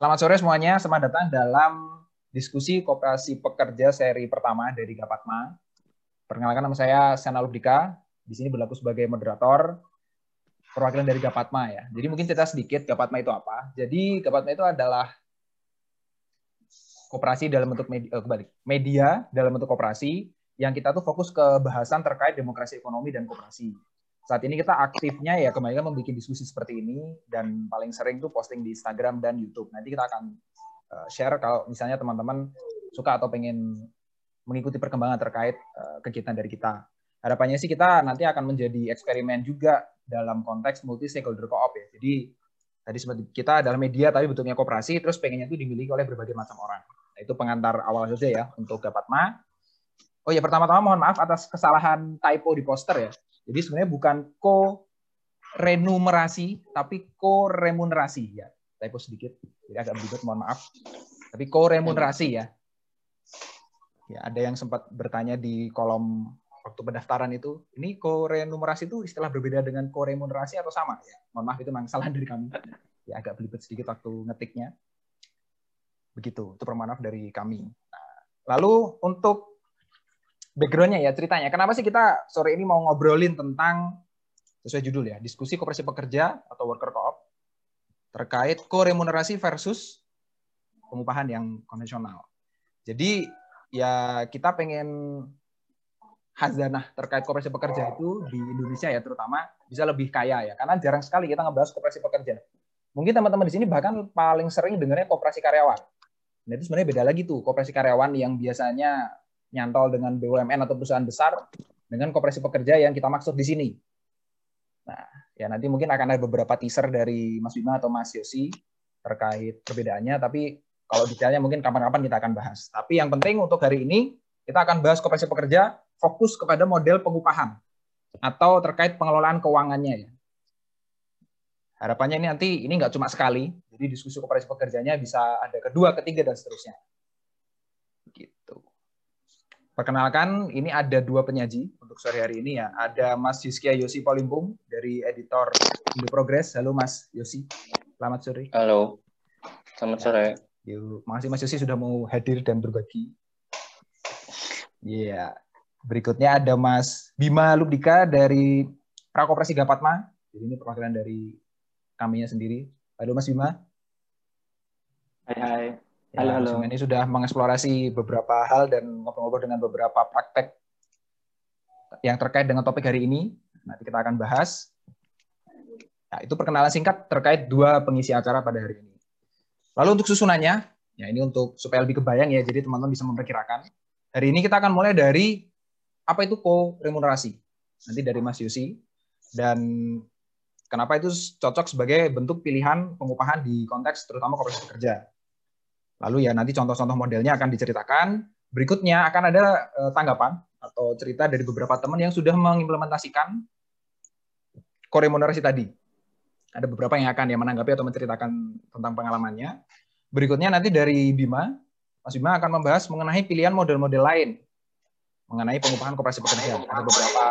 Selamat sore semuanya, selamat datang dalam diskusi kooperasi pekerja seri pertama dari Gapatma. Perkenalkan nama saya Sana Lubdika, di sini berlaku sebagai moderator perwakilan dari Gapatma ya. Jadi mungkin cerita sedikit Gapatma itu apa. Jadi Gapatma itu adalah kooperasi dalam bentuk media, eh, kebalik, media dalam bentuk kooperasi yang kita tuh fokus ke bahasan terkait demokrasi ekonomi dan kooperasi. Saat ini kita aktifnya ya kembali kan membuat diskusi seperti ini dan paling sering tuh posting di Instagram dan YouTube. Nanti kita akan eh, share kalau misalnya teman-teman suka atau pengen mengikuti perkembangan terkait eh, kegiatan dari kita. Harapannya sih kita nanti akan menjadi eksperimen juga dalam konteks multi stakeholder co-op ya. Jadi tadi seperti kita adalah media tapi bentuknya kooperasi terus pengennya itu dimiliki oleh berbagai macam orang. Nah, itu pengantar awal saja ya untuk Gapatma. Oh ya pertama-tama mohon maaf atas kesalahan typo di poster ya. Jadi sebenarnya bukan ko renumerasi tapi ko remunerasi ya. Typo sedikit. Jadi agak beribet mohon maaf. Tapi ko remunerasi ya. Ya, ada yang sempat bertanya di kolom waktu pendaftaran itu, ini ko renumerasi itu istilah berbeda dengan ko remunerasi atau sama ya? Mohon maaf itu memang kesalahan dari kami. Ya agak belibet sedikit waktu ngetiknya. Begitu, itu permaaf dari kami. Nah, lalu untuk backgroundnya ya ceritanya. Kenapa sih kita sore ini mau ngobrolin tentang sesuai judul ya, diskusi kooperasi pekerja atau worker co-op terkait koremunerasi versus pengupahan yang konvensional. Jadi ya kita pengen hazanah terkait kooperasi pekerja itu di Indonesia ya terutama bisa lebih kaya ya karena jarang sekali kita ngebahas kooperasi pekerja. Mungkin teman-teman di sini bahkan paling sering dengarnya kooperasi karyawan. Nah itu sebenarnya beda lagi tuh kooperasi karyawan yang biasanya nyantol dengan BUMN atau perusahaan besar dengan kooperasi pekerja yang kita maksud di sini. Nah, ya nanti mungkin akan ada beberapa teaser dari Mas Bima atau Mas Yosi terkait perbedaannya, tapi kalau detailnya mungkin kapan-kapan kita akan bahas. Tapi yang penting untuk hari ini kita akan bahas kooperasi pekerja fokus kepada model pengupahan atau terkait pengelolaan keuangannya ya. Harapannya ini nanti ini nggak cuma sekali, jadi diskusi kooperasi pekerjanya bisa ada kedua, ketiga dan seterusnya. Perkenalkan, ini ada dua penyaji untuk sore hari ini ya. Ada Mas Yuskia Yosi Polimpung dari editor Indo Progress. Halo Mas Yosi, selamat sore. Halo, selamat sore. Yuk, makasih Mas Yosi sudah mau hadir dan berbagi. Iya. Yeah. Berikutnya ada Mas Bima Lubdika dari Prakoperasi Gapatma. Jadi ini perwakilan dari kaminya sendiri. Halo Mas Bima. Hai hai. Ya, halo, halo. Ini sudah mengeksplorasi beberapa hal dan ngobrol-ngobrol dengan beberapa praktek yang terkait dengan topik hari ini. Nanti kita akan bahas. Nah, itu perkenalan singkat terkait dua pengisi acara pada hari ini. Lalu untuk susunannya, ya ini untuk supaya lebih kebayang ya, jadi teman-teman bisa memperkirakan. Hari ini kita akan mulai dari apa itu ko-remunerasi. Nanti dari Mas Yusi. Dan kenapa itu cocok sebagai bentuk pilihan pengupahan di konteks terutama kooperasi kerja. Lalu ya nanti contoh-contoh modelnya akan diceritakan. Berikutnya akan ada uh, tanggapan atau cerita dari beberapa teman yang sudah mengimplementasikan koremunerasi tadi. Ada beberapa yang akan yang menanggapi atau menceritakan tentang pengalamannya. Berikutnya nanti dari Bima, Mas Bima akan membahas mengenai pilihan model-model lain mengenai pengupahan kooperasi pekerja. Ada beberapa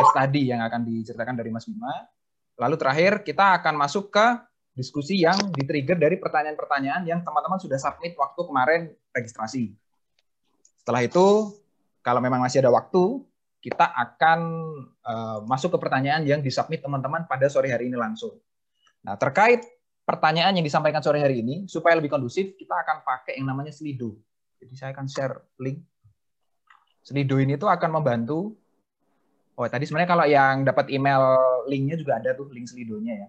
case study yang akan diceritakan dari Mas Bima. Lalu terakhir kita akan masuk ke diskusi yang di-trigger dari pertanyaan-pertanyaan yang teman-teman sudah submit waktu kemarin registrasi. Setelah itu, kalau memang masih ada waktu, kita akan uh, masuk ke pertanyaan yang disubmit teman-teman pada sore hari ini langsung. Nah, terkait pertanyaan yang disampaikan sore hari ini, supaya lebih kondusif, kita akan pakai yang namanya Slido. Jadi saya akan share link. Slido ini tuh akan membantu. Oh, tadi sebenarnya kalau yang dapat email linknya juga ada tuh link Slidonya ya.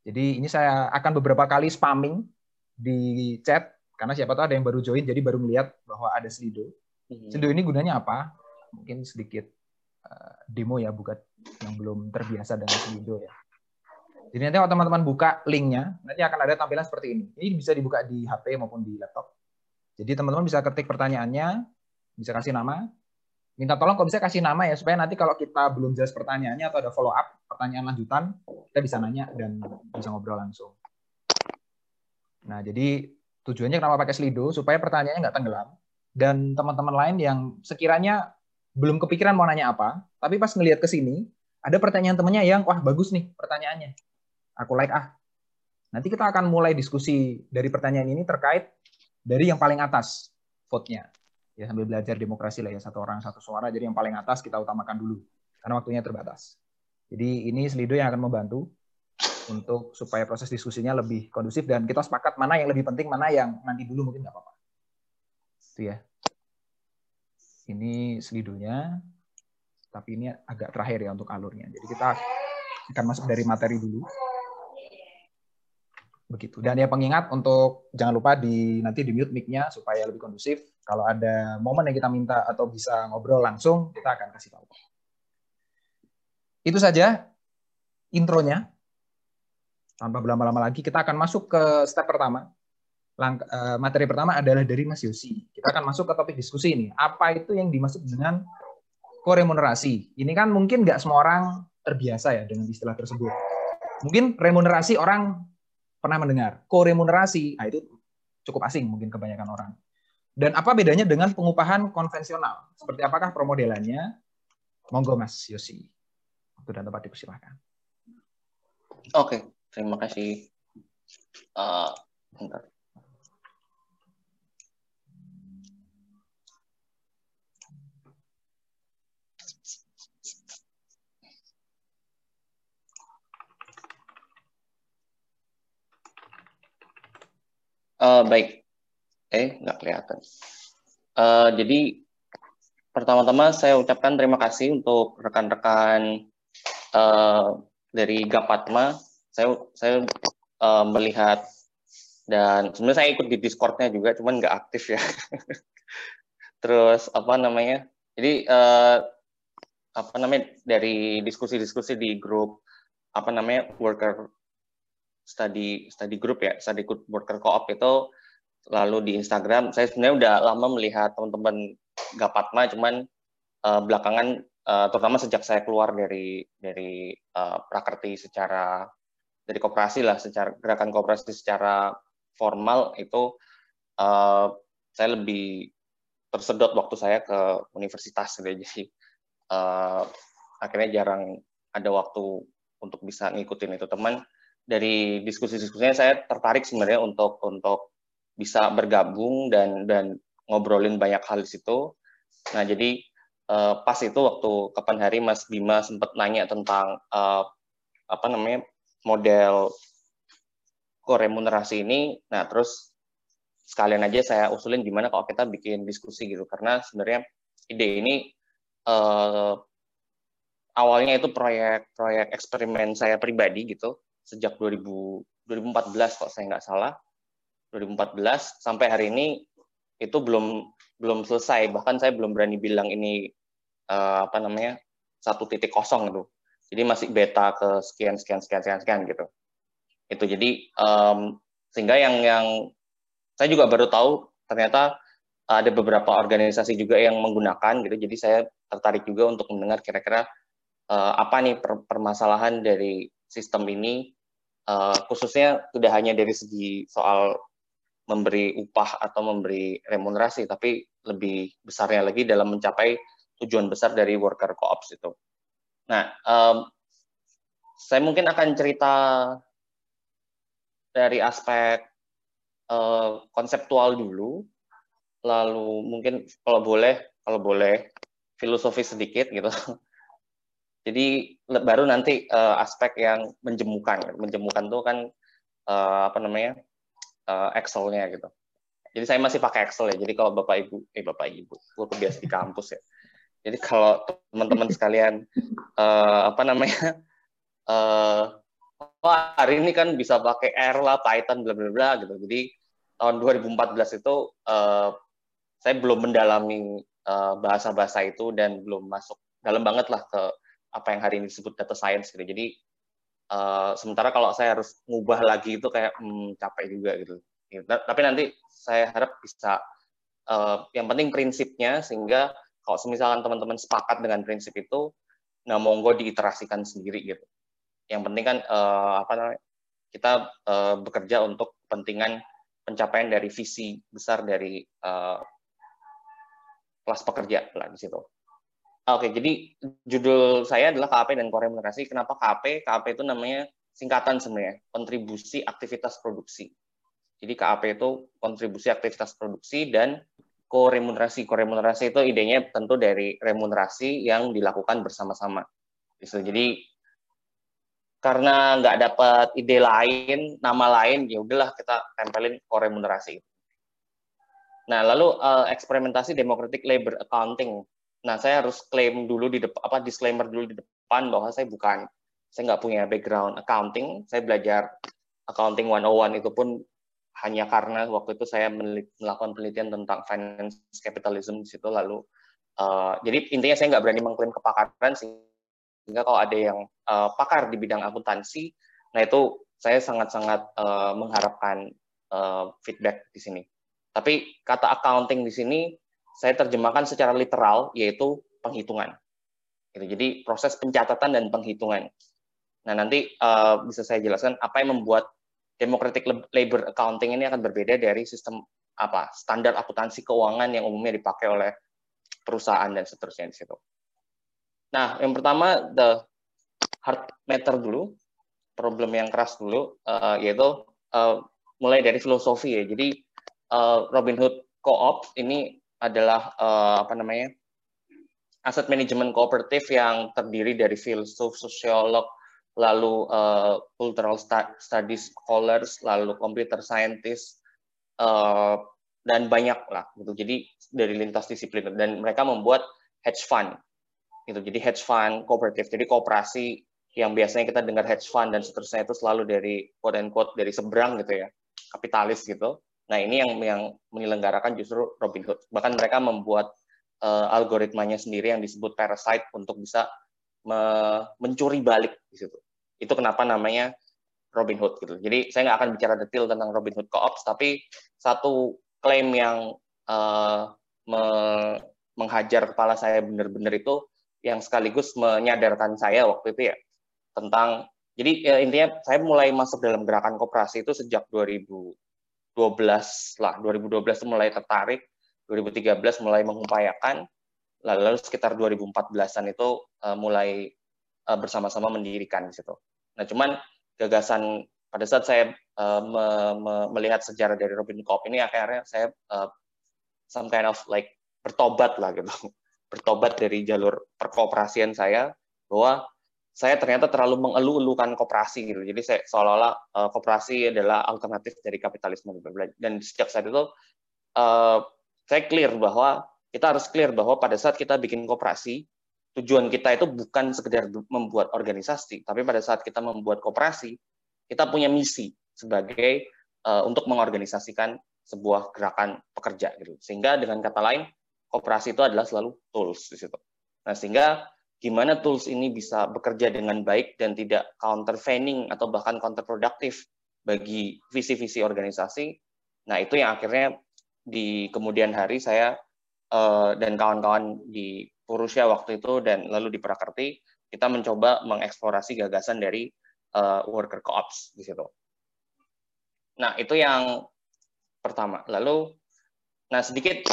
Jadi ini saya akan beberapa kali spamming di chat karena siapa tahu ada yang baru join jadi baru melihat bahwa ada Slido. Hmm. Slido ini gunanya apa? Mungkin sedikit uh, demo ya buat yang belum terbiasa dengan Slido ya. Jadi nanti kalau teman-teman buka linknya, nanti akan ada tampilan seperti ini. Ini bisa dibuka di HP maupun di laptop. Jadi teman-teman bisa ketik pertanyaannya, bisa kasih nama, minta tolong kalau bisa kasih nama ya supaya nanti kalau kita belum jelas pertanyaannya atau ada follow up pertanyaan lanjutan kita bisa nanya dan bisa ngobrol langsung. Nah jadi tujuannya kenapa pakai Slido supaya pertanyaannya nggak tenggelam dan teman-teman lain yang sekiranya belum kepikiran mau nanya apa tapi pas ngelihat ke sini ada pertanyaan temannya yang wah bagus nih pertanyaannya aku like ah Nanti kita akan mulai diskusi dari pertanyaan ini terkait dari yang paling atas vote-nya. Ya sambil belajar demokrasi lah ya satu orang satu suara. Jadi yang paling atas kita utamakan dulu karena waktunya terbatas. Jadi ini Slido yang akan membantu untuk supaya proses diskusinya lebih kondusif dan kita sepakat mana yang lebih penting, mana yang nanti dulu mungkin nggak apa-apa. Itu ya. Ini slidonya, tapi ini agak terakhir ya untuk alurnya. Jadi kita akan masuk dari materi dulu begitu. Dan ya pengingat untuk jangan lupa di nanti di mute mic-nya supaya lebih kondusif. Kalau ada momen yang kita minta atau bisa ngobrol langsung, kita akan kasih tahu. Itu saja intronya. Tanpa berlama-lama lagi, kita akan masuk ke step pertama. Langk uh, materi pertama adalah dari Mas Yosi. Kita akan masuk ke topik diskusi ini. Apa itu yang dimaksud dengan koremunerasi? Ini kan mungkin nggak semua orang terbiasa ya dengan istilah tersebut. Mungkin remunerasi orang pernah mendengar. Koremunerasi, nah itu cukup asing mungkin kebanyakan orang. Dan apa bedanya dengan pengupahan konvensional? Seperti apakah permodelannya? Monggo Mas Yosi. Waktu dan tempat dipersilahkan. Oke, terima kasih. Uh, bentar. Uh, baik. Eh, nggak kelihatan. Uh, jadi, pertama-tama saya ucapkan terima kasih untuk rekan-rekan uh, dari Gapatma. Saya saya uh, melihat dan sebenarnya saya ikut di Discord-nya juga, cuman nggak aktif ya. Terus apa namanya? Jadi uh, apa namanya dari diskusi-diskusi di grup apa namanya worker study study group ya, study group worker co-op itu lalu di Instagram. Saya sebenarnya udah lama melihat teman-teman Gapatma, cuman uh, belakangan uh, terutama sejak saya keluar dari dari uh, prakerti secara dari koperasi lah, secara gerakan koperasi secara formal itu uh, saya lebih tersedot waktu saya ke universitas gitu. Jadi uh, akhirnya jarang ada waktu untuk bisa ngikutin itu teman dari diskusi-diskusinya saya tertarik sebenarnya untuk untuk bisa bergabung dan dan ngobrolin banyak hal di situ. Nah, jadi uh, pas itu waktu kapan hari Mas Bima sempat nanya tentang uh, apa namanya model koremunerasi ini. Nah, terus sekalian aja saya usulin gimana kalau kita bikin diskusi gitu karena sebenarnya ide ini uh, awalnya itu proyek-proyek eksperimen saya pribadi gitu sejak 2000, 2014 kalau saya nggak salah. 2014 sampai hari ini itu belum belum selesai. Bahkan saya belum berani bilang ini uh, apa namanya satu titik kosong itu. Jadi masih beta ke sekian sekian sekian sekian sekian gitu. Itu jadi um, sehingga yang yang saya juga baru tahu ternyata ada beberapa organisasi juga yang menggunakan gitu. Jadi saya tertarik juga untuk mendengar kira-kira uh, apa nih per permasalahan dari sistem ini uh, khususnya tidak hanya dari segi soal memberi upah atau memberi remunerasi, tapi lebih besarnya lagi dalam mencapai tujuan besar dari worker co-ops itu. Nah, um, saya mungkin akan cerita dari aspek uh, konseptual dulu, lalu mungkin kalau boleh, kalau boleh filosofi sedikit gitu. Jadi baru nanti uh, aspek yang menjemukan. Menjemukan itu kan uh, apa namanya uh, Excel-nya gitu. Jadi saya masih pakai Excel ya. Jadi kalau bapak ibu, eh bapak ibu, gue kebiasa di kampus ya. Jadi kalau teman-teman sekalian uh, apa namanya, uh, wah hari ini kan bisa pakai R lah, Python, bla bla bla gitu. Jadi tahun 2014 itu uh, saya belum mendalami bahasa-bahasa uh, itu dan belum masuk dalam banget lah ke apa yang hari ini disebut data science gitu. Jadi uh, sementara kalau saya harus ngubah lagi itu kayak hmm, capek juga gitu. gitu. Tapi nanti saya harap bisa uh, yang penting prinsipnya sehingga kalau misalkan teman-teman sepakat dengan prinsip itu, nah monggo diiterasikan sendiri gitu. Yang penting kan uh, apa namanya kita uh, bekerja untuk kepentingan pencapaian dari visi besar dari uh, kelas pekerja lah di situ. Oke, jadi judul saya adalah KAP dan koremunerasi. Kenapa KAP? KAP itu namanya singkatan sebenarnya, kontribusi aktivitas produksi. Jadi KAP itu kontribusi aktivitas produksi dan koremunerasi. Koremunerasi itu idenya tentu dari remunerasi yang dilakukan bersama-sama. Gitu. Jadi karena nggak dapat ide lain, nama lain, ya udahlah kita tempelin koremunerasi. Nah, lalu uh, eksperimentasi democratic labor accounting. Nah, saya harus klaim dulu di depan apa disclaimer dulu di depan bahwa saya bukan saya nggak punya background accounting. Saya belajar accounting 101 itu pun hanya karena waktu itu saya melakukan penelitian tentang finance capitalism di situ. Lalu uh, jadi intinya saya nggak berani mengklaim kepakaran sehingga kalau ada yang uh, pakar di bidang akuntansi nah itu saya sangat-sangat uh, mengharapkan uh, feedback di sini. Tapi kata accounting di sini saya terjemahkan secara literal yaitu penghitungan gitu. jadi proses pencatatan dan penghitungan nah nanti uh, bisa saya jelaskan apa yang membuat democratic labor accounting ini akan berbeda dari sistem apa standar akuntansi keuangan yang umumnya dipakai oleh perusahaan dan seterusnya di situ. Nah, yang pertama the hard matter dulu, problem yang keras dulu, uh, yaitu uh, mulai dari filosofi ya. Jadi uh, Robinhood Co-op ini adalah uh, apa namanya aset manajemen kooperatif yang terdiri dari filsuf, sosiolog, lalu uh, cultural studies scholars, lalu computer scientist, uh, dan banyak lah gitu. Jadi dari lintas disiplin dan mereka membuat hedge fund gitu. Jadi hedge fund kooperatif. Jadi kooperasi yang biasanya kita dengar hedge fund dan seterusnya itu selalu dari quote and quote dari seberang gitu ya, kapitalis gitu. Nah ini yang yang menyelenggarakan justru Robinhood. Bahkan mereka membuat uh, algoritmanya sendiri yang disebut parasite untuk bisa me mencuri balik di situ. Itu kenapa namanya Robin Hood gitu. Jadi saya nggak akan bicara detail tentang Robin Hood Co-ops, tapi satu klaim yang uh, me menghajar kepala saya benar-benar itu yang sekaligus menyadarkan saya waktu itu ya tentang jadi ya, intinya saya mulai masuk dalam gerakan koperasi itu sejak 2012 lah 2012 itu mulai tertarik 2013 mulai mengupayakan lalu sekitar 2014an itu uh, mulai uh, bersama-sama mendirikan di situ. Nah, cuman gagasan pada saat saya uh, me, me, melihat sejarah dari Robin Kopp ini akhirnya saya uh, some kind of like bertobat lah gitu. Bertobat dari jalur perkooperasian saya bahwa saya ternyata terlalu mengeluh-elukan koperasi gitu. Jadi saya seolah-olah uh, koperasi adalah alternatif dari kapitalisme dan sejak saat itu uh, saya clear bahwa kita harus clear bahwa pada saat kita bikin koperasi, tujuan kita itu bukan sekedar membuat organisasi, tapi pada saat kita membuat koperasi, kita punya misi sebagai uh, untuk mengorganisasikan sebuah gerakan pekerja gitu. Sehingga dengan kata lain, koperasi itu adalah selalu tools di situ. Nah, sehingga gimana tools ini bisa bekerja dengan baik dan tidak countervailing atau bahkan counterproductive bagi visi-visi organisasi. Nah, itu yang akhirnya di kemudian hari saya uh, dan kawan-kawan di Purusya waktu itu dan lalu di Prakerti kita mencoba mengeksplorasi gagasan dari uh, worker co-ops di situ. Nah, itu yang pertama. Lalu nah sedikit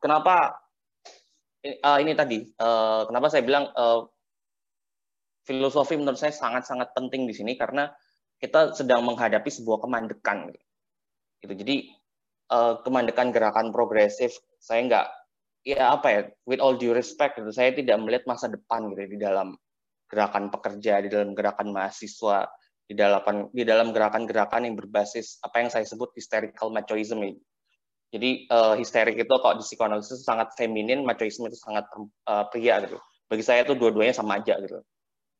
kenapa uh, ini tadi uh, kenapa saya bilang uh, filosofi menurut saya sangat-sangat penting di sini karena kita sedang menghadapi sebuah kemandekan gitu. Jadi uh, kemandekan gerakan progresif saya nggak ya apa ya with all due respect gitu saya tidak melihat masa depan gitu di dalam gerakan pekerja di dalam gerakan mahasiswa di dalam di dalam gerakan-gerakan yang berbasis apa yang saya sebut hysterical machoism. Jadi uh, histerik itu kok di psikoanalisis sangat feminin, machoisme itu sangat uh, pria gitu. Bagi saya itu dua-duanya sama aja gitu.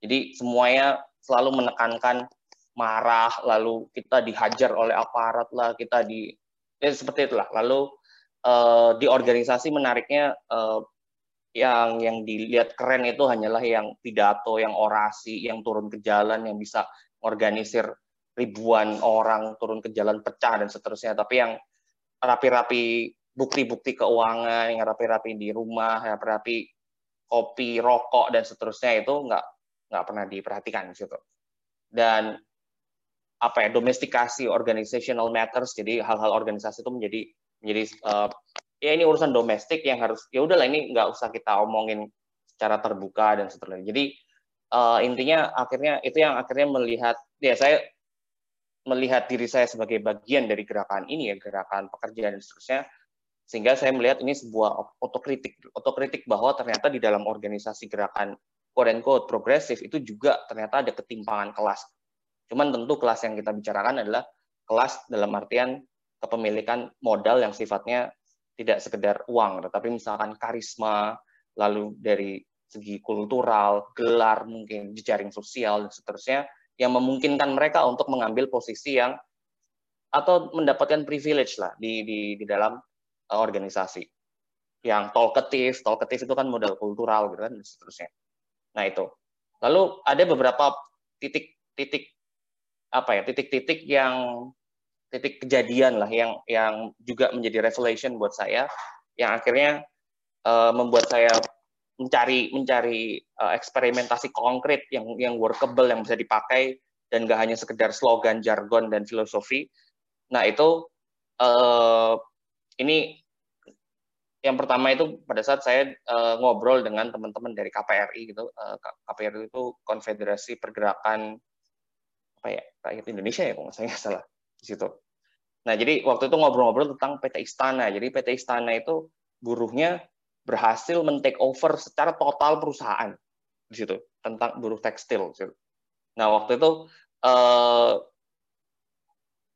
Jadi semuanya selalu menekankan marah, lalu kita dihajar oleh aparat lah, kita di ya seperti itulah. Lalu uh, di organisasi menariknya uh, yang yang dilihat keren itu hanyalah yang pidato, yang orasi, yang turun ke jalan, yang bisa organisir ribuan orang turun ke jalan pecah dan seterusnya. Tapi yang rapi-rapi bukti-bukti keuangan, yang rapi-rapi di rumah, rapi-rapi kopi, rokok dan seterusnya itu nggak nggak pernah diperhatikan di situ. Dan apa ya domestikasi organizational matters, jadi hal-hal organisasi itu menjadi jadi uh, ya ini urusan domestik yang harus ya udahlah ini nggak usah kita omongin secara terbuka dan seterusnya. Jadi uh, intinya akhirnya itu yang akhirnya melihat ya saya melihat diri saya sebagai bagian dari gerakan ini ya gerakan pekerjaan dan seterusnya sehingga saya melihat ini sebuah otokritik otokritik bahwa ternyata di dalam organisasi gerakan quote progresif itu juga ternyata ada ketimpangan kelas. Cuman tentu kelas yang kita bicarakan adalah kelas dalam artian kepemilikan modal yang sifatnya tidak sekedar uang tetapi misalkan karisma lalu dari segi kultural gelar mungkin jejaring sosial dan seterusnya yang memungkinkan mereka untuk mengambil posisi yang atau mendapatkan privilege lah di di, di dalam uh, organisasi yang talkative, talkative itu kan modal kultural gitu kan dan seterusnya. Nah itu. Lalu ada beberapa titik-titik apa ya titik-titik yang titik kejadian lah yang yang juga menjadi revelation buat saya yang akhirnya uh, membuat saya mencari mencari uh, eksperimentasi konkret yang yang workable yang bisa dipakai dan gak hanya sekedar slogan, jargon dan filosofi. Nah itu uh, ini yang pertama itu pada saat saya uh, ngobrol dengan teman-teman dari KPRI gitu, uh, KPRI itu Konfederasi Pergerakan apa ya rakyat Indonesia ya kalau saya salah di situ. Nah jadi waktu itu ngobrol-ngobrol tentang PT Istana. Jadi PT Istana itu buruhnya berhasil men-take over secara total perusahaan di situ tentang buruh tekstil. Nah waktu itu uh,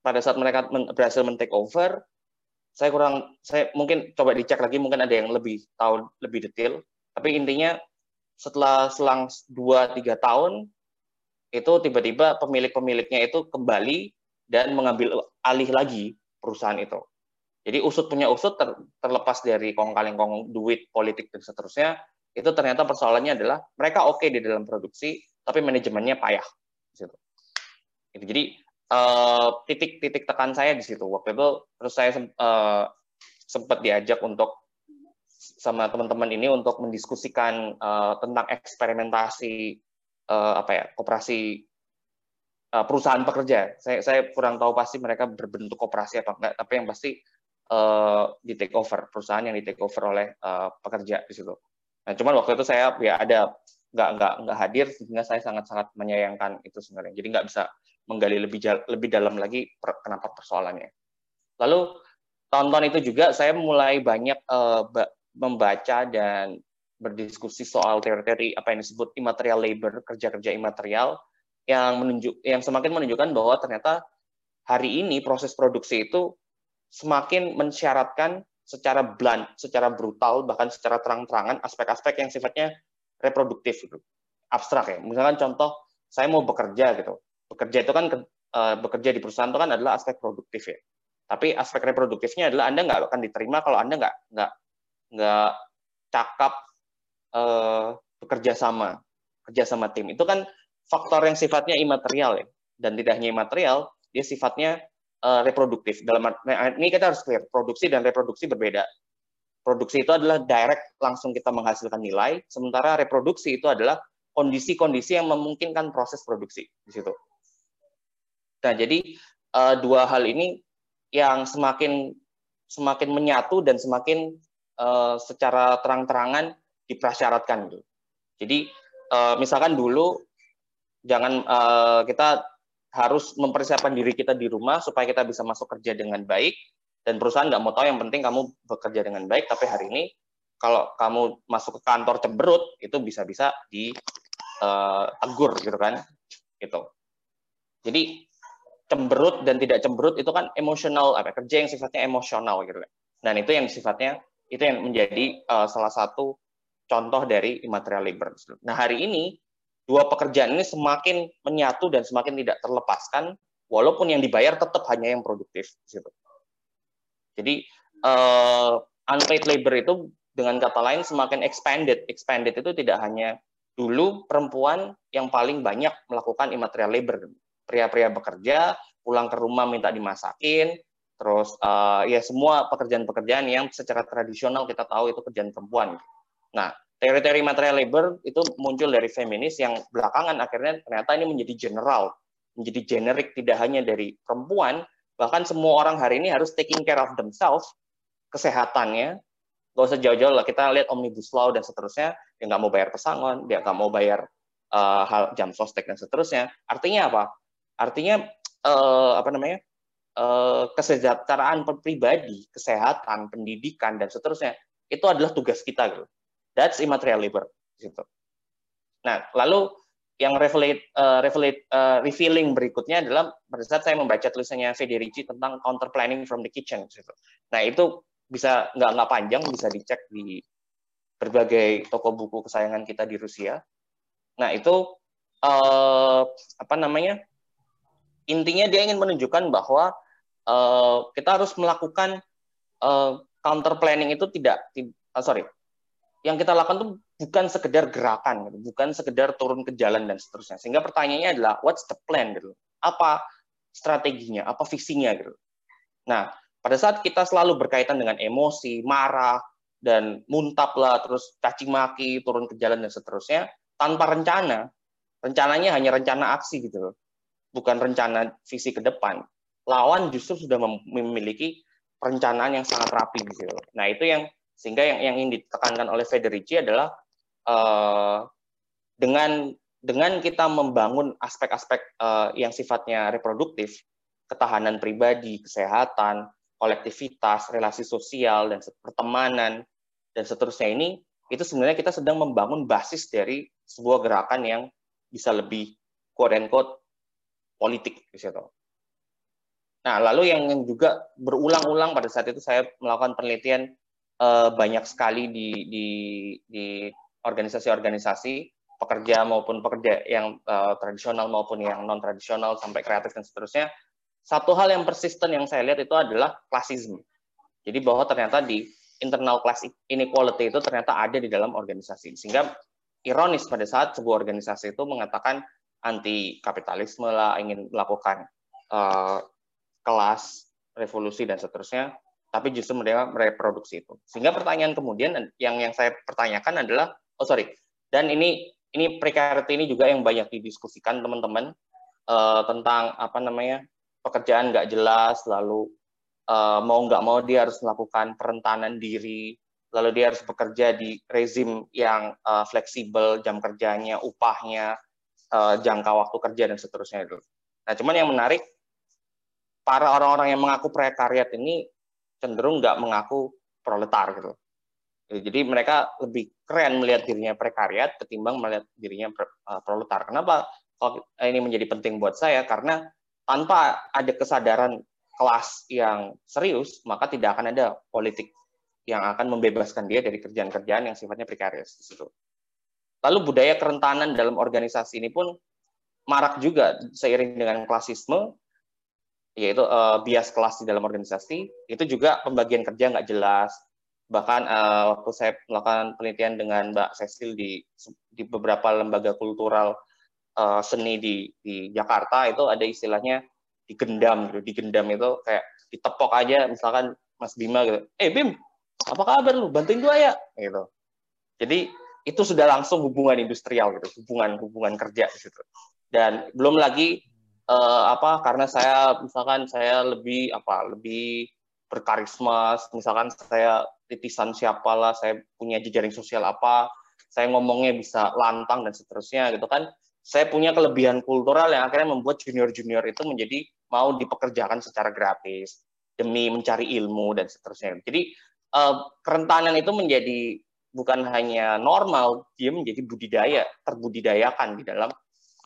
pada saat mereka berhasil men-take over, saya kurang saya mungkin coba dicek lagi mungkin ada yang lebih tahu lebih detail tapi intinya setelah selang 2 3 tahun itu tiba-tiba pemilik-pemiliknya itu kembali dan mengambil alih lagi perusahaan itu. Jadi usut punya usut ter, terlepas dari kong kaling kong duit politik dan seterusnya itu ternyata persoalannya adalah mereka oke okay di dalam produksi tapi manajemennya payah di situ. Jadi Eh, titik-titik uh, tekan saya di situ. Waktu itu terus saya uh, sempat diajak untuk sama teman-teman ini untuk mendiskusikan uh, tentang eksperimentasi uh, apa ya koperasi uh, perusahaan pekerja. Saya saya kurang tahu pasti mereka berbentuk koperasi apa enggak tapi yang pasti uh, di take over perusahaan yang di take over oleh uh, pekerja di situ nah cuman waktu itu saya ya ada nggak nggak nggak hadir sehingga saya sangat sangat menyayangkan itu sebenarnya jadi nggak bisa menggali lebih lebih dalam lagi per, kenapa persoalannya. Lalu tonton itu juga saya mulai banyak uh, membaca dan berdiskusi soal teori-teori apa yang disebut immaterial labor, kerja-kerja imaterial yang menunjuk yang semakin menunjukkan bahwa ternyata hari ini proses produksi itu semakin mensyaratkan secara blunt, secara brutal, bahkan secara terang-terangan aspek-aspek yang sifatnya reproduktif gitu. Abstrak ya. Misalkan contoh saya mau bekerja gitu bekerja itu kan uh, bekerja di perusahaan itu kan adalah aspek produktif ya. Tapi aspek reproduktifnya adalah Anda nggak akan diterima kalau Anda nggak nggak nggak cakap uh, bekerja sama, kerja sama tim. Itu kan faktor yang sifatnya imaterial ya. Dan tidak hanya imaterial, dia sifatnya uh, reproduktif. Dalam nah, ini kita harus clear, produksi dan reproduksi berbeda. Produksi itu adalah direct langsung kita menghasilkan nilai, sementara reproduksi itu adalah kondisi-kondisi yang memungkinkan proses produksi di situ. Nah, jadi uh, dua hal ini yang semakin semakin menyatu dan semakin uh, secara terang-terangan diprasyaratkan gitu. Jadi uh, misalkan dulu jangan uh, kita harus mempersiapkan diri kita di rumah supaya kita bisa masuk kerja dengan baik dan perusahaan nggak mau tahu yang penting kamu bekerja dengan baik tapi hari ini kalau kamu masuk ke kantor cemberut itu bisa-bisa ditegur uh, gitu kan gitu jadi cemberut dan tidak cemberut itu kan emosional apa kerja yang sifatnya emosional gitu kan. Dan itu yang sifatnya itu yang menjadi uh, salah satu contoh dari immaterial labor. Nah, hari ini dua pekerjaan ini semakin menyatu dan semakin tidak terlepaskan walaupun yang dibayar tetap hanya yang produktif. Jadi uh, unpaid labor itu dengan kata lain semakin expanded. Expanded itu tidak hanya dulu perempuan yang paling banyak melakukan immaterial labor pria-pria bekerja, pulang ke rumah minta dimasakin, terus uh, ya semua pekerjaan-pekerjaan yang secara tradisional kita tahu itu kerjaan perempuan. Nah, teori-teori material labor itu muncul dari feminis yang belakangan akhirnya ternyata ini menjadi general, menjadi generik tidak hanya dari perempuan, bahkan semua orang hari ini harus taking care of themselves, kesehatannya, gak usah jauh-jauh lah, kita lihat omnibus law dan seterusnya, dia nggak mau bayar pesangon, dia nggak mau bayar uh, hal jam sostek dan seterusnya. Artinya apa? Artinya uh, apa namanya? Uh, kesejahteraan pribadi, kesehatan, pendidikan dan seterusnya itu adalah tugas kita gitu. That's immaterial labor gitu. Nah, lalu yang revelate, uh, revelate, uh, revealing berikutnya adalah pada saat saya membaca tulisannya Federici tentang counter planning from the kitchen. Gitu. Nah itu bisa nggak nggak panjang, bisa dicek di berbagai toko buku kesayangan kita di Rusia. Nah itu uh, apa namanya? Intinya dia ingin menunjukkan bahwa uh, kita harus melakukan uh, counter planning itu tidak, uh, sorry, yang kita lakukan tuh bukan sekedar gerakan, gitu. bukan sekedar turun ke jalan dan seterusnya. Sehingga pertanyaannya adalah what's the plan gitu. Apa strateginya, apa visinya gitu. Nah, pada saat kita selalu berkaitan dengan emosi, marah dan muntap lah, terus caci maki, turun ke jalan dan seterusnya, tanpa rencana, rencananya hanya rencana aksi gitu loh. Bukan rencana visi ke depan. Lawan justru sudah memiliki perencanaan yang sangat rapi gitu. Nah, itu yang sehingga yang yang ingin ditekankan oleh Federici adalah uh, dengan dengan kita membangun aspek-aspek uh, yang sifatnya reproduktif, ketahanan pribadi, kesehatan, kolektivitas, relasi sosial dan pertemanan dan seterusnya ini itu sebenarnya kita sedang membangun basis dari sebuah gerakan yang bisa lebih quote politik di situ. Nah, lalu yang juga berulang-ulang pada saat itu saya melakukan penelitian uh, banyak sekali di di di organisasi-organisasi pekerja maupun pekerja yang uh, tradisional maupun yang non tradisional sampai kreatif dan seterusnya. Satu hal yang persisten yang saya lihat itu adalah klasisme. Jadi bahwa ternyata di internal class inequality itu ternyata ada di dalam organisasi. Sehingga ironis pada saat sebuah organisasi itu mengatakan anti kapitalisme lah ingin melakukan uh, kelas revolusi dan seterusnya tapi justru mereka mereproduksi itu. Sehingga pertanyaan kemudian yang yang saya pertanyakan adalah, oh sorry, dan ini ini precarity ini juga yang banyak didiskusikan teman-teman uh, tentang apa namanya pekerjaan nggak jelas, lalu uh, mau nggak mau dia harus melakukan perentanan diri, lalu dia harus bekerja di rezim yang uh, fleksibel, jam kerjanya, upahnya, uh, jangka waktu kerja dan seterusnya itu. Nah, cuman yang menarik para orang-orang yang mengaku prekariat ini cenderung nggak mengaku proletar gitu. Jadi mereka lebih keren melihat dirinya prekariat ketimbang melihat dirinya eh, proletar. Kenapa ini menjadi penting buat saya? Karena tanpa ada kesadaran kelas yang serius, maka tidak akan ada politik yang akan membebaskan dia dari kerjaan-kerjaan yang sifatnya prekarius. Lalu budaya kerentanan dalam organisasi ini pun marak juga seiring dengan klasisme yaitu uh, bias kelas di dalam organisasi itu juga pembagian kerja nggak jelas. Bahkan uh, waktu saya melakukan penelitian dengan Mbak Cecil di di beberapa lembaga kultural uh, seni di di Jakarta itu ada istilahnya digendam gitu. Digendam itu kayak ditepok aja misalkan Mas Bima gitu eh Bim apa kabar lu? Bantuin gua ya? Gitu. Jadi itu sudah langsung hubungan industrial gitu hubungan hubungan kerja gitu dan belum lagi uh, apa karena saya misalkan saya lebih apa lebih berkarisma misalkan saya titisan siapalah saya punya jejaring sosial apa saya ngomongnya bisa lantang dan seterusnya gitu kan. Saya punya kelebihan kultural yang akhirnya membuat junior-junior itu menjadi mau dipekerjakan secara gratis demi mencari ilmu dan seterusnya. Jadi uh, kerentanan itu menjadi bukan hanya normal dia menjadi budidaya terbudidayakan di dalam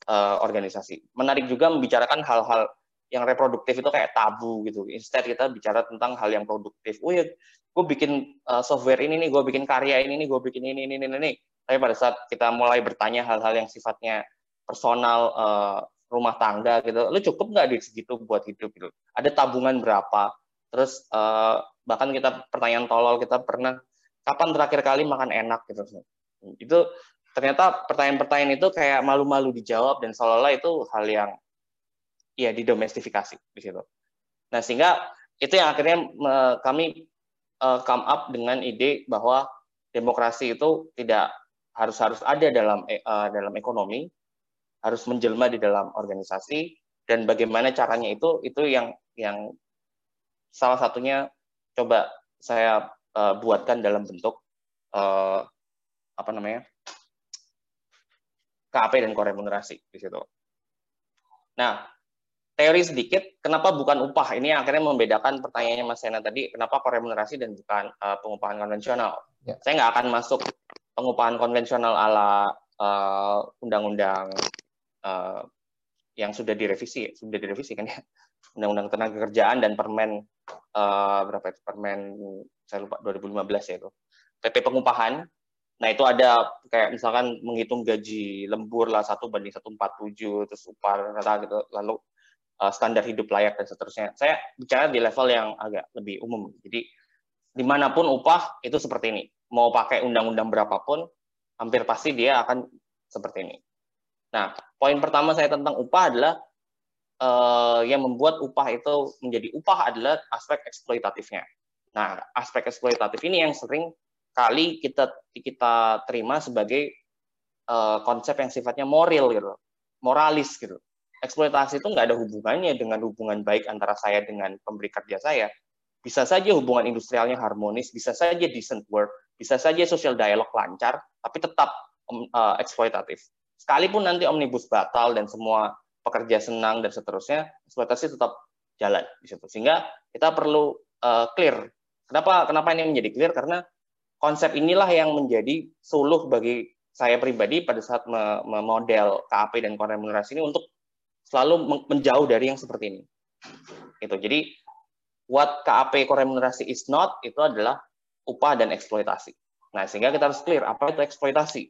uh, organisasi. Menarik juga membicarakan hal-hal yang reproduktif itu kayak tabu gitu. Instead kita bicara tentang hal yang produktif. Oh ya, gue bikin uh, software ini nih, gue bikin karya ini nih, gue bikin ini, ini, ini, ini. Tapi pada saat kita mulai bertanya hal-hal yang sifatnya personal, uh, rumah tangga gitu, lu cukup nggak di segitu buat hidup gitu? Ada tabungan berapa? Terus uh, bahkan kita pertanyaan tolol kita pernah kapan terakhir kali makan enak gitu? Itu ternyata pertanyaan-pertanyaan itu kayak malu-malu dijawab dan seolah-olah itu hal yang ya didomestifikasi di situ. Nah sehingga itu yang akhirnya kami uh, come up dengan ide bahwa demokrasi itu tidak harus harus ada dalam uh, dalam ekonomi, harus menjelma di dalam organisasi dan bagaimana caranya itu itu yang yang salah satunya coba saya buatkan dalam bentuk apa namanya KAP dan koremunerasi di situ. Nah, teori sedikit, kenapa bukan upah? Ini akhirnya membedakan pertanyaannya Mas Sena tadi, kenapa remunerasi dan bukan uh, pengupahan konvensional? Ya. Saya nggak akan masuk pengupahan konvensional ala uh, undang-undang uh, yang sudah direvisi, sudah direvisi kan ya, undang-undang tenaga kerjaan dan permen uh, berapa itu permen saya lupa 2015 ya itu PP pengupahan. Nah itu ada kayak misalkan menghitung gaji lembur lah satu banding satu empat tujuh terus upah rata gitu lalu uh, standar hidup layak dan seterusnya. Saya bicara di level yang agak lebih umum. Jadi di mana pun upah itu seperti ini. Mau pakai undang-undang berapapun, hampir pasti dia akan seperti ini. Nah, poin pertama saya tentang upah adalah uh, yang membuat upah itu menjadi upah adalah aspek eksploitatifnya. Nah, aspek eksploitatif ini yang sering kali kita kita terima sebagai uh, konsep yang sifatnya moral gitu, moralis gitu eksploitasi itu nggak ada hubungannya dengan hubungan baik antara saya dengan pemberi kerja saya. Bisa saja hubungan industrialnya harmonis, bisa saja decent work, bisa saja social dialog lancar, tapi tetap uh, eksploitatif. Sekalipun nanti omnibus batal dan semua pekerja senang dan seterusnya, eksploitasi tetap jalan di situ. Sehingga kita perlu uh, clear. Kenapa kenapa ini menjadi clear? Karena konsep inilah yang menjadi suluh bagi saya pribadi pada saat memodel KAP dan koremunerasi ini untuk selalu menjauh dari yang seperti ini. Itu. Jadi what KAP koremunerasi is not itu adalah upah dan eksploitasi. Nah, sehingga kita harus clear apa itu eksploitasi.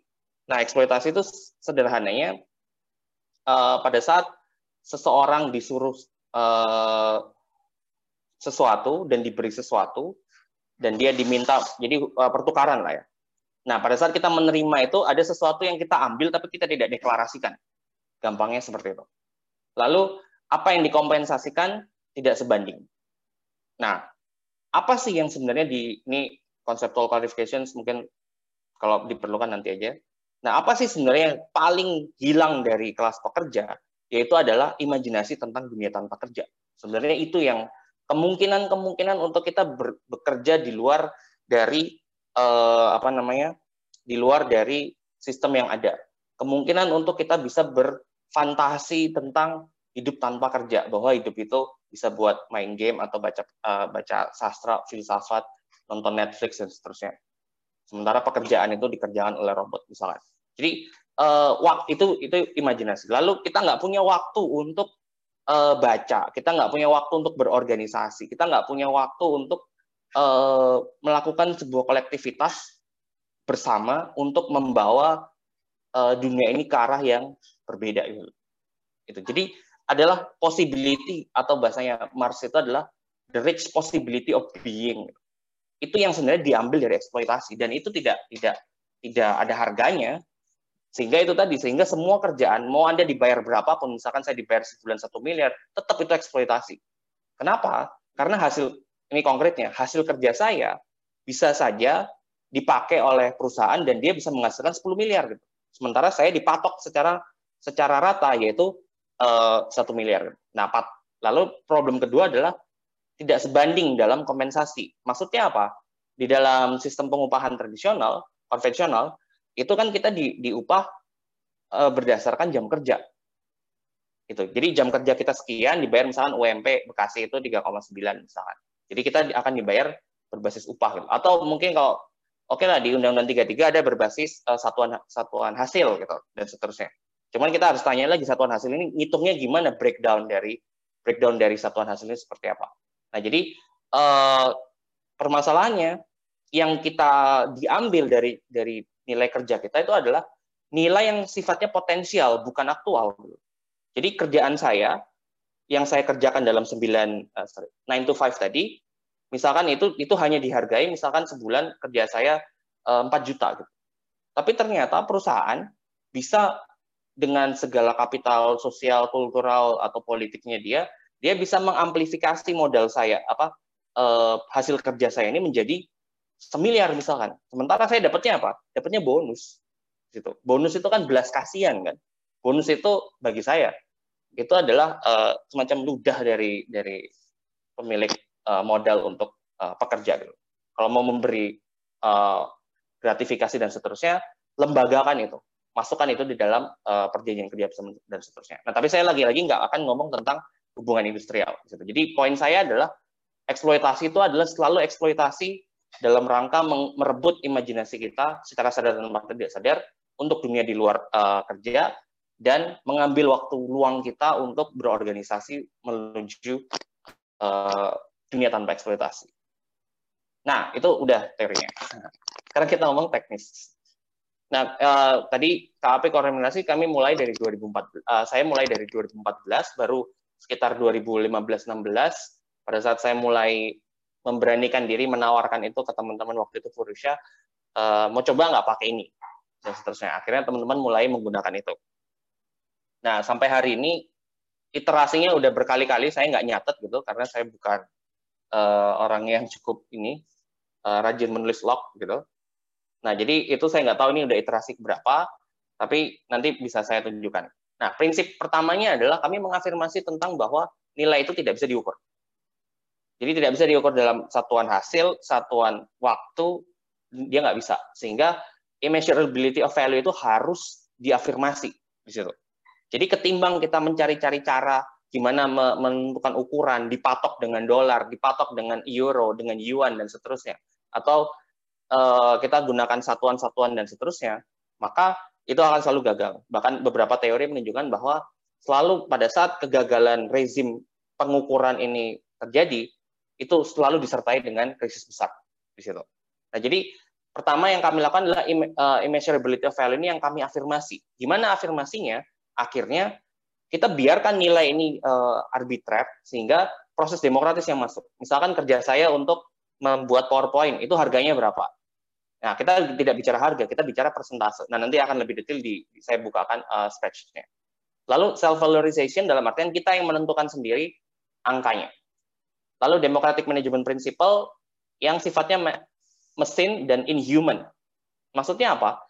Nah, eksploitasi itu sederhananya uh, pada saat seseorang disuruh uh, sesuatu dan diberi sesuatu dan dia diminta jadi uh, pertukaran lah ya. Nah, pada saat kita menerima itu ada sesuatu yang kita ambil tapi kita tidak deklarasikan. Gampangnya seperti itu. Lalu apa yang dikompensasikan tidak sebanding. Nah, apa sih yang sebenarnya di ini conceptual clarifications mungkin kalau diperlukan nanti aja. Nah, apa sih sebenarnya yang paling hilang dari kelas pekerja? Yaitu adalah imajinasi tentang dunia tanpa kerja. Sebenarnya itu yang kemungkinan-kemungkinan untuk kita bekerja di luar dari eh, apa namanya? di luar dari sistem yang ada. Kemungkinan untuk kita bisa ber fantasi tentang hidup tanpa kerja bahwa hidup itu bisa buat main game atau baca uh, baca sastra filsafat nonton Netflix dan seterusnya sementara pekerjaan itu dikerjakan oleh robot misalnya jadi uh, waktu itu itu imajinasi lalu kita nggak punya waktu untuk uh, baca kita nggak punya waktu untuk berorganisasi kita nggak punya waktu untuk uh, melakukan sebuah kolektivitas bersama untuk membawa uh, dunia ini ke arah yang berbeda itu. Itu. Jadi adalah possibility atau bahasanya Mars itu adalah the rich possibility of being. Itu yang sebenarnya diambil dari eksploitasi dan itu tidak tidak tidak ada harganya. Sehingga itu tadi sehingga semua kerjaan mau Anda dibayar berapapun, misalkan saya dibayar sebulan satu miliar, tetap itu eksploitasi. Kenapa? Karena hasil ini konkretnya, hasil kerja saya bisa saja dipakai oleh perusahaan dan dia bisa menghasilkan 10 miliar gitu. Sementara saya dipatok secara secara rata yaitu eh, satu uh, miliar. Nah, lalu problem kedua adalah tidak sebanding dalam kompensasi. Maksudnya apa? Di dalam sistem pengupahan tradisional, konvensional, itu kan kita di, diupah uh, berdasarkan jam kerja. Itu. Jadi jam kerja kita sekian dibayar misalkan UMP Bekasi itu 3,9 misalkan. Jadi kita akan dibayar berbasis upah gitu. Atau mungkin kalau oke lah di Undang-Undang 33 ada berbasis uh, satuan satuan hasil gitu dan seterusnya. Cuman kita harus tanya lagi satuan hasil ini ngitungnya gimana breakdown dari breakdown dari satuan hasilnya seperti apa. Nah, jadi uh, permasalahannya yang kita diambil dari dari nilai kerja kita itu adalah nilai yang sifatnya potensial bukan aktual. Jadi kerjaan saya yang saya kerjakan dalam 9 uh, sorry, 9 to 5 tadi misalkan itu itu hanya dihargai misalkan sebulan kerja saya uh, eh, 4 juta gitu. Tapi ternyata perusahaan bisa dengan segala kapital sosial, kultural atau politiknya dia, dia bisa mengamplifikasi modal saya apa eh, hasil kerja saya ini menjadi semiliar misalkan. Sementara saya dapatnya apa? Dapatnya bonus. Gitu. Bonus itu kan belas kasihan kan. Bonus itu bagi saya itu adalah eh, semacam ludah dari dari pemilik eh, modal untuk eh, pekerja gitu. Kalau mau memberi eh, gratifikasi dan seterusnya, lembagakan itu masukkan itu di dalam uh, perjanjian kerja dan seterusnya. Nah, tapi saya lagi-lagi nggak akan ngomong tentang hubungan industrial. Gitu. Jadi poin saya adalah eksploitasi itu adalah selalu eksploitasi dalam rangka merebut imajinasi kita secara sadar dan tidak sadar untuk dunia di luar uh, kerja dan mengambil waktu luang kita untuk berorganisasi menuju uh, dunia tanpa eksploitasi. Nah, itu udah teorinya. Sekarang kita ngomong teknis. Nah, uh, tadi KAP koordinasi kami mulai dari 2014. Uh, saya mulai dari 2014, baru sekitar 2015-16 pada saat saya mulai memberanikan diri menawarkan itu ke teman-teman waktu itu Furusha, uh, mau coba nggak pakai ini dan seterusnya. Akhirnya teman-teman mulai menggunakan itu. Nah sampai hari ini iterasinya udah berkali-kali saya nggak nyatet gitu karena saya bukan uh, orang yang cukup ini uh, rajin menulis log gitu. Nah jadi itu saya nggak tahu ini udah iterasi berapa, tapi nanti bisa saya tunjukkan. Nah prinsip pertamanya adalah kami mengafirmasi tentang bahwa nilai itu tidak bisa diukur. Jadi tidak bisa diukur dalam satuan hasil, satuan waktu, dia nggak bisa. Sehingga immeasurability of value itu harus diafirmasi di situ. Jadi ketimbang kita mencari-cari cara gimana menentukan ukuran, dipatok dengan dolar, dipatok dengan euro, dengan yuan dan seterusnya, atau uh, kita gunakan satuan-satuan dan seterusnya, maka itu akan selalu gagal. Bahkan beberapa teori menunjukkan bahwa selalu pada saat kegagalan rezim pengukuran ini terjadi, itu selalu disertai dengan krisis besar di situ. Nah, jadi pertama yang kami lakukan adalah uh, immeasurability of value ini yang kami afirmasi. Gimana afirmasinya? Akhirnya kita biarkan nilai ini uh, arbitrar sehingga proses demokratis yang masuk. Misalkan kerja saya untuk membuat PowerPoint itu harganya berapa? Nah, kita tidak bicara harga, kita bicara persentase. Nah, nanti akan lebih detail di, saya bukakan uh, spreadsheet-nya. Lalu self valorization dalam artian kita yang menentukan sendiri angkanya. Lalu democratic management principle yang sifatnya mesin dan inhuman. Maksudnya apa?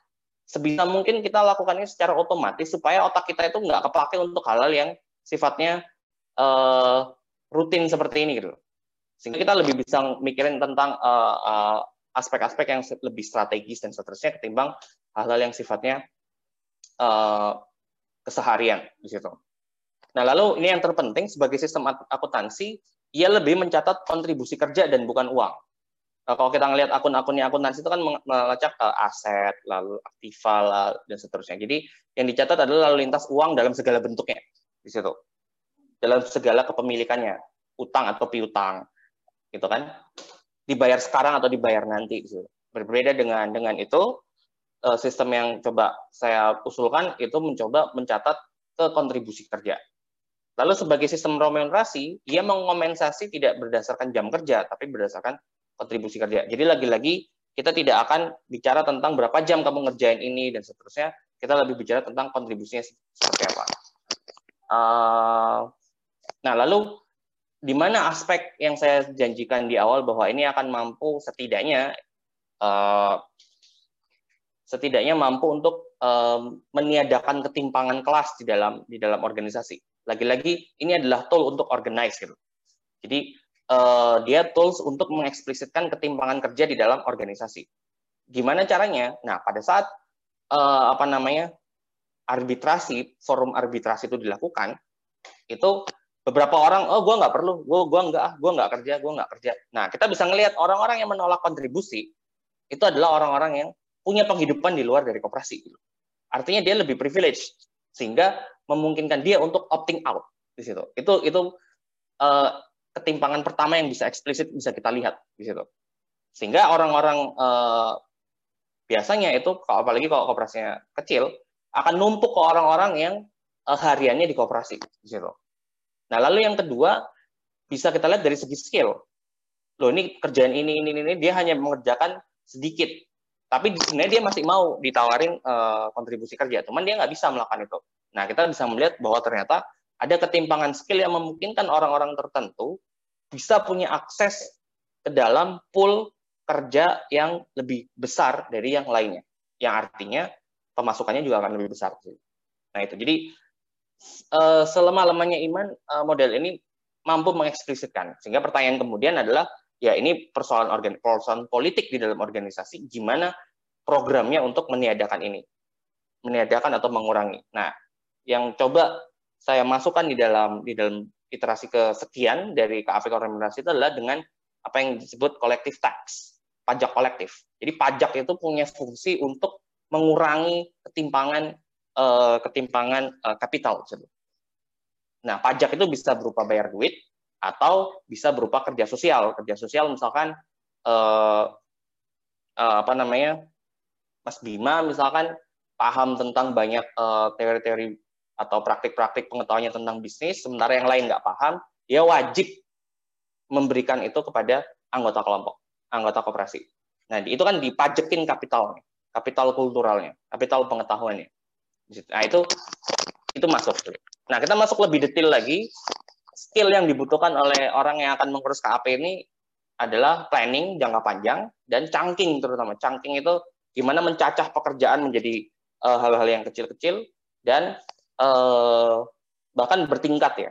Sebisa mungkin kita lakukannya secara otomatis supaya otak kita itu nggak kepake untuk hal-hal yang sifatnya uh, rutin seperti ini gitu. Sehingga kita lebih bisa mikirin tentang uh, uh, aspek-aspek yang lebih strategis dan seterusnya ketimbang hal-hal yang sifatnya uh, keseharian di situ. Nah, lalu ini yang terpenting sebagai sistem akuntansi ia lebih mencatat kontribusi kerja dan bukan uang. Nah, kalau kita ngelihat akun-akunnya akuntansi itu kan melacak uh, aset, lalu aktiva, dan seterusnya. Jadi yang dicatat adalah lalu lintas uang dalam segala bentuknya di situ, dalam segala kepemilikannya, utang atau piutang, gitu kan? Dibayar sekarang atau dibayar nanti. Gitu. Berbeda dengan dengan itu, uh, sistem yang coba saya usulkan itu mencoba mencatat ke kontribusi kerja. Lalu sebagai sistem remunerasi, ia mengompensasi tidak berdasarkan jam kerja, tapi berdasarkan kontribusi kerja. Jadi lagi-lagi kita tidak akan bicara tentang berapa jam kamu ngerjain ini dan seterusnya. Kita lebih bicara tentang kontribusinya seperti apa. Uh, nah, lalu di mana aspek yang saya janjikan di awal bahwa ini akan mampu setidaknya uh, setidaknya mampu untuk uh, meniadakan ketimpangan kelas di dalam di dalam organisasi. Lagi-lagi ini adalah tool untuk organize gitu. Jadi uh, dia tools untuk mengeksplisitkan ketimpangan kerja di dalam organisasi. Gimana caranya? Nah, pada saat uh, apa namanya arbitrasi, forum arbitrasi itu dilakukan, itu beberapa orang, oh gue nggak perlu, gue gua nggak, gue nggak kerja, gue nggak kerja. Nah, kita bisa ngelihat orang-orang yang menolak kontribusi itu adalah orang-orang yang punya penghidupan di luar dari koperasi. Artinya dia lebih privilege, sehingga memungkinkan dia untuk opting out di situ. Itu itu uh, ketimpangan pertama yang bisa eksplisit bisa kita lihat di situ. Sehingga orang-orang uh, biasanya itu apalagi kalau kooperasinya kecil akan numpuk ke orang-orang yang uh, hariannya di kooperasi di situ. Nah, lalu yang kedua bisa kita lihat dari segi skill. Loh, ini kerjaan ini ini ini dia hanya mengerjakan sedikit. Tapi sebenarnya dia masih mau ditawarin uh, kontribusi kerja, cuman dia nggak bisa melakukan itu. Nah, kita bisa melihat bahwa ternyata ada ketimpangan skill yang memungkinkan orang-orang tertentu bisa punya akses ke dalam pool kerja yang lebih besar dari yang lainnya. Yang artinya pemasukannya juga akan lebih besar. Nah, itu. Jadi eh, selama-lamanya iman eh, model ini mampu mengeksplisitkan. Sehingga pertanyaan kemudian adalah ya ini persoalan organ persoalan politik di dalam organisasi gimana programnya untuk meniadakan ini. Meniadakan atau mengurangi. Nah, yang coba saya masukkan di dalam di dalam iterasi kesekian dari KAP remunerasi itu adalah dengan apa yang disebut collective tax, pajak kolektif. Jadi pajak itu punya fungsi untuk mengurangi ketimpangan uh, ketimpangan uh, kapital. Nah, pajak itu bisa berupa bayar duit atau bisa berupa kerja sosial. Kerja sosial misalkan uh, uh, apa namanya, Mas Bima misalkan paham tentang banyak teori-teori uh, atau praktik-praktik pengetahuannya tentang bisnis, sementara yang lain nggak paham, dia wajib memberikan itu kepada anggota kelompok, anggota koperasi. Nah, itu kan dipajekin kapitalnya, kapital kulturalnya, kapital pengetahuannya. Nah, itu itu masuk. Nah, kita masuk lebih detail lagi. Skill yang dibutuhkan oleh orang yang akan mengurus KAP ini adalah planning jangka panjang dan chunking terutama. Chunking itu gimana mencacah pekerjaan menjadi eh, hal-hal uh, yang kecil-kecil dan uh, bahkan bertingkat ya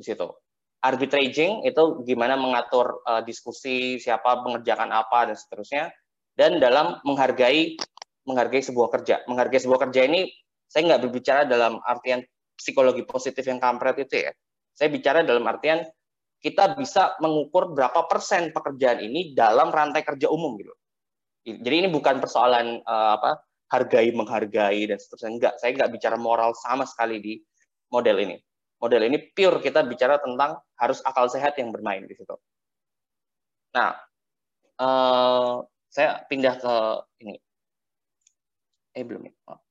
di situ. Arbitraging itu gimana mengatur uh, diskusi siapa mengerjakan apa dan seterusnya dan dalam menghargai menghargai sebuah kerja. Menghargai sebuah kerja ini saya nggak berbicara dalam artian psikologi positif yang kampret itu ya. Saya bicara dalam artian kita bisa mengukur berapa persen pekerjaan ini dalam rantai kerja umum gitu. Jadi ini bukan persoalan uh, apa hargai menghargai dan seterusnya enggak. Saya nggak bicara moral sama sekali di model ini. Model ini pure kita bicara tentang harus akal sehat yang bermain di situ. Nah, uh, saya pindah ke ini. Eh belum ya. Oh.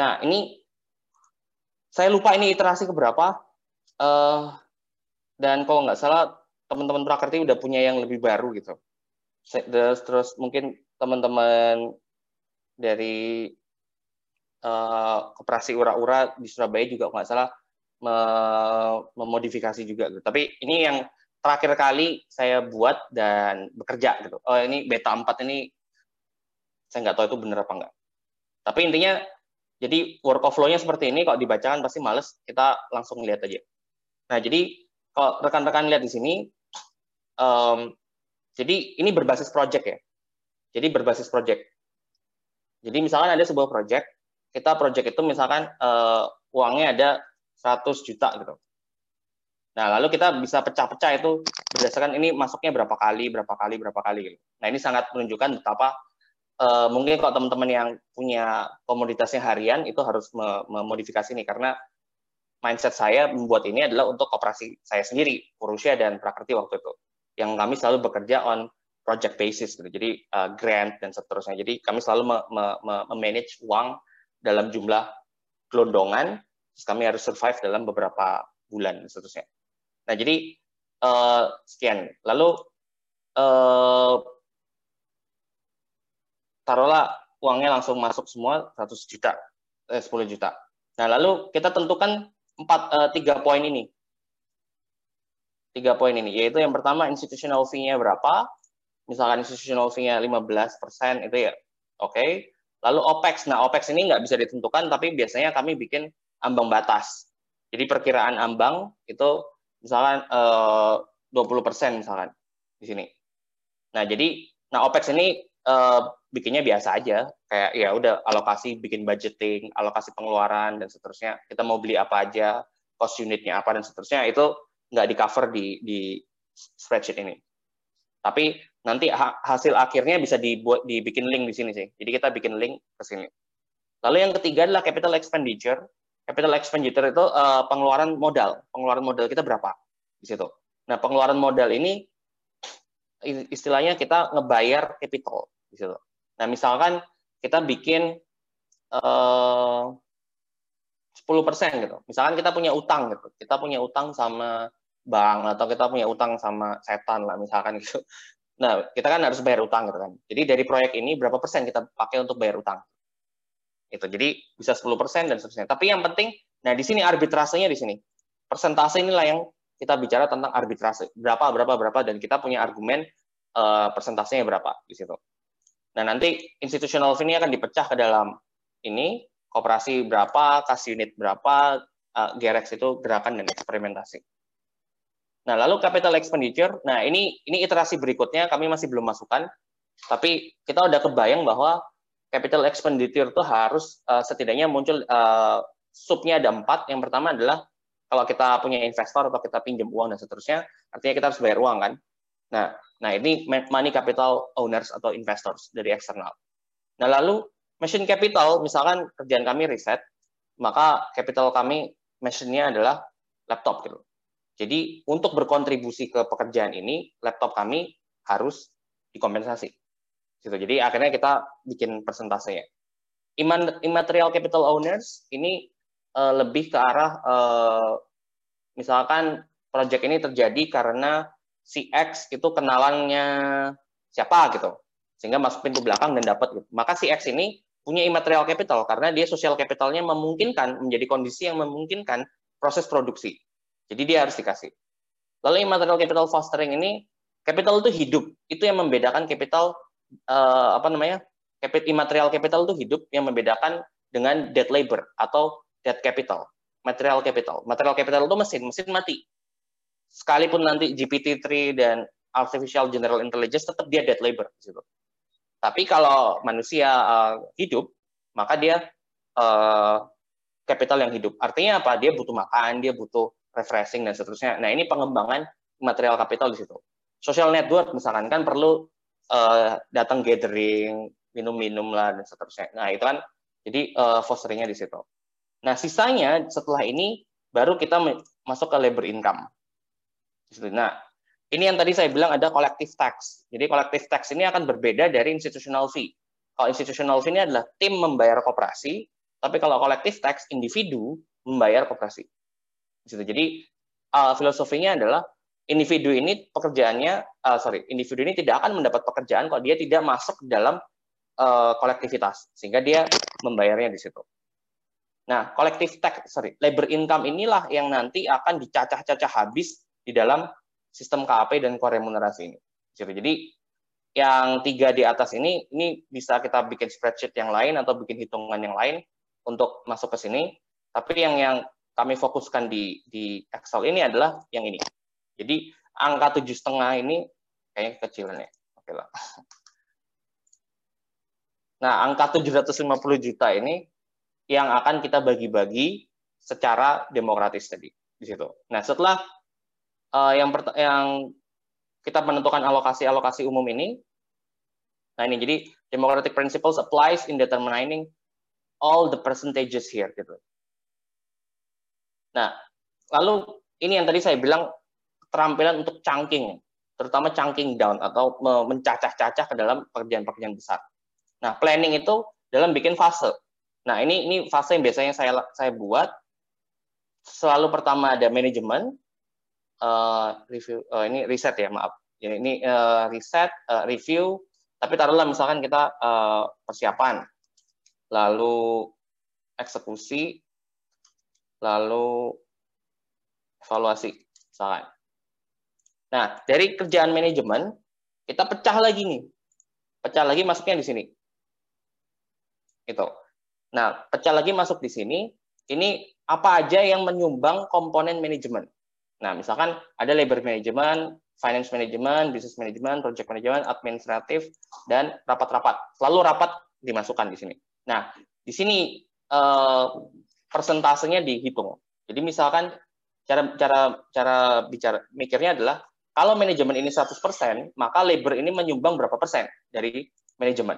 Nah, ini saya lupa ini iterasi keberapa. Uh, dan kalau nggak salah, teman-teman prakerti udah punya yang lebih baru gitu. Terus, terus mungkin teman-teman dari uh, koperasi ura-ura di Surabaya juga nggak salah memodifikasi juga gitu. Tapi ini yang terakhir kali saya buat dan bekerja gitu. Oh ini beta 4 ini saya nggak tahu itu benar apa enggak. Tapi intinya jadi work flow-nya seperti ini, kalau dibacakan pasti males, kita langsung lihat aja. Nah, jadi kalau rekan-rekan lihat di sini, um, jadi ini berbasis project ya. Jadi berbasis project. Jadi misalkan ada sebuah project, kita project itu misalkan uh, uangnya ada 100 juta gitu. Nah, lalu kita bisa pecah-pecah itu berdasarkan ini masuknya berapa kali, berapa kali, berapa kali gitu. Nah, ini sangat menunjukkan betapa uh, mungkin kalau teman-teman yang punya komoditasnya harian itu harus memodifikasi ini karena mindset saya membuat ini adalah untuk operasi saya sendiri, Purusya dan Prakerti waktu itu. Yang kami selalu bekerja on project basis gitu. Jadi uh, grant dan seterusnya. Jadi kami selalu memanage uang dalam jumlah gelondongan, terus kami harus survive dalam beberapa bulan dan seterusnya. Nah, jadi uh, sekian. Lalu uh, taruhlah uangnya langsung masuk semua 100 juta, eh, 10 juta. Nah, lalu kita tentukan empat eh, tiga poin ini. Tiga poin ini, yaitu yang pertama institutional fee-nya berapa? Misalkan institutional fee-nya 15% itu ya, oke. Okay. Lalu OPEX, nah OPEX ini nggak bisa ditentukan, tapi biasanya kami bikin ambang batas. Jadi perkiraan ambang itu misalkan eh, 20% misalkan di sini. Nah, jadi nah OPEX ini eh, bikinnya biasa aja. Kayak ya udah alokasi bikin budgeting alokasi pengeluaran dan seterusnya. Kita mau beli apa aja cost unitnya apa dan seterusnya itu nggak di cover di di spreadsheet ini. Tapi nanti hasil akhirnya bisa dibuat dibikin link di sini sih. Jadi kita bikin link ke sini. Lalu yang ketiga adalah capital expenditure. Capital expenditure itu uh, pengeluaran modal. Pengeluaran modal kita berapa? Di situ. Nah pengeluaran modal ini istilahnya kita ngebayar capital di situ Nah, misalkan kita bikin eh, uh, 10% gitu. Misalkan kita punya utang gitu. Kita punya utang sama bank atau kita punya utang sama setan lah misalkan gitu. Nah, kita kan harus bayar utang gitu kan. Jadi dari proyek ini berapa persen kita pakai untuk bayar utang? Itu. Jadi bisa 10% dan seterusnya. Tapi yang penting nah di sini arbitrasenya di sini. Persentase inilah yang kita bicara tentang arbitrase. Berapa berapa berapa dan kita punya argumen uh, persentasenya berapa di situ. Nah, nanti institutional ini akan dipecah ke dalam ini, kooperasi berapa, kas unit berapa, uh, GRX itu gerakan dan eksperimentasi. Nah, lalu capital expenditure, nah ini ini iterasi berikutnya kami masih belum masukkan. Tapi kita udah kebayang bahwa capital expenditure itu harus uh, setidaknya muncul uh, subnya ada empat. Yang pertama adalah kalau kita punya investor atau kita pinjam uang dan seterusnya, artinya kita harus bayar uang kan. Nah, nah ini money capital owners atau investors dari eksternal. Nah lalu machine capital, misalkan kerjaan kami riset, maka capital kami machine-nya adalah laptop gitu. Jadi untuk berkontribusi ke pekerjaan ini, laptop kami harus dikompensasi. Gitu. Jadi akhirnya kita bikin persentasenya. Immaterial capital owners ini uh, lebih ke arah uh, misalkan proyek ini terjadi karena si X itu kenalannya siapa gitu sehingga masuk pintu belakang dan dapat gitu. Maka si X ini punya immaterial capital karena dia social capitalnya memungkinkan menjadi kondisi yang memungkinkan proses produksi. Jadi dia harus dikasih. Lalu immaterial capital fostering ini capital itu hidup. Itu yang membedakan capital uh, apa namanya? Capital immaterial capital itu hidup yang membedakan dengan dead labor atau dead capital, material capital. Material capital itu mesin, mesin mati. Sekalipun nanti GPT-3 dan artificial general intelligence tetap dia dead labor gitu. Tapi kalau manusia uh, hidup, maka dia uh, capital yang hidup. Artinya apa? Dia butuh makan, dia butuh refreshing dan seterusnya. Nah, ini pengembangan material capital di situ. Social network misalkan kan perlu uh, datang gathering, minum-minum lah dan seterusnya. Nah, itu kan jadi uh, fosteringnya di situ. Nah, sisanya setelah ini baru kita masuk ke labor income. Nah, ini yang tadi saya bilang ada collective tax. Jadi collective tax ini akan berbeda dari institutional fee. Kalau institutional fee ini adalah tim membayar koperasi, tapi kalau collective tax individu membayar koperasi. Jadi uh, filosofinya adalah individu ini pekerjaannya, uh, sorry, individu ini tidak akan mendapat pekerjaan kalau dia tidak masuk dalam uh, kolektivitas, sehingga dia membayarnya di situ. Nah, kolektif tax, sorry, labor income inilah yang nanti akan dicacah-cacah habis di dalam sistem KAP dan koremunerasi ini. Jadi yang tiga di atas ini, ini bisa kita bikin spreadsheet yang lain atau bikin hitungan yang lain untuk masuk ke sini. Tapi yang yang kami fokuskan di di Excel ini adalah yang ini. Jadi angka tujuh setengah ini kayaknya kecilan ya. Oke lah. Nah, angka 750 juta ini yang akan kita bagi-bagi secara demokratis tadi di situ. Nah, setelah uh, yang yang kita menentukan alokasi-alokasi umum ini, nah ini jadi democratic principles applies in determining all the percentages here gitu. Nah, lalu ini yang tadi saya bilang keterampilan untuk chunking, terutama chunking down atau mencacah-cacah ke dalam pekerjaan-pekerjaan besar. Nah, planning itu dalam bikin fase. Nah, ini ini fase yang biasanya saya saya buat selalu pertama ada manajemen uh, review uh, ini riset ya, maaf. Ya, ini uh, riset, uh, review, tapi taruhlah misalkan kita uh, persiapan, lalu eksekusi, lalu evaluasi, misalkan. Nah, dari kerjaan manajemen, kita pecah lagi nih. Pecah lagi masuknya di sini. Itu. Nah, pecah lagi masuk di sini, ini apa aja yang menyumbang komponen manajemen. Nah, misalkan ada labor management, finance management, business management, project management, administratif, dan rapat-rapat. Selalu rapat dimasukkan di sini. Nah, di sini eh, persentasenya dihitung. Jadi misalkan cara cara cara bicara mikirnya adalah kalau manajemen ini 100%, maka labor ini menyumbang berapa persen dari manajemen.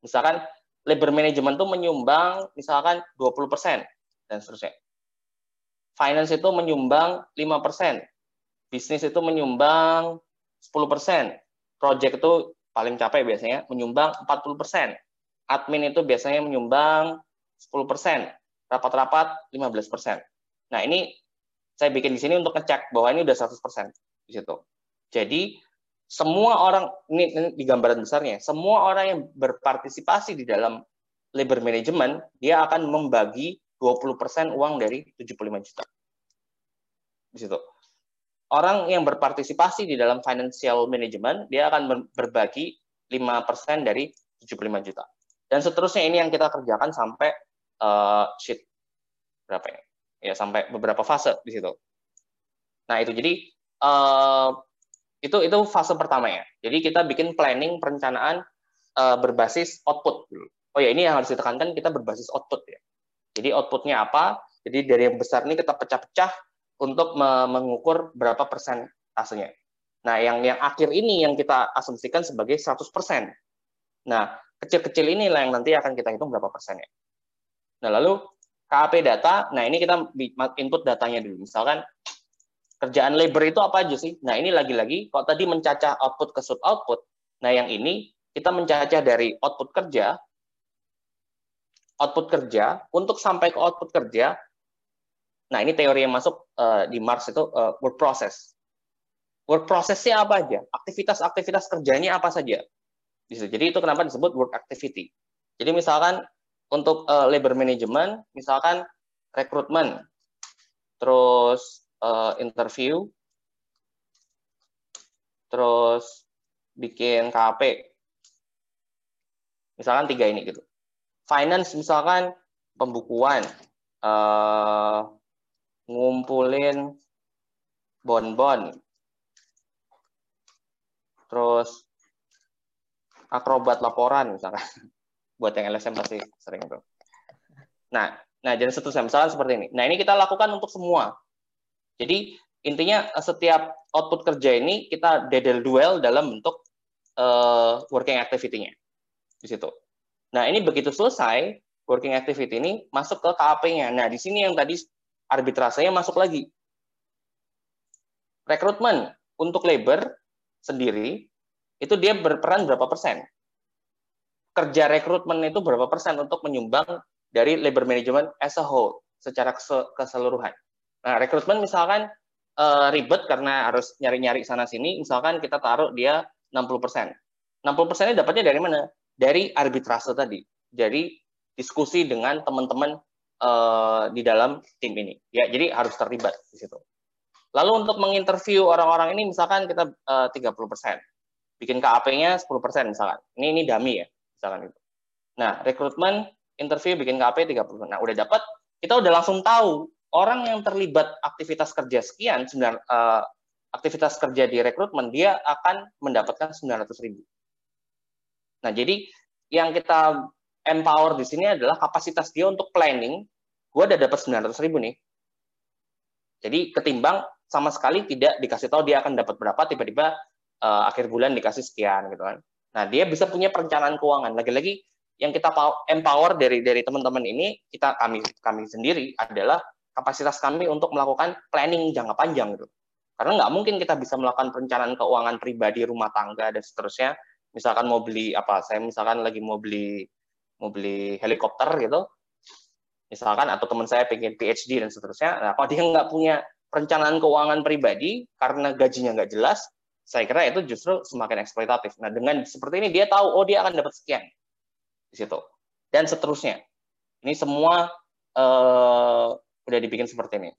Misalkan labor management itu menyumbang misalkan 20% dan seterusnya. Finance itu menyumbang 5%. Bisnis itu menyumbang 10%. Project itu paling capek biasanya menyumbang 40%. Admin itu biasanya menyumbang 10%. Rapat-rapat 15%. Nah, ini saya bikin di sini untuk ngecek bahwa ini udah 100% di situ. Jadi semua orang ini, ini di gambaran besarnya, semua orang yang berpartisipasi di dalam labor management, dia akan membagi 20% uang dari 75 juta. Di situ. Orang yang berpartisipasi di dalam financial management, dia akan berbagi 5% dari 75 juta. Dan seterusnya ini yang kita kerjakan sampai uh, sheet berapa ya? Ya sampai beberapa fase di situ. Nah, itu jadi uh, Itu itu fase pertama ya. Jadi kita bikin planning perencanaan uh, berbasis output. Oh ya, ini yang harus ditekankan kita berbasis output ya. Jadi outputnya apa? Jadi dari yang besar ini kita pecah-pecah untuk mengukur berapa persentasenya. Nah, yang yang akhir ini yang kita asumsikan sebagai 100%. Nah, kecil-kecil inilah yang nanti akan kita hitung berapa persennya. Nah, lalu KAP data, nah ini kita input datanya dulu. Misalkan kerjaan labor itu apa aja sih? Nah, ini lagi-lagi, kalau tadi mencacah output ke sub output, nah yang ini kita mencacah dari output kerja, output kerja, untuk sampai ke output kerja, nah ini teori yang masuk uh, di Marx itu uh, work process. Work processnya apa aja? Aktivitas-aktivitas kerjanya apa saja? Jadi itu kenapa disebut work activity. Jadi misalkan untuk uh, labor management, misalkan rekrutmen, terus uh, interview, terus bikin KP, Misalkan tiga ini gitu. Finance misalkan pembukuan, uh, ngumpulin bon-bon, terus akrobat laporan misalkan. Buat yang LSM pasti sering itu. Nah, nah jadi seterusnya misalkan seperti ini. Nah ini kita lakukan untuk semua. Jadi intinya setiap output kerja ini kita dedel duel dalam bentuk uh, working activity-nya di situ. Nah, ini begitu selesai working activity ini masuk ke KAP-nya. Nah, di sini yang tadi arbitrasenya masuk lagi. Rekrutmen untuk labor sendiri itu dia berperan berapa persen? Kerja rekrutmen itu berapa persen untuk menyumbang dari labor management as a whole secara keseluruhan. Nah, rekrutmen misalkan uh, ribet karena harus nyari-nyari sana sini, misalkan kita taruh dia 60 persen. 60 persennya dapatnya dari mana? Dari arbitrase tadi, dari diskusi dengan teman-teman uh, di dalam tim ini. Ya, jadi harus terlibat di situ. Lalu untuk menginterview orang-orang ini misalkan kita uh, 30%. Bikin KAP-nya 10% misalkan. Ini ini dummy ya, misalkan itu. Nah, rekrutmen, interview, bikin KAP 30%. Nah, udah dapat, kita udah langsung tahu orang yang terlibat aktivitas kerja sekian, uh, aktivitas kerja di rekrutmen, dia akan mendapatkan 900 ribu. Nah, jadi yang kita empower di sini adalah kapasitas dia untuk planning. Gue udah dapat 900 ribu nih. Jadi ketimbang sama sekali tidak dikasih tahu dia akan dapat berapa, tiba-tiba uh, akhir bulan dikasih sekian gitu kan. Nah, dia bisa punya perencanaan keuangan. Lagi-lagi yang kita empower dari dari teman-teman ini, kita kami kami sendiri adalah kapasitas kami untuk melakukan planning jangka panjang gitu. Karena nggak mungkin kita bisa melakukan perencanaan keuangan pribadi, rumah tangga dan seterusnya misalkan mau beli apa saya misalkan lagi mau beli mau beli helikopter gitu. Misalkan atau teman saya pengen PhD dan seterusnya. Nah kalau dia nggak punya perencanaan keuangan pribadi karena gajinya nggak jelas saya kira itu justru semakin eksploitatif. Nah dengan seperti ini dia tahu oh dia akan dapat sekian di situ. Dan seterusnya. Ini semua uh, udah dibikin seperti ini.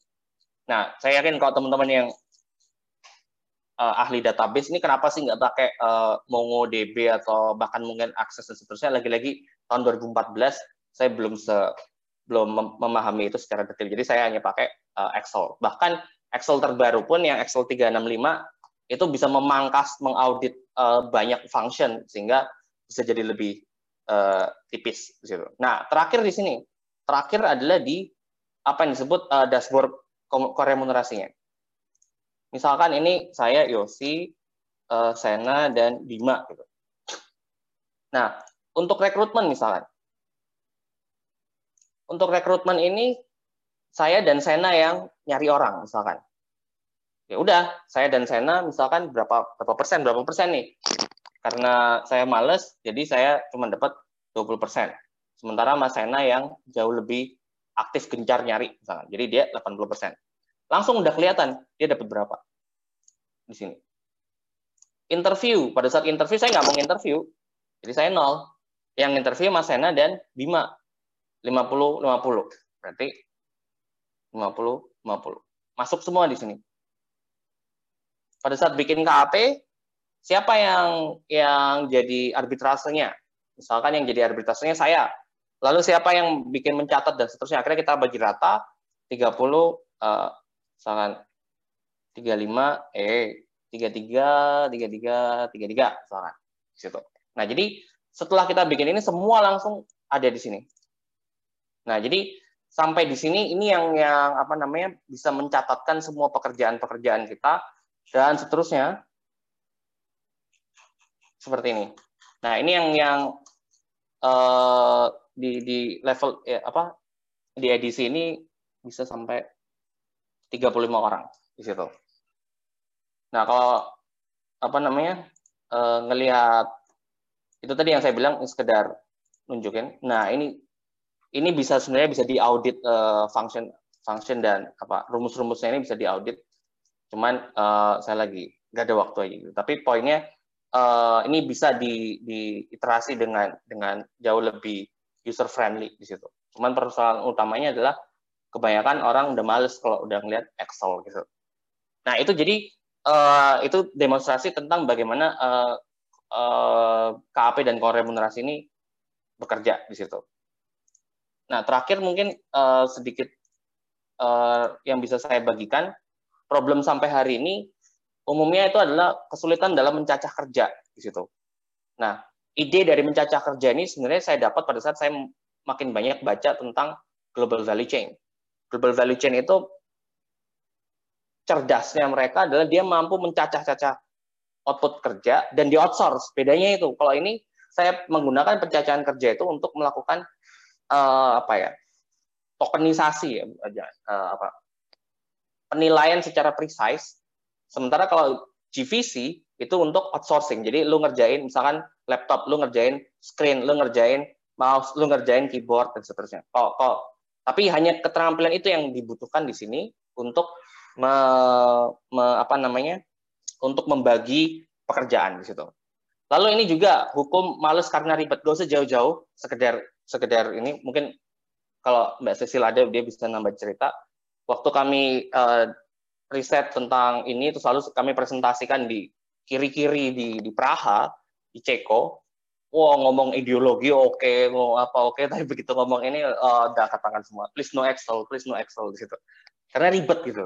Nah saya yakin kalau teman-teman yang uh, ahli database ini kenapa sih nggak pakai uh, MongoDB atau bahkan mungkin akses dan seterusnya lagi-lagi tahun 2014 saya belum se belum mem memahami itu secara detail jadi saya hanya pakai uh, Excel bahkan Excel terbaru pun yang Excel 365 itu bisa memangkas mengaudit uh, banyak function sehingga bisa jadi lebih uh, tipis di situ. Nah terakhir di sini terakhir adalah di apa yang disebut uh, dashboard koremunerasinya. Misalkan ini saya Yosi, uh, Sena dan Bima gitu. Nah, untuk rekrutmen misalkan. Untuk rekrutmen ini saya dan Sena yang nyari orang misalkan. Ya udah, saya dan Sena misalkan berapa berapa persen, berapa persen nih. Karena saya males, jadi saya cuma dapat 20 persen. Sementara Mas Sena yang jauh lebih aktif gencar nyari misalkan. Jadi dia 80 persen langsung udah kelihatan dia dapat berapa di sini. Interview, pada saat interview saya nggak mau interview, jadi saya nol. Yang interview Mas Sena dan Bima 50 50. Berarti 50 50. Masuk semua di sini. Pada saat bikin KAP, siapa yang yang jadi arbitrasenya? Misalkan yang jadi arbitrasenya saya. Lalu siapa yang bikin mencatat dan seterusnya. Akhirnya kita bagi rata 30 uh, misalkan 35 E tiga tiga tiga tiga tiga tiga misalkan di situ. Nah jadi setelah kita bikin ini semua langsung ada di sini. Nah jadi sampai di sini ini yang yang apa namanya bisa mencatatkan semua pekerjaan-pekerjaan kita dan seterusnya seperti ini. Nah ini yang yang uh, di di level ya, apa di edisi ini bisa sampai 35 orang di situ. Nah, kalau apa namanya? Uh, ngelihat itu tadi yang saya bilang sekedar nunjukin. Nah, ini ini bisa sebenarnya bisa diaudit uh, function function dan apa rumus-rumusnya ini bisa diaudit. Cuman uh, saya lagi nggak ada waktu aja gitu. Tapi poinnya uh, ini bisa di, diiterasi dengan dengan jauh lebih user friendly di situ. Cuman persoalan utamanya adalah kebanyakan orang udah males kalau udah ngeliat Excel gitu. Nah itu jadi uh, itu demonstrasi tentang bagaimana uh, uh, KAP dan remunerasi ini bekerja di situ. Nah, terakhir mungkin uh, sedikit uh, yang bisa saya bagikan, problem sampai hari ini umumnya itu adalah kesulitan dalam mencacah kerja di situ. Nah, ide dari mencacah kerja ini sebenarnya saya dapat pada saat saya makin banyak baca tentang global value chain. Global value chain itu cerdasnya mereka adalah dia mampu mencacah-cacah output kerja dan di outsource. Bedanya itu. Kalau ini saya menggunakan pencacahan kerja itu untuk melakukan uh, apa ya? tokenisasi ya uh, apa penilaian secara precise. Sementara kalau GVC itu untuk outsourcing. Jadi lu ngerjain misalkan laptop, lu ngerjain screen, lu ngerjain mouse, lu ngerjain keyboard dan seterusnya. Kok tapi hanya keterampilan itu yang dibutuhkan di sini untuk me, me, apa namanya untuk membagi pekerjaan di situ. Lalu ini juga hukum males karena ribet. Gak usah jauh-jauh, sekedar sekedar ini mungkin kalau Mbak Cecil ada dia bisa nambah cerita. Waktu kami uh, riset tentang ini itu selalu kami presentasikan di kiri-kiri di di Praha, di Ceko. Wah ngomong ideologi oke, okay, ngomong apa oke, okay, tapi begitu ngomong ini uh, udah katakan semua. Please no Excel, please no Excel di situ karena ribet gitu.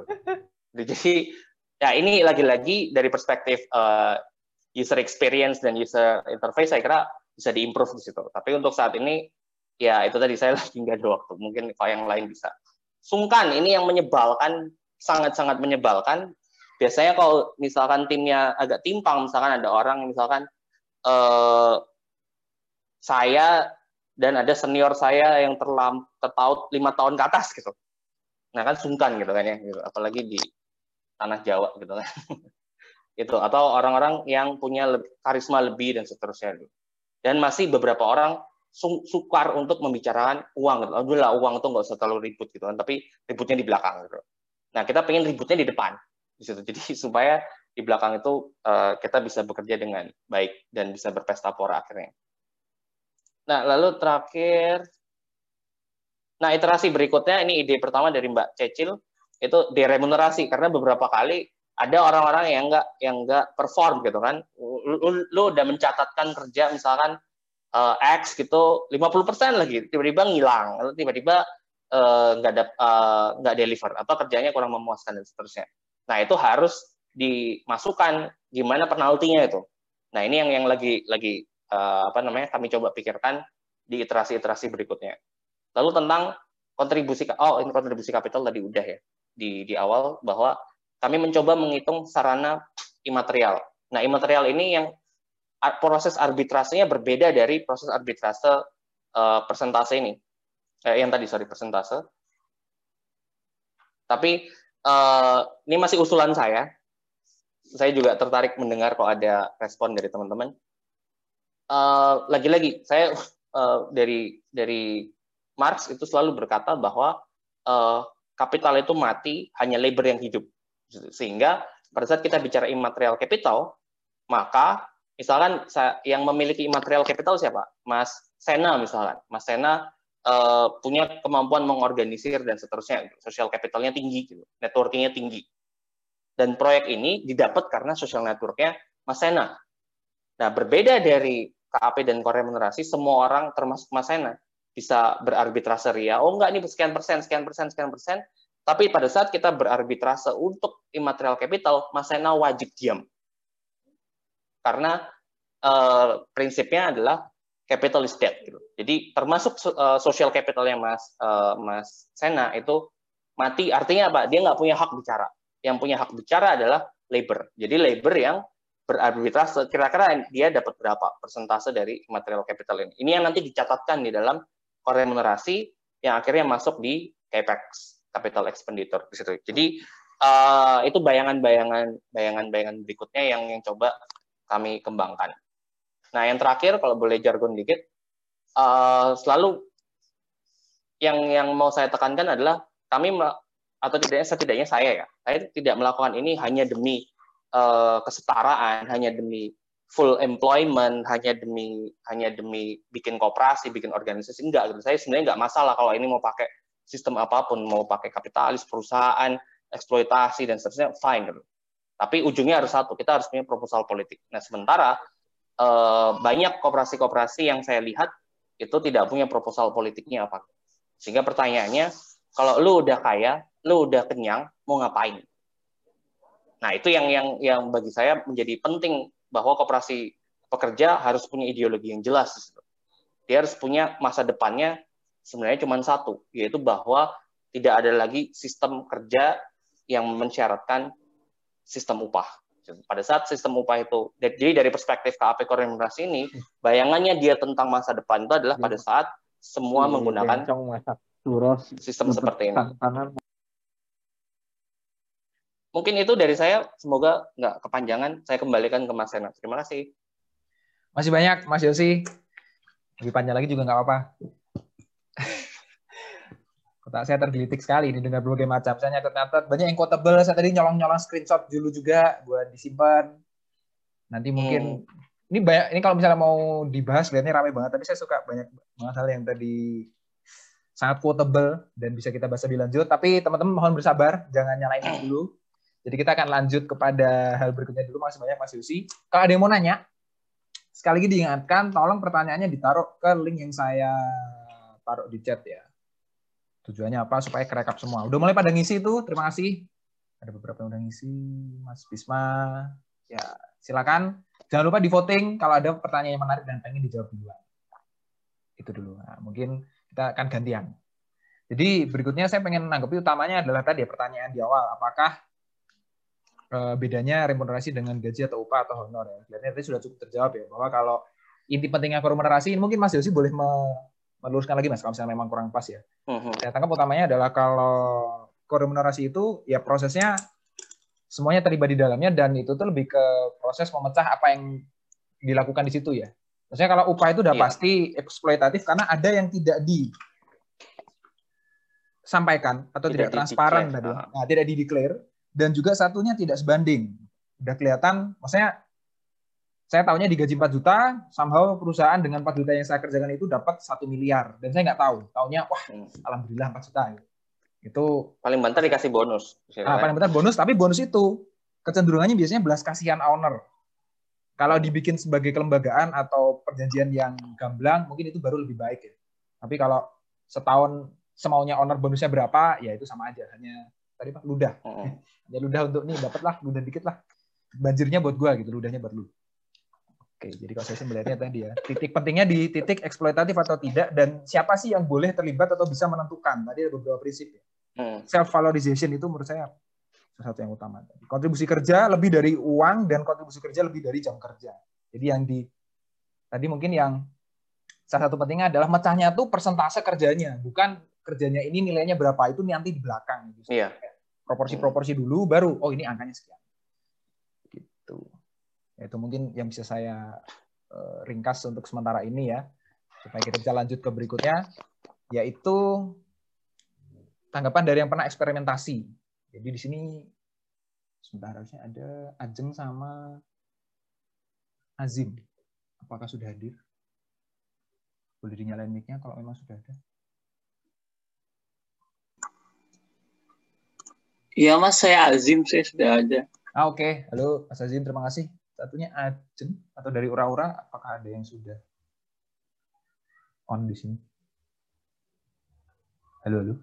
Jadi ya ini lagi-lagi dari perspektif uh, user experience dan user interface saya kira bisa diimprove di situ. Tapi untuk saat ini ya itu tadi saya lagi nggak ada waktu. Mungkin kalau yang lain bisa. Sungkan ini yang menyebalkan sangat-sangat menyebalkan. Biasanya kalau misalkan timnya agak timpang, misalkan ada orang misalkan uh, saya dan ada senior saya yang terlam tertaut lima tahun ke atas gitu Nah kan sungkan gitu kan ya, gitu. apalagi di tanah Jawa gitu kan. itu atau orang-orang yang punya karisma lebih dan seterusnya gitu. Dan masih beberapa orang sukar untuk membicarakan uang gitu. Alhamdulillah uang itu nggak usah terlalu ribut gitu kan, tapi ributnya di belakang gitu. Nah kita pengen ributnya di depan di situ. Jadi supaya di belakang itu uh, kita bisa bekerja dengan baik dan bisa berpesta pora akhirnya. Nah lalu terakhir Nah, iterasi berikutnya ini ide pertama dari Mbak Cecil itu deremunerasi karena beberapa kali ada orang-orang yang enggak yang enggak perform gitu kan. Lu, lu udah mencatatkan kerja misalkan uh, X gitu 50% lagi tiba-tiba ngilang, tiba-tiba enggak uh, uh, nggak deliver atau kerjanya kurang memuaskan dan seterusnya. Nah, itu harus dimasukkan gimana penaltinya itu. Nah, ini yang yang lagi lagi uh, apa namanya kami coba pikirkan di iterasi-iterasi berikutnya. Lalu tentang kontribusi oh ini kontribusi kapital tadi udah ya di di awal bahwa kami mencoba menghitung sarana imaterial. Nah, imaterial ini yang proses arbitrasenya berbeda dari proses arbitrase uh, persentase ini. Eh, yang tadi sorry persentase. Tapi uh, ini masih usulan saya. Saya juga tertarik mendengar kalau ada respon dari teman-teman. Lagi-lagi saya uh, dari dari Marx itu selalu berkata bahwa uh, kapital itu mati, hanya labor yang hidup. Sehingga pada saat kita bicara immaterial capital, maka misalkan yang memiliki immaterial capital siapa? Mas Sena misalkan. Mas Sena uh, punya kemampuan mengorganisir dan seterusnya, social capitalnya tinggi, gitu. networkingnya tinggi. Dan proyek ini didapat karena social networknya Mas Sena. Nah, berbeda dari KAP dan koremunerasi, semua orang termasuk Mas Sena bisa berarbitrase ria. Oh enggak ini sekian persen, sekian persen, sekian persen. Tapi pada saat kita berarbitrase untuk immaterial capital, Mas Sena wajib diam. Karena uh, prinsipnya adalah capital is dead. Gitu. Jadi termasuk uh, social capital yang Mas uh, Mas Sena itu mati. Artinya apa? Dia nggak punya hak bicara. Yang punya hak bicara adalah labor. Jadi labor yang berarbitrase kira-kira dia dapat berapa persentase dari material capital ini. Ini yang nanti dicatatkan di dalam remunerasi yang akhirnya masuk di capex capital expenditure di situ. Jadi uh, itu bayangan-bayangan bayangan-bayangan berikutnya yang yang coba kami kembangkan. Nah, yang terakhir kalau boleh jargon dikit, uh, selalu yang yang mau saya tekankan adalah kami atau tidaknya setidaknya saya ya, saya tidak melakukan ini hanya demi uh, kesetaraan, hanya demi full employment, hanya demi hanya demi bikin kooperasi, bikin organisasi enggak gitu. Saya sebenarnya enggak masalah kalau ini mau pakai sistem apa pun, mau pakai kapitalis, perusahaan, eksploitasi dan seterusnya fine gitu. Tapi ujungnya harus satu, kita harus punya proposal politik. Nah, sementara uh, banyak kooperasi-kooperasi yang saya lihat itu tidak punya proposal politiknya apa. Sehingga pertanyaannya, kalau lu udah kaya, lu udah kenyang, mau ngapain? Nah, itu yang yang yang bagi saya menjadi penting bahwa koperasi pekerja harus punya ideologi yang jelas. Dia harus punya masa depannya sebenarnya cuma satu, yaitu bahwa tidak ada lagi sistem kerja yang mensyaratkan sistem upah. Pada saat sistem upah itu, jadi dari perspektif KAP koordinasi ini, bayangannya dia tentang masa depan itu adalah pada saat semua iya, menggunakan sistem seperti ini. Mungkin itu dari saya. Semoga nggak kepanjangan. Saya kembalikan ke Mas Sena. Terima kasih. Masih banyak, Mas Yosi. Lebih panjang lagi juga nggak apa-apa. Kota saya tergelitik sekali ini dengan berbagai macam. Saya nyatet-nyatet. Banyak yang quotable. Saya tadi nyolong-nyolong screenshot dulu juga buat disimpan. Nanti mungkin hmm. ini banyak. Ini kalau misalnya mau dibahas, kelihatannya ramai banget. Tapi saya suka banyak banget hal yang tadi sangat quotable dan bisa kita bahas lebih lanjut. Tapi teman-teman mohon bersabar, jangan nyalain dulu. Jadi kita akan lanjut kepada hal berikutnya dulu. Masih banyak Mas Yusi. Kalau ada yang mau nanya, sekali lagi diingatkan, tolong pertanyaannya ditaruh ke link yang saya taruh di chat ya. Tujuannya apa? Supaya kerekap semua. Udah mulai pada ngisi itu, terima kasih. Ada beberapa yang udah ngisi, Mas Bisma. Ya, silakan. Jangan lupa di voting kalau ada pertanyaan yang menarik dan pengen dijawab duluan. Itu dulu. Nah, mungkin kita akan gantian. Jadi berikutnya saya pengen menanggapi utamanya adalah tadi ya, pertanyaan di awal. Apakah Eh, bedanya remunerasi dengan gaji atau upah atau honor ya. Kelihatannya tadi sudah cukup terjawab ya bahwa kalau inti pentingnya remunerasi ini mungkin Mas Yosi boleh meluruskan lagi Mas kalau misalnya memang kurang pas ya. Uh-huh. Saya tangkap utamanya adalah kalau remunerasi itu ya prosesnya semuanya terlibat di dalamnya dan itu tuh lebih ke proses memecah apa yang dilakukan di situ ya. Maksudnya kalau upah itu udah yeah. pasti eksploitatif karena ada yang tidak di sampaikan atau tidak, tidak transparan tadi. Nah, tidak di declare dan juga satunya tidak sebanding. Udah kelihatan, maksudnya saya tahunya digaji 4 juta, somehow perusahaan dengan 4 juta yang saya kerjakan itu dapat satu miliar. Dan saya nggak tahu. Tahunya, wah, hmm. alhamdulillah 4 juta. Itu paling bentar dikasih bonus. Nah, paling bentar bonus, tapi bonus itu kecenderungannya biasanya belas kasihan owner. Kalau dibikin sebagai kelembagaan atau perjanjian yang gamblang, mungkin itu baru lebih baik ya. Tapi kalau setahun semaunya owner bonusnya berapa, ya itu sama aja. Hanya tadi pak. Ludah. Ya ludah untuk nih dapatlah ludah dikit lah. Banjirnya buat gua gitu ludahnya buat lu. Oke jadi kalau saya melihatnya tadi ya titik pentingnya di titik eksploitatif atau tidak dan siapa sih yang boleh terlibat atau bisa menentukan? Tadi ada beberapa prinsip ya. Hmm. self valorization itu menurut saya salah satu yang utama. Kontribusi kerja lebih dari uang dan kontribusi kerja lebih dari jam kerja. Jadi yang di tadi mungkin yang salah satu pentingnya adalah mecahnya tuh persentase kerjanya bukan kerjanya ini nilainya berapa itu nanti di belakang. Gitu. Iya proporsi-proporsi dulu baru oh ini angkanya sekian. Gitu. Ya, itu mungkin yang bisa saya uh, ringkas untuk sementara ini ya. Supaya kita bisa lanjut ke berikutnya yaitu tanggapan dari yang pernah eksperimentasi. Jadi di sini sebentar harusnya ada Ajeng sama Azim. Apakah sudah hadir? Boleh dinyalain mic-nya kalau memang sudah ada Iya mas, saya Azim, saya sudah ada. Ah, Oke, okay. halo Mas Azim, terima kasih. Satunya Ajen atau dari Ura-Ura, apakah ada yang sudah on di sini? Halo, halo.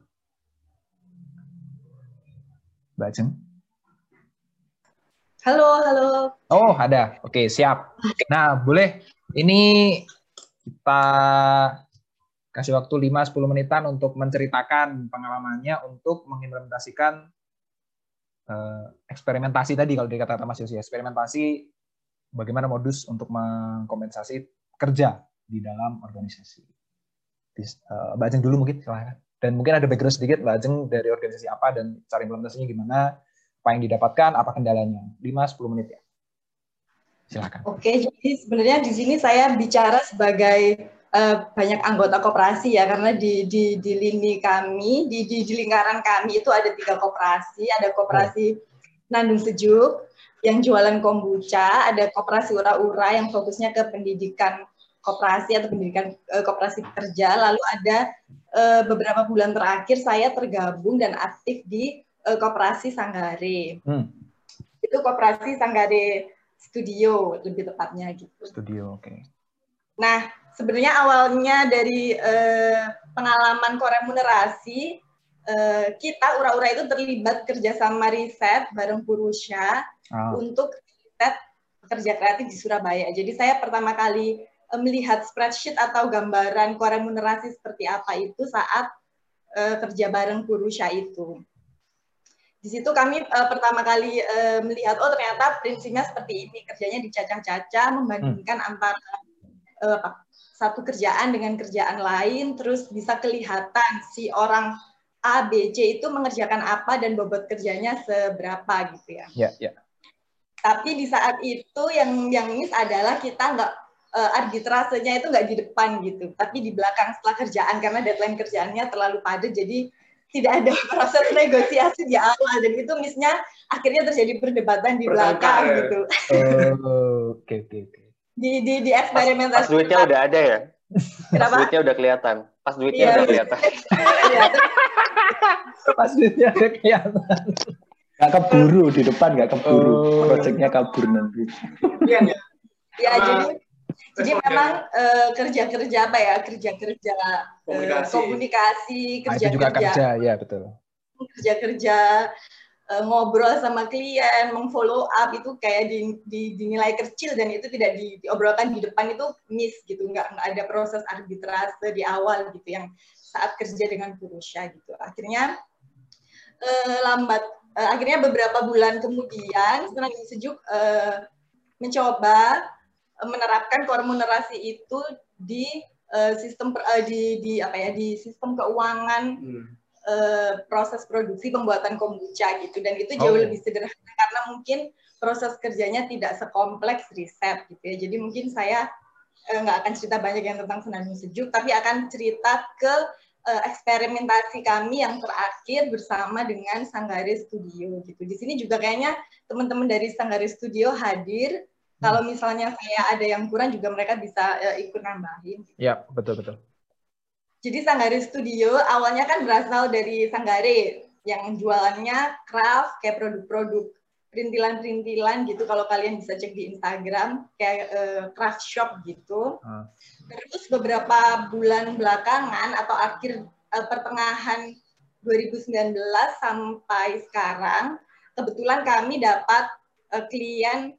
Mbak Jeng? Halo, halo. Oh, ada. Oke, siap. Nah, boleh. Ini kita kasih waktu 5-10 menitan untuk menceritakan pengalamannya untuk mengimplementasikan uh, eksperimentasi tadi kalau dikata Mas Yosi. Eksperimentasi bagaimana modus untuk mengkompensasi kerja di dalam organisasi. Uh, Mbak Jeng dulu mungkin, silahkan. Dan mungkin ada background sedikit, Mbak Jeng dari organisasi apa dan cara implementasinya gimana, apa yang didapatkan, apa kendalanya. 5-10 menit ya. Silakan. Oke, jadi sebenarnya di sini saya bicara sebagai uh, banyak anggota koperasi ya, karena di, di, di lini kami, di, di, di lingkaran kami itu ada tiga koperasi, ada koperasi. Nandung Sejuk, yang jualan kombucha, ada koperasi Ura-Ura yang fokusnya ke pendidikan koperasi atau pendidikan uh, koperasi kerja, lalu ada uh, beberapa bulan terakhir saya tergabung dan aktif di uh, koperasi Sanggare. Hmm. Itu koperasi Sanggare Studio lebih tepatnya gitu. Studio, oke. Okay. Nah, sebenarnya awalnya dari uh, pengalaman koremunerasi uh, kita ura-ura itu terlibat kerjasama riset bareng Purusha oh. untuk riset kerja kreatif di Surabaya. Jadi saya pertama kali melihat spreadsheet atau gambaran koremunerasi seperti apa itu saat uh, kerja bareng Purusha itu di situ kami uh, pertama kali uh, melihat oh ternyata prinsipnya seperti ini kerjanya dicacah-cacah membandingkan hmm. antara uh, satu kerjaan dengan kerjaan lain terus bisa kelihatan si orang A B C itu mengerjakan apa dan bobot kerjanya seberapa gitu ya. Ya, ya. Tapi di saat itu yang yang miss adalah kita nggak uh, arbitrasenya itu nggak di depan gitu, tapi di belakang setelah kerjaan karena deadline kerjaannya terlalu padat jadi tidak ada proses negosiasi di awal dan itu misnya akhirnya terjadi perdebatan di belakang ya. gitu. Oh, oke oke oke. Di di di eksperimentasi. Pas, pas duitnya udah ada ya. Kenapa? Pas duitnya udah kelihatan. Pas duitnya ya, udah kelihatan. Iya, pas duitnya udah kelihatan. Gak keburu di depan, gak keburu. Oh. Proyeknya kabur nanti. Iya. Ya, jadi jadi memang uh, kerja-kerja apa ya kerja-kerja komunikasi, uh, komunikasi kerja-kerja ah, juga kerja ya betul kerja-kerja uh, ngobrol sama klien mengfollow up itu kayak di, di, dinilai kecil dan itu tidak di, diobrolkan di depan itu miss gitu nggak, ada proses arbitrase di awal gitu yang saat kerja dengan Purusha gitu akhirnya uh, lambat uh, akhirnya beberapa bulan kemudian senang sejuk uh, mencoba menerapkan koremunerasi itu di uh, sistem uh, di di apa ya di sistem keuangan hmm. Uh, proses produksi pembuatan kombucha gitu dan itu jauh oh. lebih sederhana karena mungkin proses kerjanya tidak sekompleks riset gitu ya jadi mungkin saya nggak uh, akan cerita banyak yang tentang senandung sejuk tapi akan cerita ke uh, eksperimentasi kami yang terakhir bersama dengan Sanggare Studio gitu di sini juga kayaknya teman-teman dari Sanggare Studio hadir kalau misalnya saya ada yang kurang juga mereka bisa uh, ikut nambahin. Iya, betul betul. Jadi Sanggare Studio awalnya kan berasal dari Sanggare yang jualannya craft kayak produk-produk perintilan-perintilan gitu kalau kalian bisa cek di Instagram kayak uh, craft shop gitu. Uh. Terus beberapa bulan belakangan atau akhir uh, pertengahan 2019 sampai sekarang kebetulan kami dapat uh, klien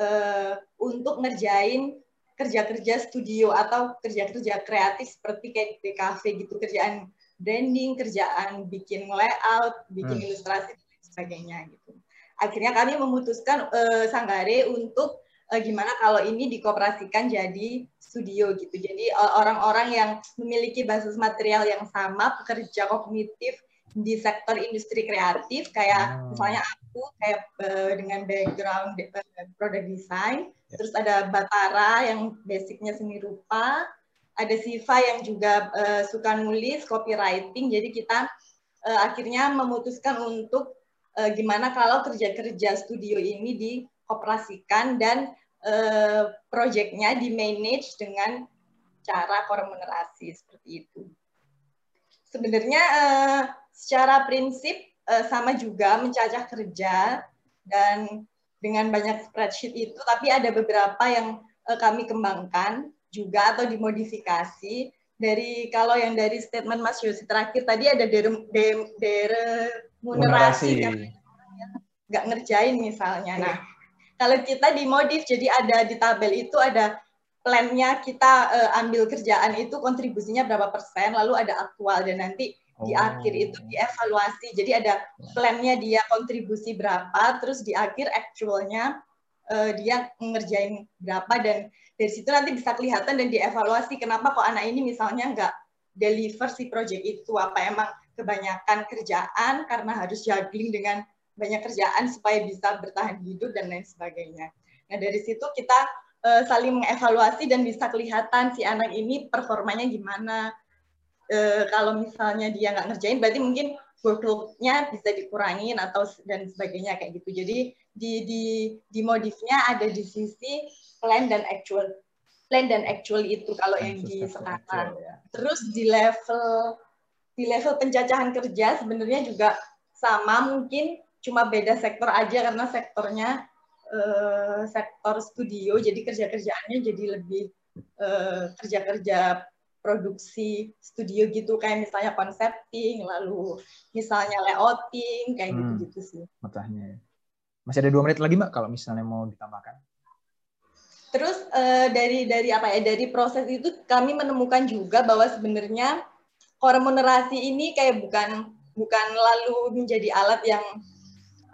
uh, untuk ngerjain kerja-kerja studio atau kerja-kerja kreatif seperti kayak di kafe gitu kerjaan branding, kerjaan bikin layout, bikin hmm. ilustrasi dan sebagainya gitu. Akhirnya kami memutuskan uh, Sanggare untuk uh, gimana kalau ini dikoperasikan jadi studio gitu. Jadi orang-orang yang memiliki basis material yang sama, pekerja kognitif di sektor industri kreatif kayak oh. misalnya aku kayak uh, dengan background uh, product design. Yeah. terus ada Batara yang basicnya seni rupa. Ada Siva yang juga uh, suka nulis copywriting. Jadi kita uh, akhirnya memutuskan untuk uh, gimana kalau kerja-kerja studio ini dioperasikan dan uh, proyeknya di manage dengan cara remunerasi seperti itu. Sebenarnya uh, secara prinsip uh, sama juga mencacah kerja dan dengan banyak spreadsheet itu, tapi ada beberapa yang uh, kami kembangkan juga atau dimodifikasi dari kalau yang dari statement Mas Yosi terakhir tadi ada dere, dere, deremunerasi kan? nggak ngerjain misalnya. Nah, kalau kita dimodif jadi ada di tabel itu ada plannya kita uh, ambil kerjaan itu kontribusinya berapa persen, lalu ada aktual dan nanti di oh. akhir itu dievaluasi. Jadi ada plannya dia kontribusi berapa, terus di akhir actualnya uh, dia ngerjain berapa dan dari situ nanti bisa kelihatan dan dievaluasi kenapa kok anak ini misalnya nggak deliver si project itu apa emang kebanyakan kerjaan karena harus juggling dengan banyak kerjaan supaya bisa bertahan hidup dan lain sebagainya. Nah dari situ kita uh, saling mengevaluasi dan bisa kelihatan si anak ini performanya gimana. Uh, kalau misalnya dia nggak ngerjain, berarti mungkin workload-nya bisa dikurangin atau dan sebagainya kayak gitu. Jadi di di di modifnya ada di sisi plan dan actual plan dan actual itu kalau yang di sekarang. Ya. Terus di level di level pencacahan kerja sebenarnya juga sama mungkin cuma beda sektor aja karena sektornya uh, sektor studio jadi kerja kerjaannya jadi lebih uh, kerja kerja produksi studio gitu kayak misalnya concepting lalu misalnya layouting kayak hmm. gitu gitu sih. Matanya. Masih ada dua menit lagi mbak kalau misalnya mau ditambahkan. Terus uh, dari dari apa ya dari proses itu kami menemukan juga bahwa sebenarnya remunerasi ini kayak bukan bukan lalu menjadi alat yang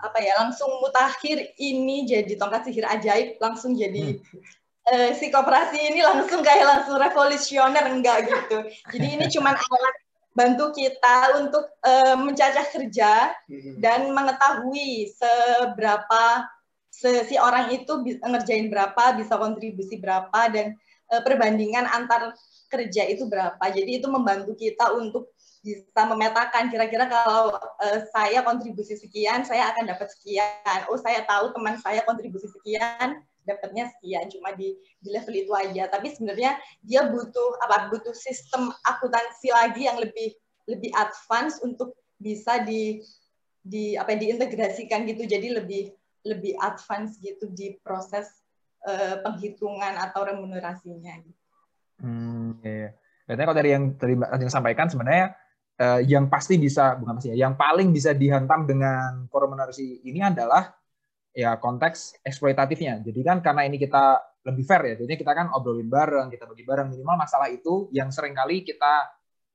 apa ya langsung mutakhir ini jadi tongkat sihir ajaib langsung jadi hmm. Uh, si koperasi ini langsung kayak langsung revolusioner enggak gitu jadi ini cuma alat bantu kita untuk uh, mencacah kerja hmm. dan mengetahui seberapa se si orang itu ngerjain berapa bisa kontribusi berapa dan uh, perbandingan antar kerja itu berapa jadi itu membantu kita untuk bisa memetakan kira-kira kalau uh, saya kontribusi sekian, saya akan dapat sekian. Oh, saya tahu teman saya kontribusi sekian, dapatnya sekian. Cuma di di level itu aja. Tapi sebenarnya dia butuh apa? Butuh sistem akuntansi lagi yang lebih lebih advance untuk bisa di di apa diintegrasikan gitu. Jadi lebih lebih advance gitu di proses uh, penghitungan atau remunerasinya. Hmm, iya. Berarti kalau dari yang tadi Mbak Ajeng sampaikan sebenarnya uh, yang pasti bisa bukan pasti ya, yang paling bisa dihantam dengan remunerasi ini adalah ya konteks eksploitatifnya. Jadi kan karena ini kita lebih fair ya, jadi kita kan obrolin bareng, kita bagi bareng minimal masalah itu yang sering kali kita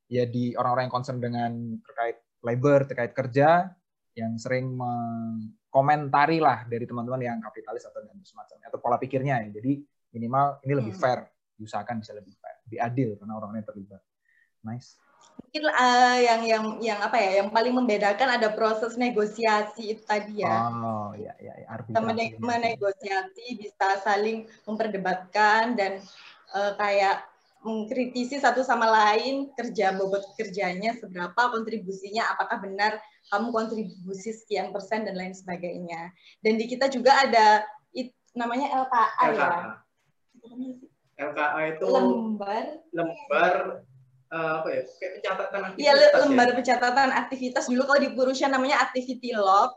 ya di orang-orang yang concern dengan terkait labor, terkait kerja yang sering mengkomentari lah dari teman-teman yang kapitalis atau dan semacamnya atau pola pikirnya ya. Jadi minimal ini lebih hmm. fair, diusahakan bisa lebih fair, lebih adil karena orang-orang yang terlibat. Nice mungkin uh, yang yang yang apa ya yang paling membedakan ada proses negosiasi itu tadi ya. Oh iya iya. iya. Kita menegosiasi bisa saling memperdebatkan dan uh, kayak mengkritisi satu sama lain kerja bobot kerjanya seberapa kontribusinya apakah benar kamu kontribusi sekian persen dan lain sebagainya dan di kita juga ada it, namanya LKA, LKA. ya LKA itu lembar lembar uh, apa ya? Kayak pencatatan aktivitas iya lembar ya? pencatatan aktivitas. Dulu kalau di Purusha namanya activity log.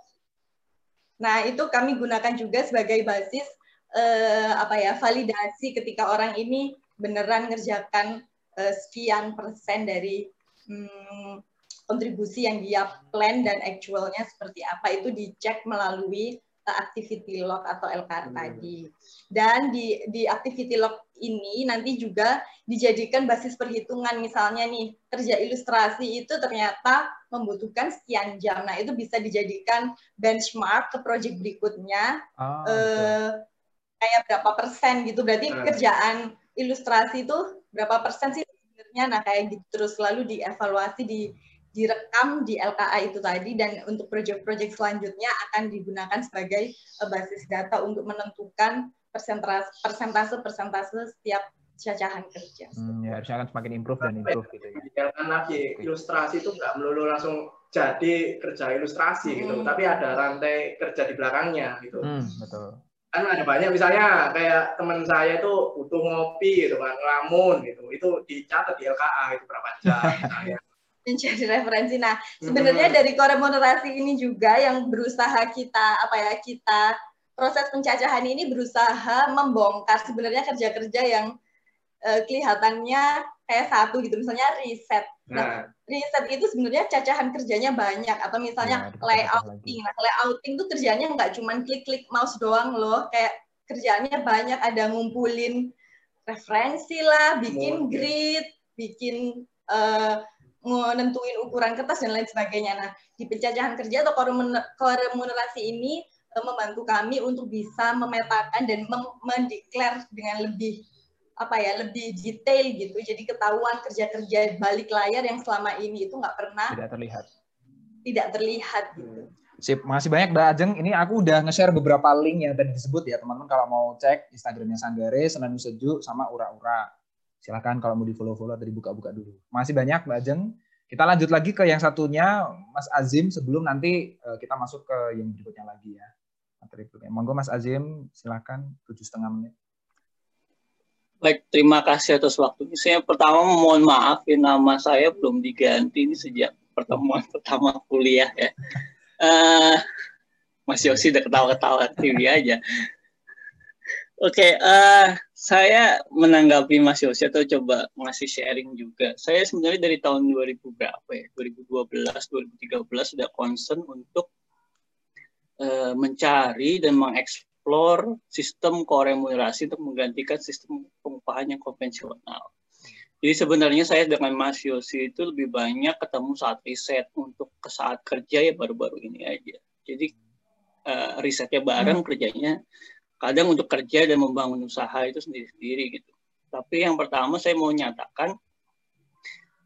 Nah itu kami gunakan juga sebagai basis uh, apa ya validasi ketika orang ini beneran ngerjakan uh, sekian persen dari hmm, kontribusi yang dia plan dan actualnya seperti apa. Itu dicek melalui activity log atau LKR hmm. tadi. Dan di di activity log ini nanti juga dijadikan basis perhitungan misalnya nih kerja ilustrasi itu ternyata membutuhkan sekian jam. Nah, itu bisa dijadikan benchmark ke project berikutnya. Oh, eh, kayak berapa persen gitu. Berarti hmm. kerjaan ilustrasi itu berapa persen sih sebenarnya? Nah, kayak gitu terus lalu dievaluasi di direkam di LKA itu tadi dan untuk proyek-proyek selanjutnya akan digunakan sebagai uh, basis data untuk menentukan persentase persentase persentase setiap cacahan kerja. Hmm, ya harusnya akan semakin improve dan improve gitu ya. Kan lagi ilustrasi itu nggak melulu langsung jadi kerja ilustrasi gitu, hmm. gitu, tapi ada rantai kerja di belakangnya gitu. Hmm, betul. Kan ada banyak misalnya kayak teman saya itu butuh ngopi gitu kan, ngelamun gitu, itu dicatat di LKA itu berapa jam misalnya menjadi referensi. Nah, sebenarnya hmm. dari koremunerasi ini juga yang berusaha kita apa ya kita proses pencacahan ini berusaha membongkar sebenarnya kerja-kerja yang uh, kelihatannya kayak satu gitu, misalnya riset. Nah, riset itu sebenarnya cacahan kerjanya banyak atau misalnya Ya, layouting. Nah, layouting tuh kerjanya nggak cuma klik-klik mouse doang loh, kayak kerjanya banyak ada ngumpulin referensi lah, bikin grid, bikin eh, menentuin ukuran kertas dan lain sebagainya. Nah, di pencacahan kerja atau koremun- koremunerasi ini eh, membantu kami untuk bisa memetakan dan mendeklar dengan lebih apa ya lebih detail gitu jadi ketahuan kerja-kerja balik layar yang selama ini itu nggak pernah Tidak terlihat. tidak terlihat gitu Sip, makasih banyak Mbak Ajeng. Ini aku udah nge-share beberapa link yang tadi disebut ya, teman-teman kalau mau cek Instagramnya Sanggare, Senin Sejuk, sama Ura-Ura. Silahkan kalau mau di-follow-follow atau dibuka-buka dulu. Makasih banyak Mbak Ajeng. Kita lanjut lagi ke yang satunya, Mas Azim, sebelum nanti eh, kita masuk ke yang berikutnya lagi ya. Materi berikutnya. Monggo Mas Azim, silahkan tujuh setengah menit. Baik, terima kasih atas waktunya. Saya pertama mohon maaf ya nama saya belum diganti ini sejak pertemuan pertama kuliah ya. Eh, Mas Yosi udah ketawa-ketawa TV aja. Oke, eh, saya menanggapi Mas Yosi atau coba ngasih sharing juga. Saya sebenarnya dari tahun 2000 berapa ya? 2012, 2013 sudah concern untuk eh, mencari dan mengeksplor sistem koremunerasi untuk menggantikan sistem pengupahan yang konvensional. Jadi sebenarnya saya dengan Mas Yosi itu lebih banyak ketemu saat riset untuk ke saat kerja ya baru-baru ini aja. Jadi uh, risetnya bareng, kerjanya kadang untuk kerja dan membangun usaha itu sendiri-sendiri gitu. Tapi yang pertama saya mau nyatakan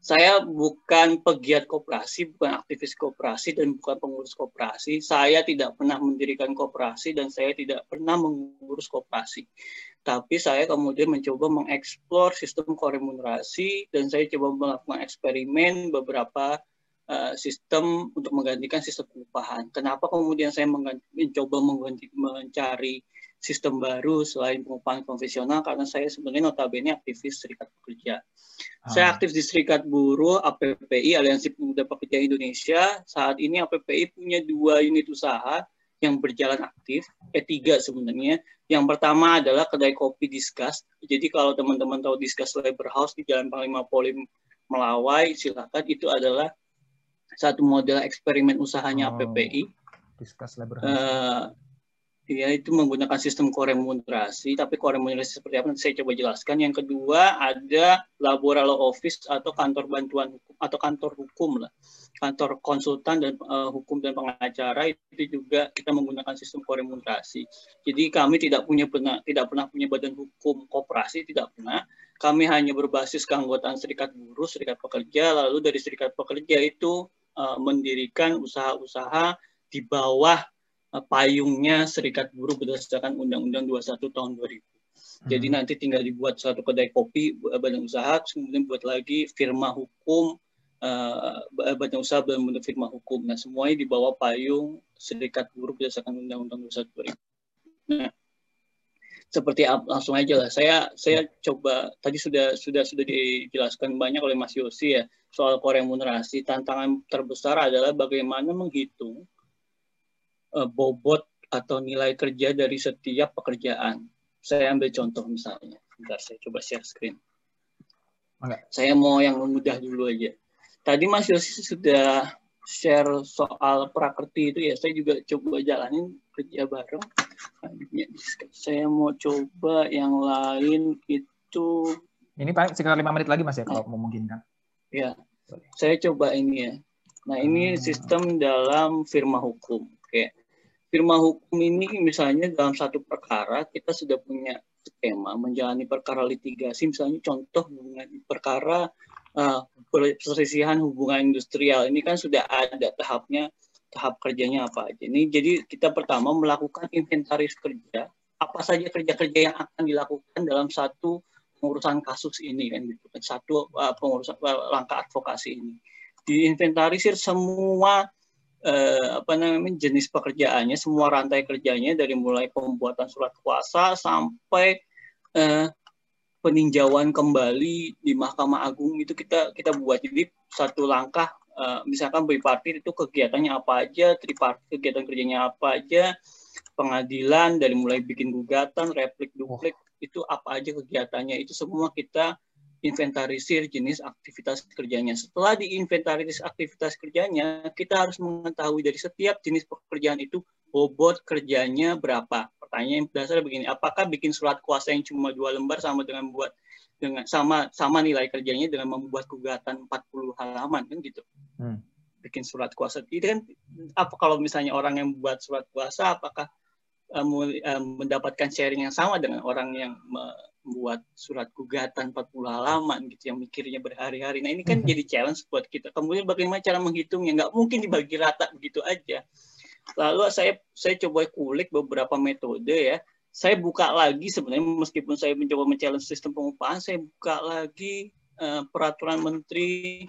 saya bukan pegiat koperasi, bukan aktivis koperasi dan bukan pengurus koperasi. Saya tidak pernah mendirikan koperasi dan saya tidak pernah mengurus koperasi. Tapi saya kemudian mencoba mengeksplor sistem koremunerasi dan saya coba melakukan eksperimen beberapa uh, sistem untuk menggantikan sistem pengupahan. Kenapa kemudian saya mencoba mencari sistem baru selain pengupahan konvensional karena saya sebenarnya notabene aktivis serikat pekerja. Ah. Saya aktif di Serikat Buruh APPI Aliansi Pemuda Pekerja Indonesia. Saat ini APPI punya dua unit usaha yang berjalan aktif, eh tiga sebenarnya. Yang pertama adalah kedai kopi Diskas. Jadi kalau teman-teman tahu Diskas Labor House di Jalan Panglima Polim Melawai, silakan itu adalah satu model eksperimen usahanya oh, APPI. Diskas Labor House. Uh, ya itu menggunakan sistem koremunerasi, tapi koremunerasi seperti apa saya coba jelaskan. Yang kedua ada laboral office atau kantor bantuan hukum atau kantor hukum lah, kantor konsultan dan uh, hukum dan pengacara itu juga kita menggunakan sistem koremunerasi. Jadi kami tidak punya pernah tidak pernah punya badan hukum koperasi tidak pernah. Kami hanya berbasis keanggotaan serikat buruh, serikat pekerja, lalu dari serikat pekerja itu uh, mendirikan usaha-usaha di bawah payungnya Serikat Buruh berdasarkan Undang-Undang 21 tahun 2000. Hmm. Jadi nanti tinggal dibuat satu kedai kopi badan usaha, kemudian buat lagi firma hukum, uh, badan usaha dan bentuk firma hukum. Nah semuanya di bawah payung Serikat Buruh berdasarkan Undang-Undang 21 2000. Nah seperti langsung aja lah. Saya saya coba tadi sudah sudah sudah dijelaskan banyak oleh Mas Yosi ya soal koremunerasi. Tantangan terbesar adalah bagaimana menghitung bobot atau nilai kerja dari setiap pekerjaan. Saya ambil contoh misalnya. Bentar, saya coba share screen. Saya mau yang mudah dulu aja. Tadi Mas Yosi sudah share soal prakerti itu ya. Saya juga coba jalanin kerja bareng. Saya mau coba yang lain itu. Ini paling sekitar lima menit lagi Mas ya kalau memungkinkan. Ya, saya coba ini ya. Nah ini sistem dalam firma hukum. Oke, firma hukum ini misalnya dalam satu perkara kita sudah punya skema menjalani perkara litigasi. Misalnya contoh hubungan perkara uh, perselisihan hubungan industrial ini kan sudah ada tahapnya tahap kerjanya apa aja. Ini jadi kita pertama melakukan inventaris kerja apa saja kerja-kerja yang akan dilakukan dalam satu pengurusan kasus ini kan gitu kan satu uh, pengurusan uh, langkah advokasi ini diinventarisir semua uh, apa namanya jenis pekerjaannya semua rantai kerjanya dari mulai pembuatan surat kuasa sampai uh, peninjauan kembali di Mahkamah Agung itu kita kita buat jadi satu langkah uh, misalkan bipartit itu kegiatannya apa aja tripartit kegiatan kerjanya apa aja pengadilan dari mulai bikin gugatan replik duplik oh. itu apa aja kegiatannya itu semua kita inventarisir jenis aktivitas kerjanya. Setelah diinventarisir aktivitas kerjanya, kita harus mengetahui dari setiap jenis pekerjaan itu bobot kerjanya berapa. Pertanyaan yang dasar begini, apakah bikin surat kuasa yang cuma dua lembar sama dengan buat dengan sama sama nilai kerjanya dengan membuat gugatan 40 halaman kan gitu. Hmm. Bikin surat kuasa itu kan apa kalau misalnya orang yang buat surat kuasa apakah um, um, mendapatkan sharing yang sama dengan orang yang membuat surat gugatan 40 halaman gitu yang mikirnya berhari-hari. Nah, ini kan hmm. jadi challenge buat kita. Kemudian bagaimana cara menghitungnya? Nggak mungkin dibagi rata begitu aja. Lalu saya saya coba kulik beberapa metode ya saya buka lagi sebenarnya meskipun saya mencoba men sistem pengupahan, saya buka lagi uh, peraturan menteri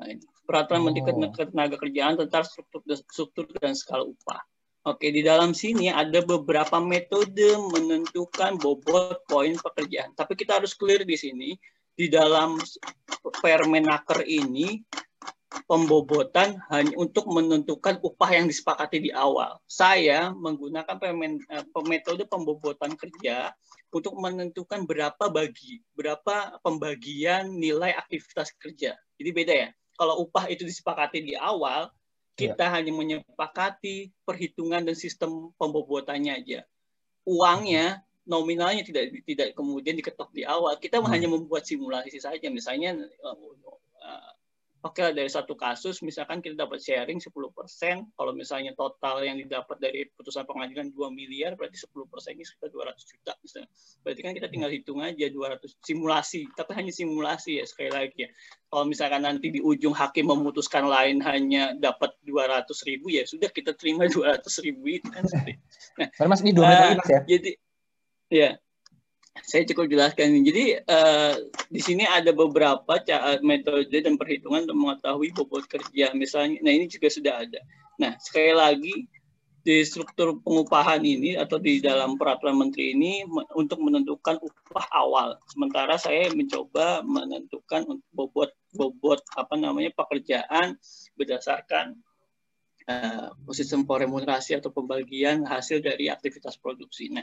nah, peraturan oh. menteri ketenaga kerjaan tentang struktur struktur dan skala upah. Oke, di dalam sini ada beberapa metode menentukan bobot poin pekerjaan. Tapi kita harus clear di sini, di dalam Permenaker ini pembobotan hanya untuk menentukan upah yang disepakati di awal. Saya menggunakan eh, metode pembobotan kerja untuk menentukan berapa bagi, berapa pembagian nilai aktivitas kerja. Jadi beda ya. Kalau upah itu disepakati di awal, kita ya. hanya menyepakati perhitungan dan sistem pembobotannya aja. Uangnya nominalnya tidak tidak kemudian diketok di awal. Kita hmm. hanya membuat simulasi saja. Misalnya eh, oke okay, dari satu kasus misalkan kita dapat sharing 10%, kalau misalnya total yang didapat dari putusan pengadilan 2 miliar, berarti 10% ini sekitar 200 juta misalnya. Berarti kan kita tinggal hitung aja 200 simulasi, tapi hanya simulasi ya sekali lagi ya. Kalau misalkan nanti di ujung hakim memutuskan lain hanya dapat 200 ribu, ya sudah kita terima 200 ribu itu kan. Nah, Mas ini dua meter uh, ya? Jadi, ya saya cukup jelaskan. Jadi uh, di sini ada beberapa cara, metode dan perhitungan untuk mengetahui bobot kerja. Misalnya, nah ini juga sudah ada. Nah sekali lagi di struktur pengupahan ini atau di dalam peraturan menteri ini untuk menentukan upah awal. Sementara saya mencoba menentukan bobot bobot apa namanya pekerjaan berdasarkan uh, sistem remunerasi atau pembagian hasil dari aktivitas produksi. Nah,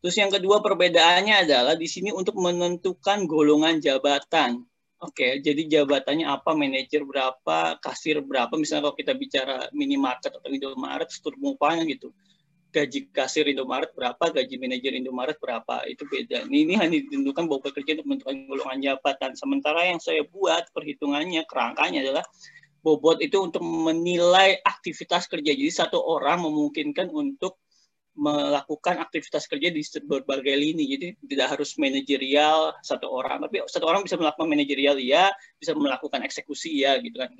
Terus yang kedua perbedaannya adalah di sini untuk menentukan golongan jabatan. Oke, jadi jabatannya apa, manajer berapa, kasir berapa. Misalnya kalau kita bicara minimarket atau Indomaret, pengupahannya gitu. Gaji kasir Indomaret berapa, gaji manajer Indomaret berapa, itu beda. Ini, ini hanya ditentukan bahwa pekerja untuk menentukan golongan jabatan. Sementara yang saya buat perhitungannya, kerangkanya adalah bobot itu untuk menilai aktivitas kerja. Jadi satu orang memungkinkan untuk melakukan aktivitas kerja di berbagai lini. Jadi tidak harus manajerial satu orang, tapi satu orang bisa melakukan manajerial ya, bisa melakukan eksekusi ya, gitu kan.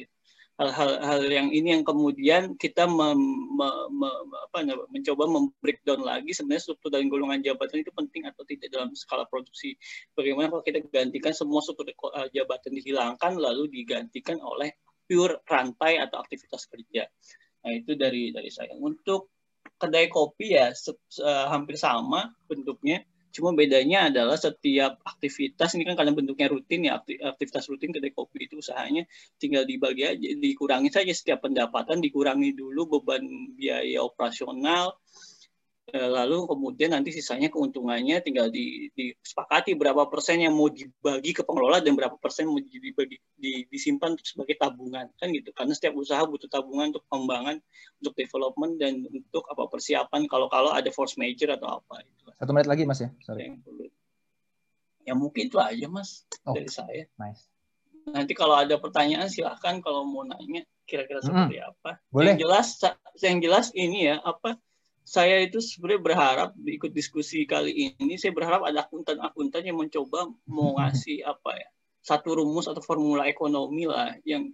Hal-hal yang ini yang kemudian kita mem, me, me, apa, mencoba membreakdown lagi sebenarnya struktur dan golongan jabatan itu penting atau tidak dalam skala produksi. Bagaimana kalau kita gantikan semua struktur eh, jabatan dihilangkan lalu digantikan oleh pure rantai atau aktivitas kerja. Nah itu dari dari saya. Untuk kedai kopi ya uh, hampir sama bentuknya. Cuma bedanya adalah setiap aktivitas ini kan karena bentuknya rutin ya aktivitas rutin kedai kopi itu usahanya tinggal dibagi aja dikurangi saja setiap pendapatan dikurangi dulu beban biaya operasional Eh, lalu kemudian nanti sisanya keuntungannya tinggal disepakati berapa persen yang mau dibagi ke pengelola dan berapa persen mau dibagi di, disimpan sebagai tabungan kan gitu. Karena setiap usaha butuh tabungan untuk pengembangan untuk development dan untuk apa persiapan kalau kalau ada force major atau apa itu satu menit lagi mas ya? Sorry. Ya mungkin itu aja mas oh, dari saya. nice. Nanti kalau ada pertanyaan silahkan. Kalau mau nanya kira-kira seperti mm -hmm. apa. Boleh. yang jelas yang jelas ini ya apa saya itu sebenarnya berharap ikut diskusi kali ini saya berharap ada akuntan-akuntan yang mencoba mau ngasih apa ya satu rumus atau formula ekonomi lah yang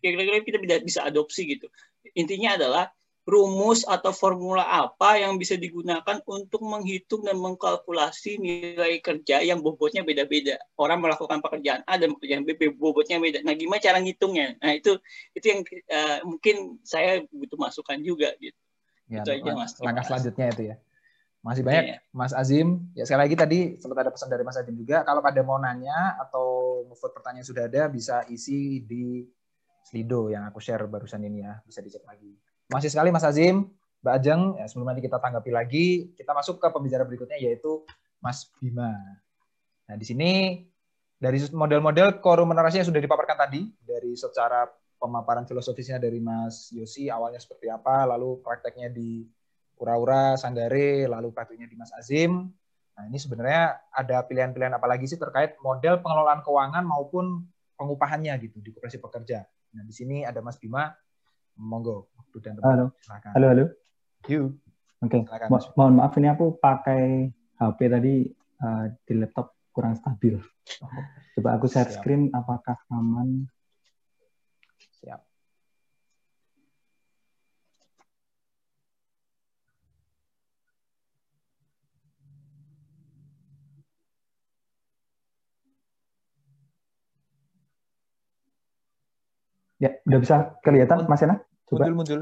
kira-kira kita bisa adopsi gitu intinya adalah rumus atau formula apa yang bisa digunakan untuk menghitung dan mengkalkulasi nilai kerja yang bobotnya beda-beda. Orang melakukan pekerjaan A dan pekerjaan B bobotnya beda. Nah, gimana cara ngitungnya? Nah, itu itu yang uh, mungkin saya butuh masukan juga gitu. Ya, itu aja mas. Langkah selanjutnya itu ya. Masih banyak iya. Mas Azim. Ya sekali lagi tadi sempat ada pesan dari Mas Azim juga. Kalau pada mau nanya atau vote pertanyaan sudah ada, bisa isi di Slido yang aku share barusan ini ya. Bisa dicek lagi. Masih sekali Mas Azim, Mbak Ajeng. Ya, sebelum nanti kita tanggapi lagi, kita masuk ke pembicara berikutnya yaitu Mas Bima. Nah, di sini dari model-model korumenerasi yang sudah dipaparkan tadi, dari secara pemaparan filosofisnya dari Mas Yosi awalnya seperti apa, lalu prakteknya di Ura-Ura, Sanggare, lalu prakteknya di Mas Azim. Nah, ini sebenarnya ada pilihan-pilihan apa lagi sih terkait model pengelolaan keuangan maupun pengupahannya gitu di koperasi pekerja. Nah, di sini ada Mas Bima. Monggo, waktu dan tempat. Halo. Silakan. Halo, halo. You. Oke. Okay. Mo mohon maaf ini aku pakai HP tadi uh, di laptop kurang stabil. Coba aku share Siap. screen apakah aman? Siap. Ya, udah bisa kelihatan Mas Yana? Coba. Muncul, muncul.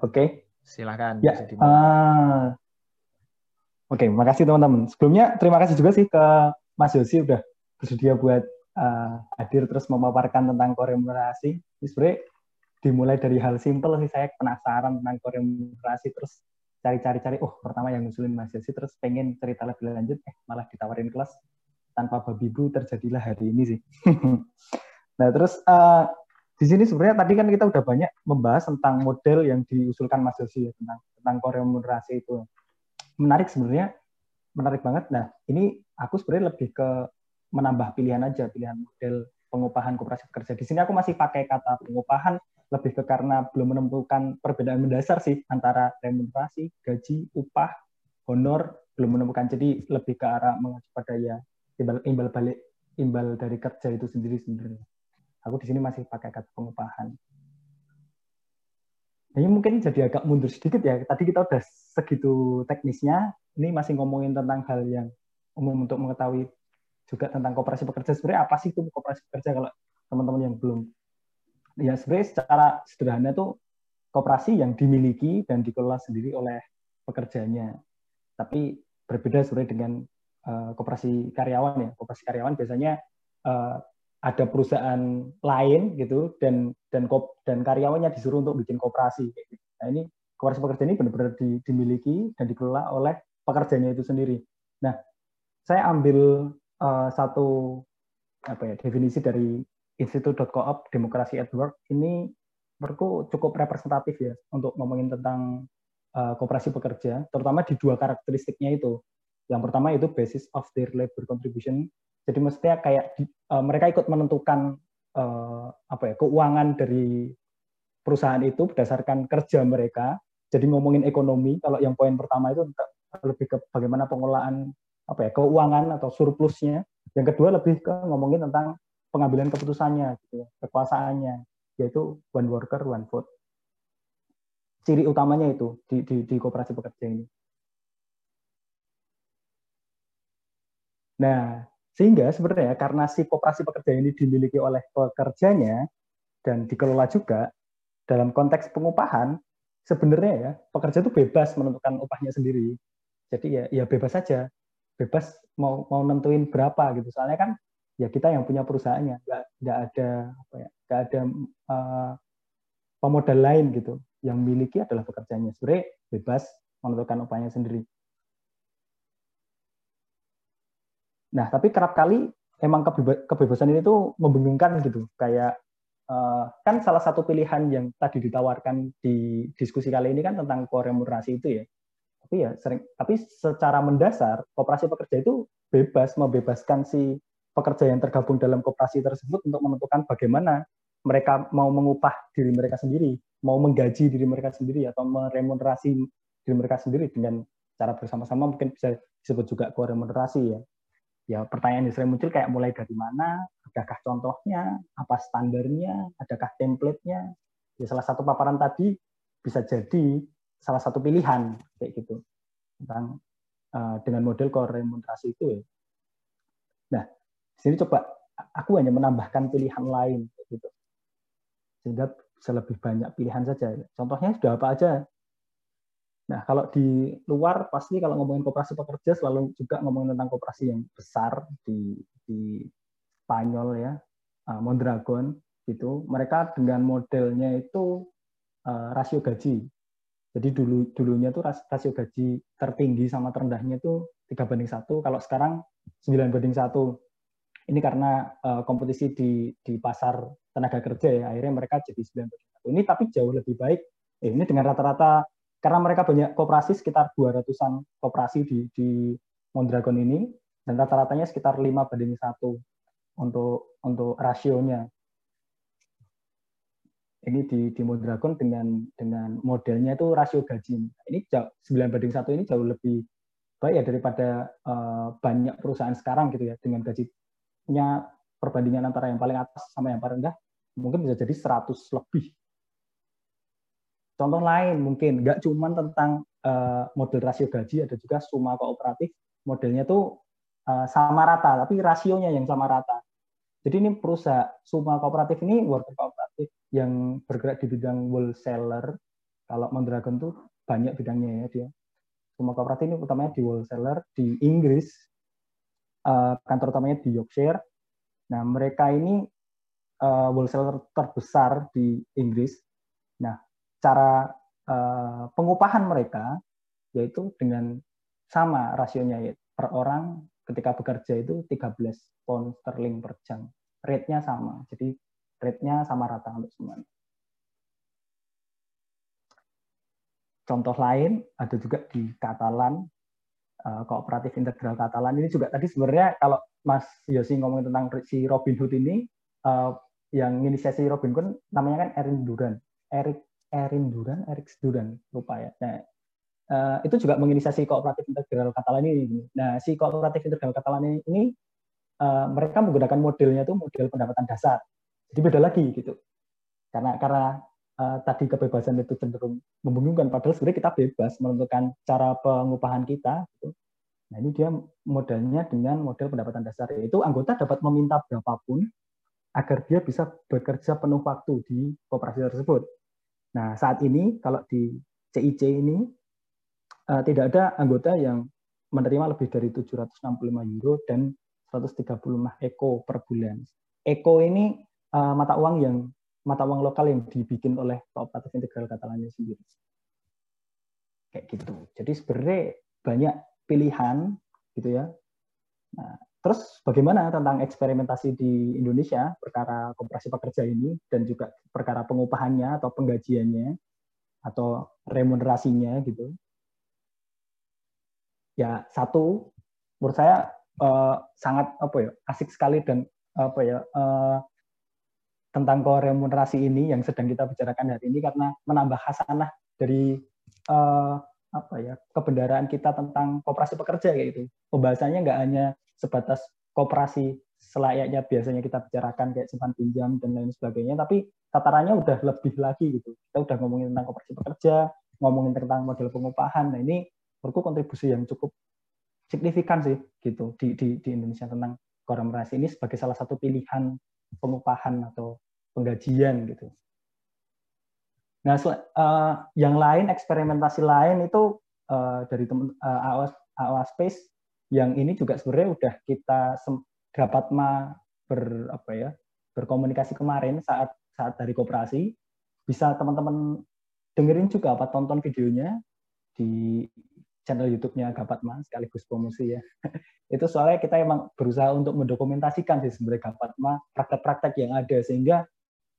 Oke. Okay. Silakan. Ya. Uh, Oke, okay, makasih teman-teman. Sebelumnya terima kasih juga sih ke Mas Yosi udah bersedia buat uh, hadir terus memaparkan tentang koremunerasi. Ini sebenarnya dimulai dari hal simpel sih saya penasaran tentang koremunerasi terus cari-cari-cari oh pertama yang ngusulin Mas Yosi terus pengen cerita lebih lanjut eh malah ditawarin kelas tanpa babi bu terjadilah hari ini sih. nah terus uh, di sini sebenarnya tadi kan kita udah banyak membahas tentang model yang diusulkan Mas Yosi ya, tentang tentang koremunerasi itu menarik sebenarnya menarik banget. Nah, ini aku sebenarnya lebih ke menambah pilihan aja, pilihan model pengupahan koperasi pekerja. Di sini aku masih pakai kata pengupahan lebih ke karena belum menemukan perbedaan mendasar sih antara remunerasi, gaji, upah, honor belum menemukan. Jadi lebih ke arah mengacu pada ya imbal, imbal balik imbal dari kerja itu sendiri sebenarnya. Aku di sini masih pakai kata pengupahan. Ini mungkin jadi agak mundur sedikit ya. Tadi kita udah segitu teknisnya, ini masih ngomongin tentang hal yang umum untuk mengetahui juga tentang kooperasi pekerja. Sebenarnya apa sih itu kooperasi pekerja kalau teman-teman yang belum? Ya sebenarnya secara sederhana itu kooperasi yang dimiliki dan dikelola sendiri oleh pekerjanya. Tapi berbeda sebenarnya dengan uh, kooperasi karyawan ya. Kooperasi karyawan biasanya uh, ada perusahaan lain gitu dan dan kop, dan karyawannya disuruh untuk bikin koperasi. Nah ini koperasi pekerja ini benar-benar di, dimiliki dan dikelola oleh pekerjanya itu sendiri. Nah saya ambil uh, satu apa ya definisi dari Institute.coop Demokrasi at Work ini menurutku cukup representatif ya untuk ngomongin tentang uh, koperasi pekerja, terutama di dua karakteristiknya itu. Yang pertama itu basis of their labor contribution jadi mestinya kayak uh, mereka ikut menentukan uh, apa ya keuangan dari perusahaan itu berdasarkan kerja mereka. Jadi ngomongin ekonomi, kalau yang poin pertama itu lebih ke bagaimana pengelolaan apa ya keuangan atau surplusnya. Yang kedua lebih ke ngomongin tentang pengambilan keputusannya, gitu, ya, kekuasaannya, yaitu one worker one vote. Ciri utamanya itu di, di, di kooperasi pekerja ini. Nah, sehingga sebenarnya karena si kooperasi pekerja ini dimiliki oleh pekerjanya dan dikelola juga dalam konteks pengupahan, sebenarnya ya pekerja itu bebas menentukan upahnya sendiri. Jadi ya ya bebas saja, bebas mau mau nentuin berapa gitu. Soalnya kan ya kita yang punya perusahaannya, nggak nggak ada apa ya, nggak ada uh, pemodal lain gitu. Yang miliki adalah pekerjanya. Sebenarnya bebas menentukan upahnya sendiri. Nah, tapi kerap kali emang kebebasan ini tuh membingungkan gitu. Kayak uh, kan salah satu pilihan yang tadi ditawarkan di diskusi kali ini kan tentang koremunerasi itu ya. Tapi ya sering tapi secara mendasar kooperasi pekerja itu bebas membebaskan si pekerja yang tergabung dalam kooperasi tersebut untuk menentukan bagaimana mereka mau mengupah diri mereka sendiri, mau menggaji diri mereka sendiri atau meremunerasi diri mereka sendiri dengan cara bersama-sama mungkin bisa disebut juga koremunerasi ya ya pertanyaan yang sering muncul kayak mulai dari mana, adakah contohnya, apa standarnya, adakah template-nya. Ya salah satu paparan tadi bisa jadi salah satu pilihan kayak gitu tentang uh, dengan model koremunerasi itu ya. Nah, sini coba aku hanya menambahkan pilihan lain gitu. Sehingga bisa lebih banyak pilihan saja. Contohnya sudah apa aja Nah, kalau di luar pasti kalau ngomongin kooperasi pekerja selalu juga ngomongin tentang kooperasi yang besar di di Spanyol ya, uh, Mondragon gitu. Mereka dengan modelnya itu uh, rasio gaji. Jadi dulu dulunya tuh rasio gaji tertinggi sama terendahnya itu tiga banding satu. Kalau sekarang 9 banding satu. Ini karena uh, kompetisi di di pasar tenaga kerja ya, akhirnya mereka jadi 9 banding satu. Ini tapi jauh lebih baik. Eh, ini dengan rata-rata karena mereka banyak kooperasi sekitar 200-an kooperasi di di Mondragon ini dan rata-ratanya sekitar 5 banding satu untuk untuk rasionya ini di di Mondragon dengan dengan modelnya itu rasio gaji. Ini jauh, 9 banding satu ini jauh lebih baik ya daripada uh, banyak perusahaan sekarang gitu ya dengan gajinya perbandingan antara yang paling atas sama yang paling rendah mungkin bisa jadi 100 lebih. Contoh lain mungkin nggak cuma tentang uh, model rasio gaji ada juga suma kooperatif modelnya tuh uh, sama rata tapi rasionya yang sama rata. Jadi ini perusahaan suma kooperatif ini worker kooperatif yang bergerak di bidang wholesaler. Kalau Mondragon tuh banyak bidangnya ya dia. Suma kooperatif ini utamanya di wholesaler di Inggris. Uh, kantor utamanya di Yorkshire. Nah mereka ini uh, wholesaler terbesar di Inggris. Cara uh, pengupahan mereka yaitu dengan sama rasionya ya per orang ketika bekerja itu 13 pound sterling per jam. Rate-nya sama. Jadi rate-nya sama rata untuk semuanya. Contoh lain ada juga di Katalan, eh, kooperatif integral Katalan ini juga tadi sebenarnya kalau Mas Yosi ngomongin tentang si Robin Hood ini, eh, yang inisiasi Robin Hood namanya kan Erin Duran, Erik Erin Duran, Erik Duran, lupa ya. Nah, uh, itu juga menginisiasi kooperatif integral Katalan ini. Nah, si kooperatif integral Katalan ini uh, mereka menggunakan modelnya itu model pendapatan dasar. Jadi beda lagi gitu. Karena karena uh, tadi kebebasan itu cenderung membingungkan padahal sebenarnya kita bebas menentukan cara pengupahan kita gitu. Nah, ini dia modelnya dengan model pendapatan dasar yaitu anggota dapat meminta berapapun agar dia bisa bekerja penuh waktu di kooperasi tersebut. Nah, saat ini kalau di CIC ini uh, tidak ada anggota yang menerima lebih dari 765 euro dan 135 eko per bulan. Eko ini uh, mata uang yang mata uang lokal yang dibikin oleh Kooperatif Integral Catalania sendiri. Kayak gitu. Jadi sebenarnya banyak pilihan gitu ya. Nah, terus bagaimana tentang eksperimentasi di Indonesia perkara kooperasi pekerja ini dan juga perkara pengupahannya atau penggajiannya atau remunerasinya gitu ya satu menurut saya uh, sangat apa ya asik sekali dan apa ya uh, tentang koremunerasi ini yang sedang kita bicarakan hari ini karena menambah hasanah dari uh, apa ya kebenaran kita tentang kooperasi pekerja kayak gitu. Pembahasannya nggak hanya sebatas kooperasi selayaknya biasanya kita bicarakan kayak simpan pinjam dan lain sebagainya, tapi tatarannya udah lebih lagi gitu. Kita udah ngomongin tentang kooperasi pekerja, ngomongin tentang model pengupahan. Nah ini menurutku kontribusi yang cukup signifikan sih gitu di di, di Indonesia tentang koremerasi ini sebagai salah satu pilihan pengupahan atau penggajian gitu. Nah, uh, yang lain eksperimentasi lain itu uh, dari teman uh, eh, AOS, AOS Space yang ini juga sebenarnya udah kita dapat ma ber apa ya berkomunikasi kemarin saat saat dari koperasi bisa teman-teman dengerin juga apa tonton videonya di channel YouTube-nya Gapatma sekaligus promosi ya. itu soalnya kita emang berusaha untuk mendokumentasikan sih sebenarnya Gapatma praktek-praktek yang ada sehingga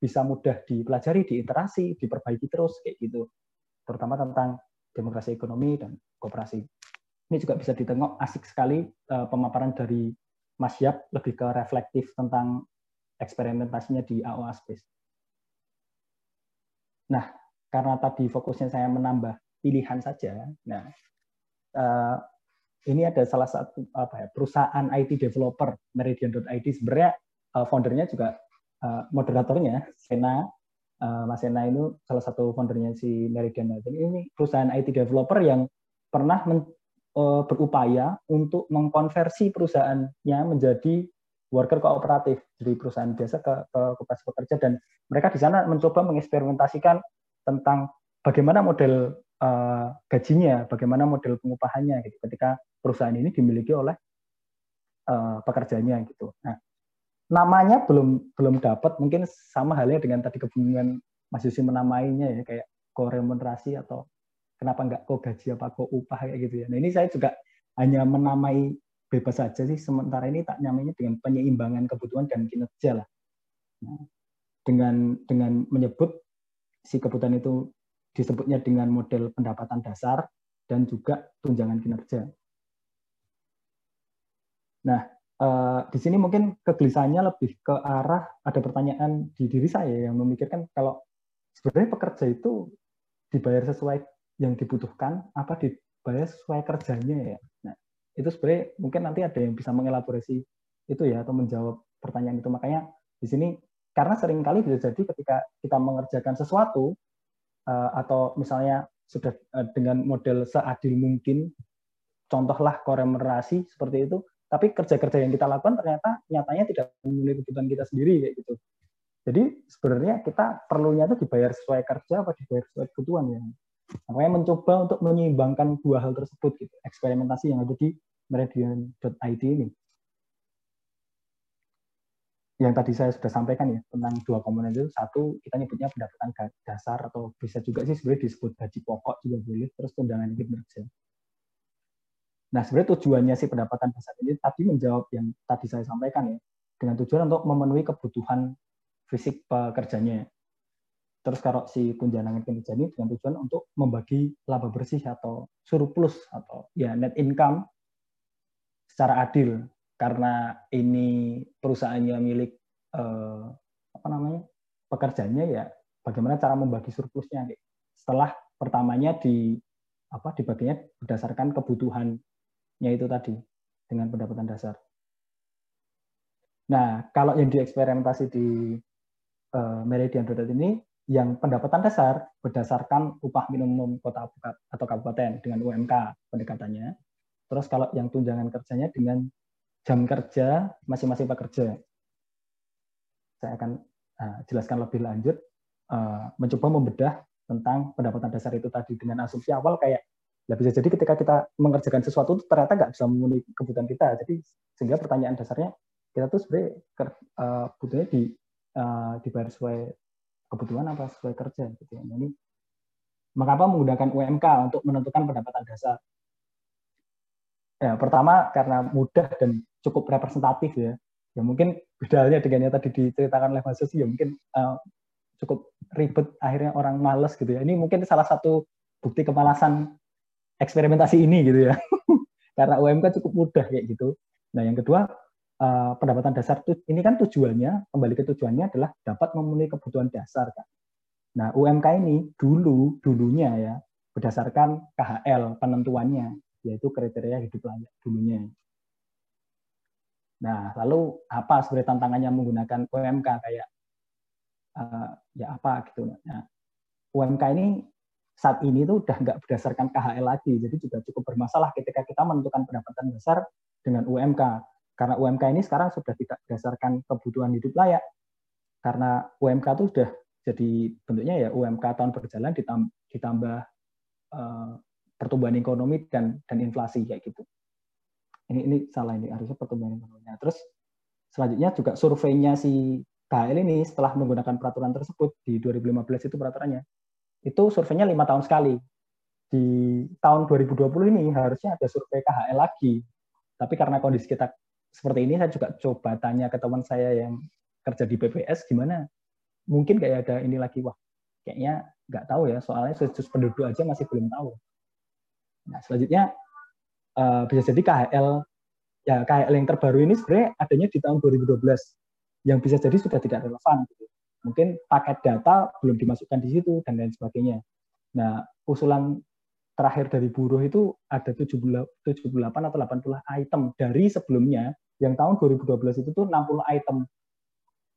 bisa mudah dipelajari, diiterasi, diperbaiki terus kayak gitu. Terutama tentang demokrasi ekonomi dan kooperasi. Ini juga bisa ditengok asik sekali uh, pemaparan dari Mas Yap lebih ke reflektif tentang eksperimentasinya di AOA Space. Nah, karena tadi fokusnya saya menambah pilihan saja, nah uh, ini ada salah satu apa ya perusahaan IT developer Meridian.id sebenarnya uh, foundernya juga uh, moderatornya Sena uh, Mas Sena ini salah satu foundernya si Meridian ini perusahaan IT developer yang pernah uh, berupaya untuk mengkonversi perusahaannya menjadi worker kooperatif. Dari perusahaan biasa ke, ke koperasi pekerja. Dan mereka di sana mencoba mengeksperimentasikan tentang bagaimana model uh, gajinya, bagaimana model pengupahannya gitu ketika perusahaan ini dimiliki oleh uh, pekerjanya gitu. Nah, namanya belum belum dapat, mungkin sama halnya dengan tadi kebingungan Mas Yusi menamainya ya kayak koremunerasi atau kenapa nggak kok gaji apa kok upah kayak gitu ya. Nah ini saya juga hanya menamai bebas saja sih sementara ini tak nyamainya dengan penyeimbangan kebutuhan dan kinerja lah. Nah, dengan dengan menyebut si kebutuhan itu disebutnya dengan model pendapatan dasar dan juga tunjangan kinerja. Nah, eh, di sini mungkin kegelisahannya lebih ke arah ada pertanyaan di diri saya yang memikirkan kalau sebenarnya pekerja itu dibayar sesuai yang dibutuhkan apa dibayar sesuai kerjanya ya. Nah, itu sebenarnya mungkin nanti ada yang bisa mengelaborasi itu ya atau menjawab pertanyaan itu. Makanya di sini karena sering kali bisa jadi ketika kita mengerjakan sesuatu uh, atau misalnya sudah uh, dengan model seadil mungkin contohlah koremerasi seperti itu tapi kerja-kerja yang kita lakukan ternyata nyatanya tidak memenuhi kebutuhan kita sendiri kayak gitu jadi sebenarnya kita perlunya itu dibayar sesuai kerja apa dibayar sesuai kebutuhan ya makanya mencoba untuk menyeimbangkan dua hal tersebut gitu eksperimentasi yang ada di meridian.id ini yang tadi saya sudah sampaikan ya tentang dua komponen itu satu kita nyebutnya pendapatan dasar atau bisa juga sih sebenarnya disebut gaji pokok juga boleh terus tunjangan kinerja. Nah sebenarnya tujuannya sih pendapatan dasar ini tadi menjawab yang tadi saya sampaikan ya dengan tujuan untuk memenuhi kebutuhan fisik pekerjanya. Terus kalau si tunjangan kinerja ini dengan tujuan untuk membagi laba bersih atau surplus atau ya net income secara adil karena ini perusahaannya milik eh, apa namanya pekerjanya ya bagaimana cara membagi surplusnya setelah pertamanya di apa dibaginya berdasarkan kebutuhannya itu tadi dengan pendapatan dasar. Nah, kalau yang dieksperimentasi di uh, Meridian Dot ini yang pendapatan dasar berdasarkan upah minimum kota atau kabupaten dengan UMK pendekatannya. Terus kalau yang tunjangan kerjanya dengan jam kerja masing-masing pekerja. Saya akan uh, jelaskan lebih lanjut, uh, mencoba membedah tentang pendapatan dasar itu tadi dengan asumsi awal kayak ya bisa jadi ketika kita mengerjakan sesuatu ternyata nggak bisa memenuhi kebutuhan kita. Jadi sehingga pertanyaan dasarnya kita tuh sebenarnya uh, butuhnya di uh, dibayar sesuai kebutuhan apa sesuai kerja gitu ya. Ini mengapa menggunakan UMK untuk menentukan pendapatan dasar? Ya, pertama karena mudah dan cukup representatif ya. Ya mungkin bedanya dengan yang tadi diceritakan oleh Mas Susi ya mungkin uh, cukup ribet akhirnya orang males gitu ya. Ini mungkin salah satu bukti kemalasan eksperimentasi ini gitu ya. Karena UMK cukup mudah kayak gitu. Nah, yang kedua uh, pendapatan dasar ini kan tujuannya kembali ke tujuannya adalah dapat memenuhi kebutuhan dasar kan. Nah, UMK ini dulu dulunya ya berdasarkan KHL penentuannya yaitu kriteria hidup layak dulunya. Nah, lalu apa sebenarnya tantangannya menggunakan UMK kayak uh, ya apa gitu? Nah, UMK ini saat ini tuh udah nggak berdasarkan KHL lagi, jadi juga cukup bermasalah ketika kita menentukan pendapatan dasar dengan UMK. Karena UMK ini sekarang sudah tidak berdasarkan kebutuhan hidup layak, karena UMK itu sudah jadi bentuknya ya UMK tahun berjalan ditambah uh, pertumbuhan ekonomi dan dan inflasi kayak gitu ini ini salah ini harusnya pertumbuhan ekonominya. Terus selanjutnya juga surveinya si KL ini setelah menggunakan peraturan tersebut di 2015 itu peraturannya itu surveinya lima tahun sekali. Di tahun 2020 ini harusnya ada survei KHL lagi. Tapi karena kondisi kita seperti ini, saya juga coba tanya ke teman saya yang kerja di BPS gimana. Mungkin kayak ada ini lagi, wah kayaknya nggak tahu ya, soalnya sensus penduduk aja masih belum tahu. Nah, selanjutnya uh, bisa jadi KHL ya KHL yang terbaru ini sebenarnya adanya di tahun 2012 yang bisa jadi sudah tidak relevan gitu. Mungkin paket data belum dimasukkan di situ dan lain sebagainya. Nah, usulan terakhir dari buruh itu ada 78 atau 80 item dari sebelumnya yang tahun 2012 itu tuh 60 item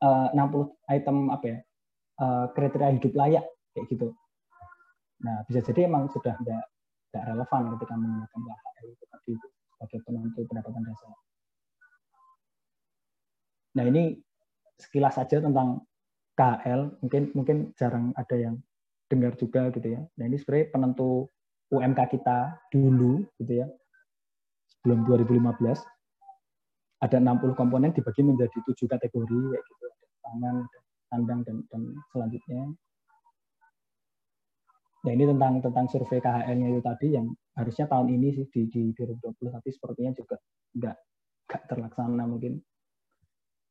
uh, 60 item apa ya? Uh, kriteria hidup layak kayak gitu. Nah, bisa jadi emang sudah tidak tidak relevan ketika menggunakan KHL itu tadi sebagai penentu pendapatan dasar. Nah ini sekilas saja tentang KHL, mungkin mungkin jarang ada yang dengar juga gitu ya. Nah ini sebenarnya penentu UMK kita dulu gitu ya, sebelum 2015 ada 60 komponen dibagi menjadi tujuh kategori kayak gitu, pangan, sandang dan, dan selanjutnya. Nah ini tentang tentang survei KHL-nya itu tadi yang harusnya tahun ini sih di, di 2020 tapi sepertinya juga nggak nggak terlaksana mungkin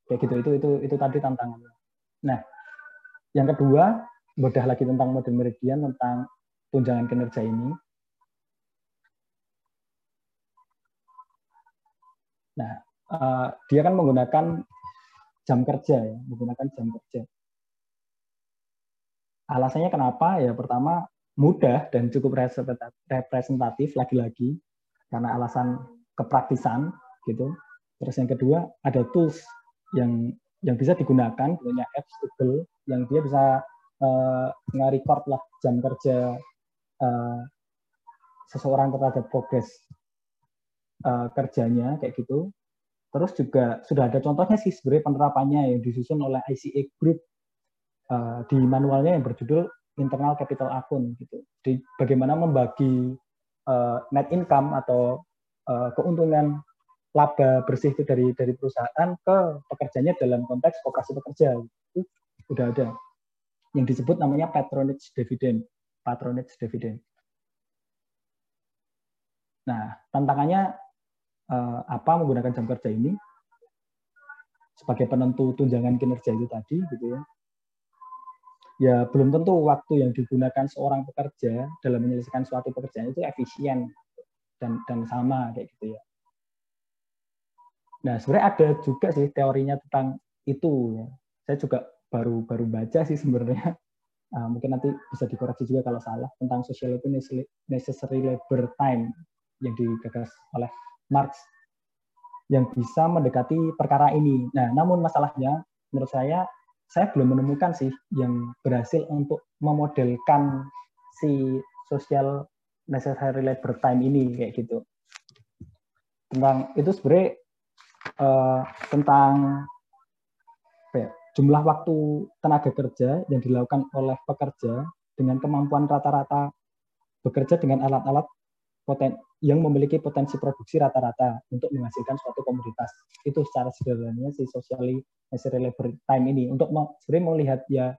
kayak gitu itu itu itu tadi tantangannya. Nah yang kedua bedah lagi tentang model meridian tentang tunjangan kinerja ini. Nah uh, dia kan menggunakan jam kerja ya menggunakan jam kerja. Alasannya kenapa? Ya pertama mudah dan cukup representatif lagi-lagi karena alasan kepraktisan gitu. Terus yang kedua ada tools yang yang bisa digunakan punya apps Google yang dia bisa uh, nge-record lah jam kerja uh, seseorang terhadap progres uh, kerjanya kayak gitu. Terus juga sudah ada contohnya sih sebenarnya penerapannya yang disusun oleh ICA Group uh, di manualnya yang berjudul internal capital akun gitu. Jadi bagaimana membagi uh, net income atau uh, keuntungan laba bersih itu dari dari perusahaan ke pekerjanya dalam konteks operasi pekerja itu sudah ada yang disebut namanya patronage dividend patronage dividend nah tantangannya apa menggunakan jam kerja ini sebagai penentu tunjangan kinerja itu tadi gitu ya ya belum tentu waktu yang digunakan seorang pekerja dalam menyelesaikan suatu pekerjaan itu efisien dan dan sama kayak gitu ya. Nah sebenarnya ada juga sih teorinya tentang itu. Ya. Saya juga baru baru baca sih sebenarnya. Uh, mungkin nanti bisa dikoreksi juga kalau salah tentang social itu necessary labor time yang digagas oleh Marx yang bisa mendekati perkara ini. Nah, namun masalahnya menurut saya saya belum menemukan sih yang berhasil untuk memodelkan si social necessary labor time ini kayak gitu. Tentang itu sebenarnya uh, tentang ya, jumlah waktu tenaga kerja yang dilakukan oleh pekerja dengan kemampuan rata-rata bekerja dengan alat-alat poten yang memiliki potensi produksi rata-rata untuk menghasilkan suatu komoditas. Itu secara sederhananya si socially necessary labor time ini untuk sebenarnya melihat ya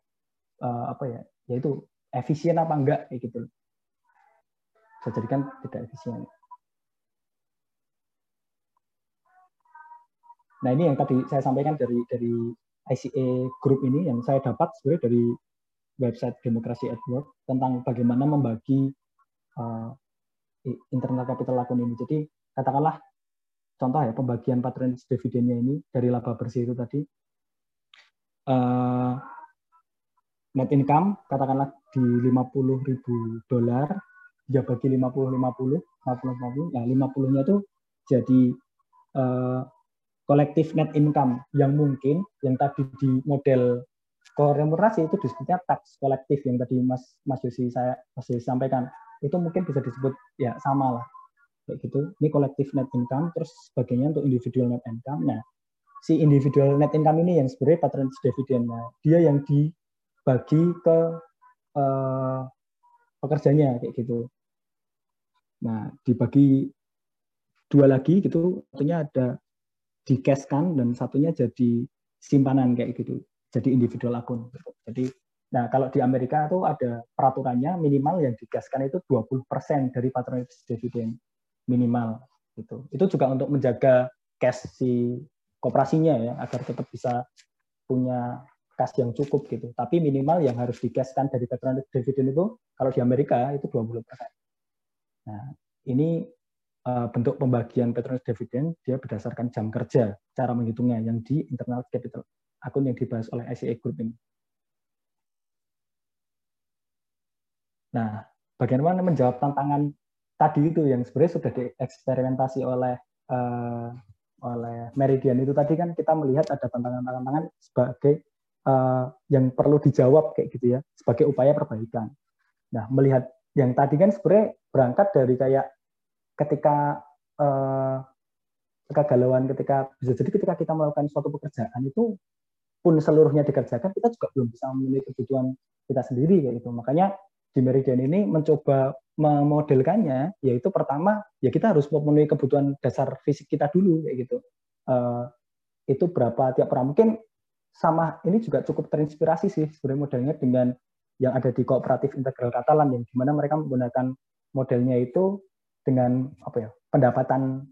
uh, apa ya, yaitu efisien apa enggak kayak gitu. Saya jadikan tidak efisien. Nah ini yang tadi saya sampaikan dari dari ICA Group ini yang saya dapat sebenarnya dari website Demokrasi at Work tentang bagaimana membagi uh, internal capital akun ini. Jadi katakanlah contoh ya pembagian patronage dividennya ini dari laba bersih itu tadi uh, net income katakanlah di 50 ribu dolar ya bagi 50 50 50 50 nah 50 nya itu jadi uh, kolektif net income yang mungkin yang tadi di model koremurasi itu disebutnya tax kolektif yang tadi Mas Mas Yosi saya masih sampaikan itu mungkin bisa disebut ya sama lah. Kayak gitu. Ini kolektif net income terus sebagainya untuk individual net income. Nah si individual net income ini yang sebenarnya patronage dividend. Nah dia yang dibagi ke uh, pekerjanya kayak gitu. Nah dibagi dua lagi gitu satunya ada di cash kan dan satunya jadi simpanan kayak gitu. Jadi individual akun. Jadi Nah, kalau di Amerika itu ada peraturannya minimal yang digaskan itu 20% dari patronage dividend minimal gitu. Itu juga untuk menjaga cash si koperasinya ya agar tetap bisa punya cash yang cukup gitu. Tapi minimal yang harus digaskan dari patronage dividend itu kalau di Amerika itu 20%. Nah, ini uh, bentuk pembagian patronage dividend dia berdasarkan jam kerja cara menghitungnya yang di internal capital akun yang dibahas oleh ICA Group ini. Nah, bagaimana menjawab tantangan tadi itu yang sebenarnya sudah dieksperimentasi oleh uh, oleh Meridian itu tadi kan kita melihat ada tantangan-tantangan sebagai uh, yang perlu dijawab kayak gitu ya sebagai upaya perbaikan. Nah, melihat yang tadi kan sebenarnya berangkat dari kayak ketika uh, kegalauan ketika bisa jadi ketika kita melakukan suatu pekerjaan itu pun seluruhnya dikerjakan kita juga belum bisa memenuhi kebutuhan kita sendiri kayak gitu. Makanya di Meridian ini mencoba memodelkannya yaitu pertama ya kita harus memenuhi kebutuhan dasar fisik kita dulu kayak gitu uh, itu berapa tiap orang mungkin sama ini juga cukup terinspirasi sih sebenarnya modelnya dengan yang ada di kooperatif integral Katalan yang di mana mereka menggunakan modelnya itu dengan apa ya pendapatan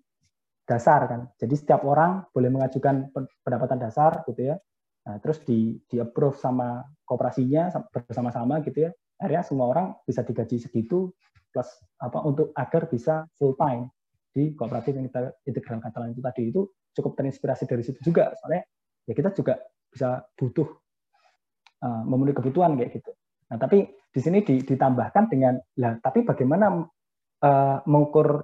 dasar kan. Jadi setiap orang boleh mengajukan pendapatan dasar gitu ya. Nah, terus di di approve sama kooperasinya bersama-sama gitu ya. Akhirnya semua orang bisa digaji segitu plus apa untuk agar bisa full time di kooperatif yang kita integral Katalan itu tadi itu cukup terinspirasi dari situ juga soalnya ya kita juga bisa butuh uh, memenuhi kebutuhan kayak gitu. Nah tapi di sini ditambahkan dengan lah tapi bagaimana uh, mengukur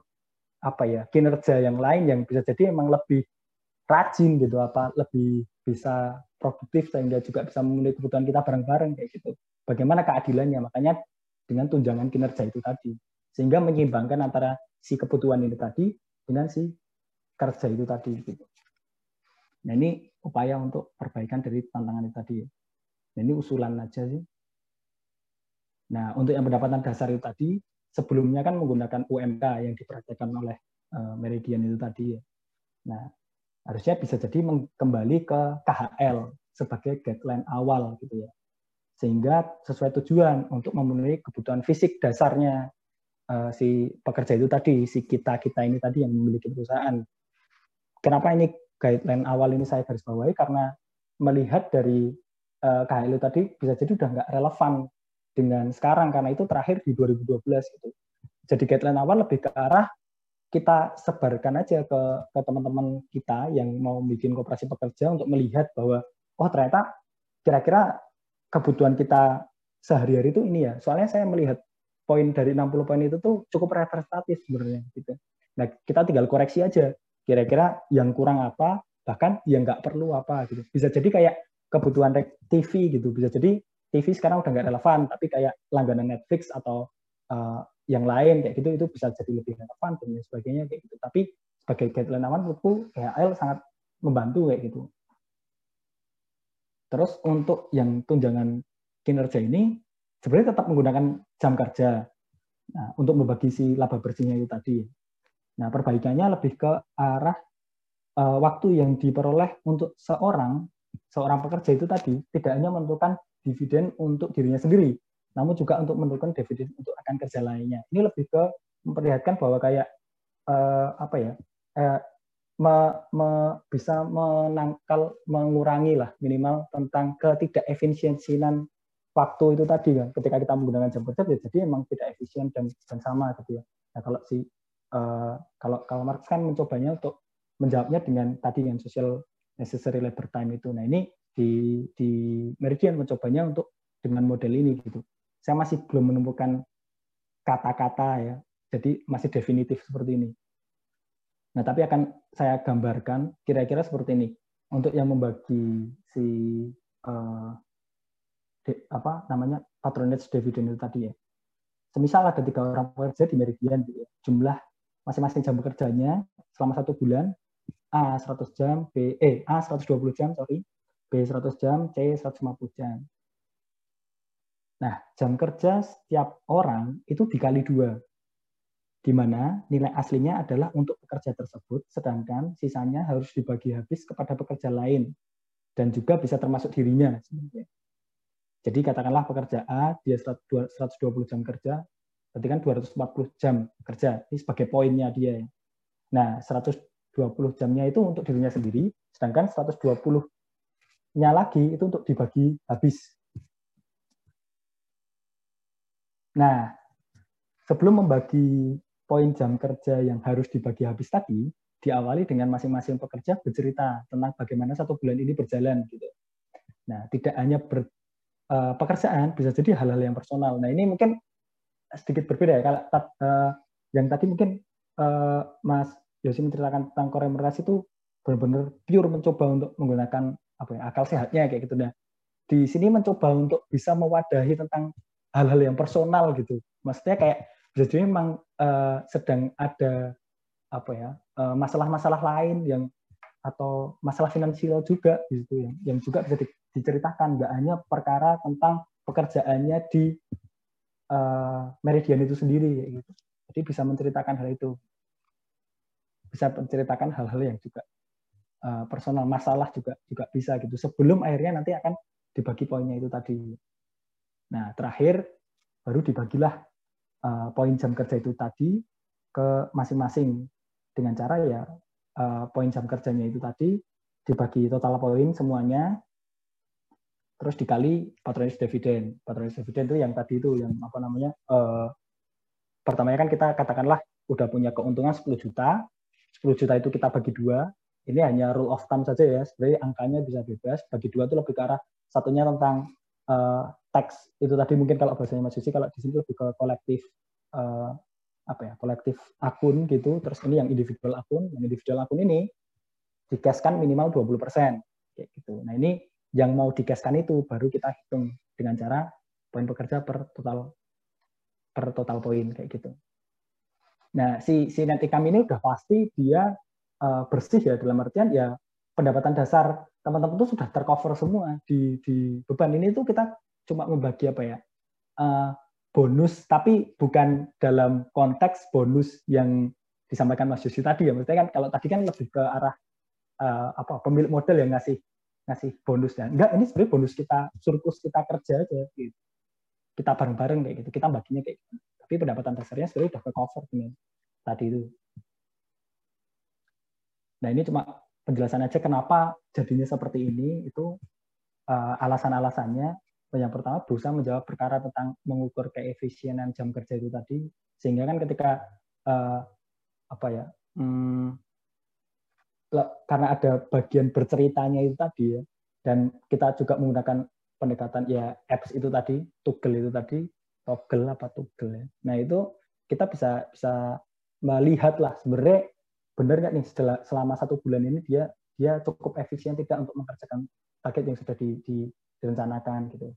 apa ya kinerja yang lain yang bisa jadi emang lebih rajin gitu apa lebih bisa produktif sehingga juga bisa memenuhi kebutuhan kita bareng-bareng kayak gitu. Bagaimana keadilannya? Makanya dengan tunjangan kinerja itu tadi sehingga menyeimbangkan antara si kebutuhan ini tadi dengan si kerja itu tadi gitu. Nah ini upaya untuk perbaikan dari tantangan itu tadi. Nah, ini usulan aja sih. Nah untuk yang pendapatan dasar itu tadi sebelumnya kan menggunakan UMK yang diperhatikan oleh uh, Meridian itu tadi ya. Nah harusnya bisa jadi kembali ke KHL sebagai guideline awal gitu ya sehingga sesuai tujuan untuk memenuhi kebutuhan fisik dasarnya uh, si pekerja itu tadi, si kita kita ini tadi yang memiliki perusahaan. Kenapa ini guideline awal ini saya garis bawahi karena melihat dari uh, eh, KHL tadi bisa jadi udah nggak relevan dengan sekarang karena itu terakhir di 2012 gitu. Jadi guideline awal lebih ke arah kita sebarkan aja ke ke teman-teman kita yang mau bikin kooperasi pekerja untuk melihat bahwa oh ternyata kira-kira kebutuhan kita sehari-hari itu ini ya. Soalnya saya melihat poin dari 60 poin itu tuh cukup representatif sebenarnya gitu. Nah, kita tinggal koreksi aja kira-kira yang kurang apa, bahkan yang nggak perlu apa gitu. Bisa jadi kayak kebutuhan TV gitu, bisa jadi TV sekarang udah nggak relevan, tapi kayak langganan Netflix atau uh, yang lain kayak gitu itu bisa jadi lebih relevan dan sebagainya kayak gitu. Tapi sebagai guideline awan menurutku KHL sangat membantu kayak gitu. Terus untuk yang tunjangan kinerja ini sebenarnya tetap menggunakan jam kerja nah, untuk membagi si laba bersihnya itu tadi. Nah, perbaikannya lebih ke arah uh, waktu yang diperoleh untuk seorang seorang pekerja itu tadi tidak hanya menentukan dividen untuk dirinya sendiri, namun juga untuk menentukan dividen untuk akan kerja lainnya. Ini lebih ke memperlihatkan bahwa kayak uh, apa ya uh, me, me, bisa menangkal, mengurangi lah minimal tentang ketidakefisiensian waktu itu tadi kan. Ketika kita menggunakan jam kerja, ya jadi memang tidak efisien dan, dan sama gitu ya. Nah kalau si uh, kalau kalau Marx kan mencobanya untuk menjawabnya dengan tadi yang social necessary labor time itu. Nah ini di di Meridian mencobanya untuk dengan model ini gitu. Saya masih belum menemukan kata-kata ya. Jadi masih definitif seperti ini. Nah, tapi akan saya gambarkan kira-kira seperti ini. Untuk yang membagi si uh, de, apa namanya patronage dividend itu tadi ya. Semisal ada tiga orang pekerja di Meridian, gitu ya. jumlah masing-masing jam bekerjanya selama satu bulan A 100 jam, B eh A 120 jam, sorry, B 100 jam, C 150 jam. Nah, jam kerja setiap orang itu dikali dua di mana nilai aslinya adalah untuk pekerja tersebut, sedangkan sisanya harus dibagi habis kepada pekerja lain dan juga bisa termasuk dirinya. Jadi katakanlah pekerja A dia 120 jam kerja, berarti kan 240 jam kerja. Ini sebagai poinnya dia. Nah, 120 jamnya itu untuk dirinya sendiri, sedangkan 120-nya lagi itu untuk dibagi habis. Nah, sebelum membagi poin jam kerja yang harus dibagi habis tadi diawali dengan masing-masing pekerja bercerita tentang bagaimana satu bulan ini berjalan gitu. Nah, tidak hanya ber, uh, pekerjaan bisa jadi hal-hal yang personal. Nah, ini mungkin sedikit berbeda ya kalau uh, yang tadi mungkin uh, Mas Yosi menceritakan tentang koremerasi itu benar-benar pure mencoba untuk menggunakan apa ya akal sehatnya kayak gitu. Nah, di sini mencoba untuk bisa mewadahi tentang hal-hal yang personal gitu. Maksudnya kayak jadi memang uh, sedang ada apa ya masalah masalah-masalah lain yang atau masalah finansial juga gitu yang yang juga bisa di, diceritakan. Nggak hanya perkara tentang pekerjaannya di uh, meridian itu sendiri gitu. Jadi bisa menceritakan hal itu. Bisa menceritakan hal-hal yang juga uh, personal masalah juga juga bisa gitu. Sebelum akhirnya nanti akan dibagi poinnya itu tadi Nah, terakhir baru dibagilah uh, poin jam kerja itu tadi ke masing-masing dengan cara ya uh, poin jam kerjanya itu tadi dibagi total poin semuanya terus dikali patronage dividen. Patronage dividen itu yang tadi itu yang apa namanya? Uh, pertamanya kan kita katakanlah udah punya keuntungan 10 juta, 10 juta itu kita bagi dua, ini hanya rule of thumb saja ya, sebenarnya angkanya bisa bebas, bagi dua itu lebih ke arah satunya tentang uh, teks, itu tadi mungkin kalau bahasanya Mas Susi, kalau di sini lebih ke kolektif uh, apa ya, kolektif akun gitu, terus ini yang individual akun, yang individual akun ini dikaskan minimal 20%, kayak gitu. Nah ini yang mau dikaskan itu baru kita hitung dengan cara poin pekerja per total per total poin kayak gitu. Nah, si si net income ini udah pasti dia uh, bersih ya dalam artian ya pendapatan dasar teman-teman itu sudah tercover semua di di beban ini tuh kita cuma membagi apa ya? Uh, bonus tapi bukan dalam konteks bonus yang disampaikan Mas Yosi tadi ya. Maksudnya kan kalau tadi kan lebih ke arah uh, apa pemilik model yang ngasih ngasih bonus dan enggak ini sebenarnya bonus kita surplus kita kerja aja. Gitu kita bareng-bareng kayak gitu kita baginya kayak gitu. Tapi pendapatan dasarnya sebenarnya sudah ke cover dengan tadi itu. Nah ini cuma penjelasan aja kenapa jadinya seperti ini itu uh, alasan-alasannya. Yang pertama berusaha menjawab perkara tentang mengukur keefisienan jam kerja itu tadi, sehingga kan ketika uh, apa ya, hmm, karena ada bagian berceritanya itu tadi ya, dan kita juga menggunakan pendekatan ya apps itu tadi, toggle itu tadi, toggle apa toggle ya. Nah itu kita bisa bisa melihat lah sebenarnya benar nggak nih selama satu bulan ini dia dia cukup efisien tidak untuk mengerjakan target yang sudah di, di, direncanakan gitu.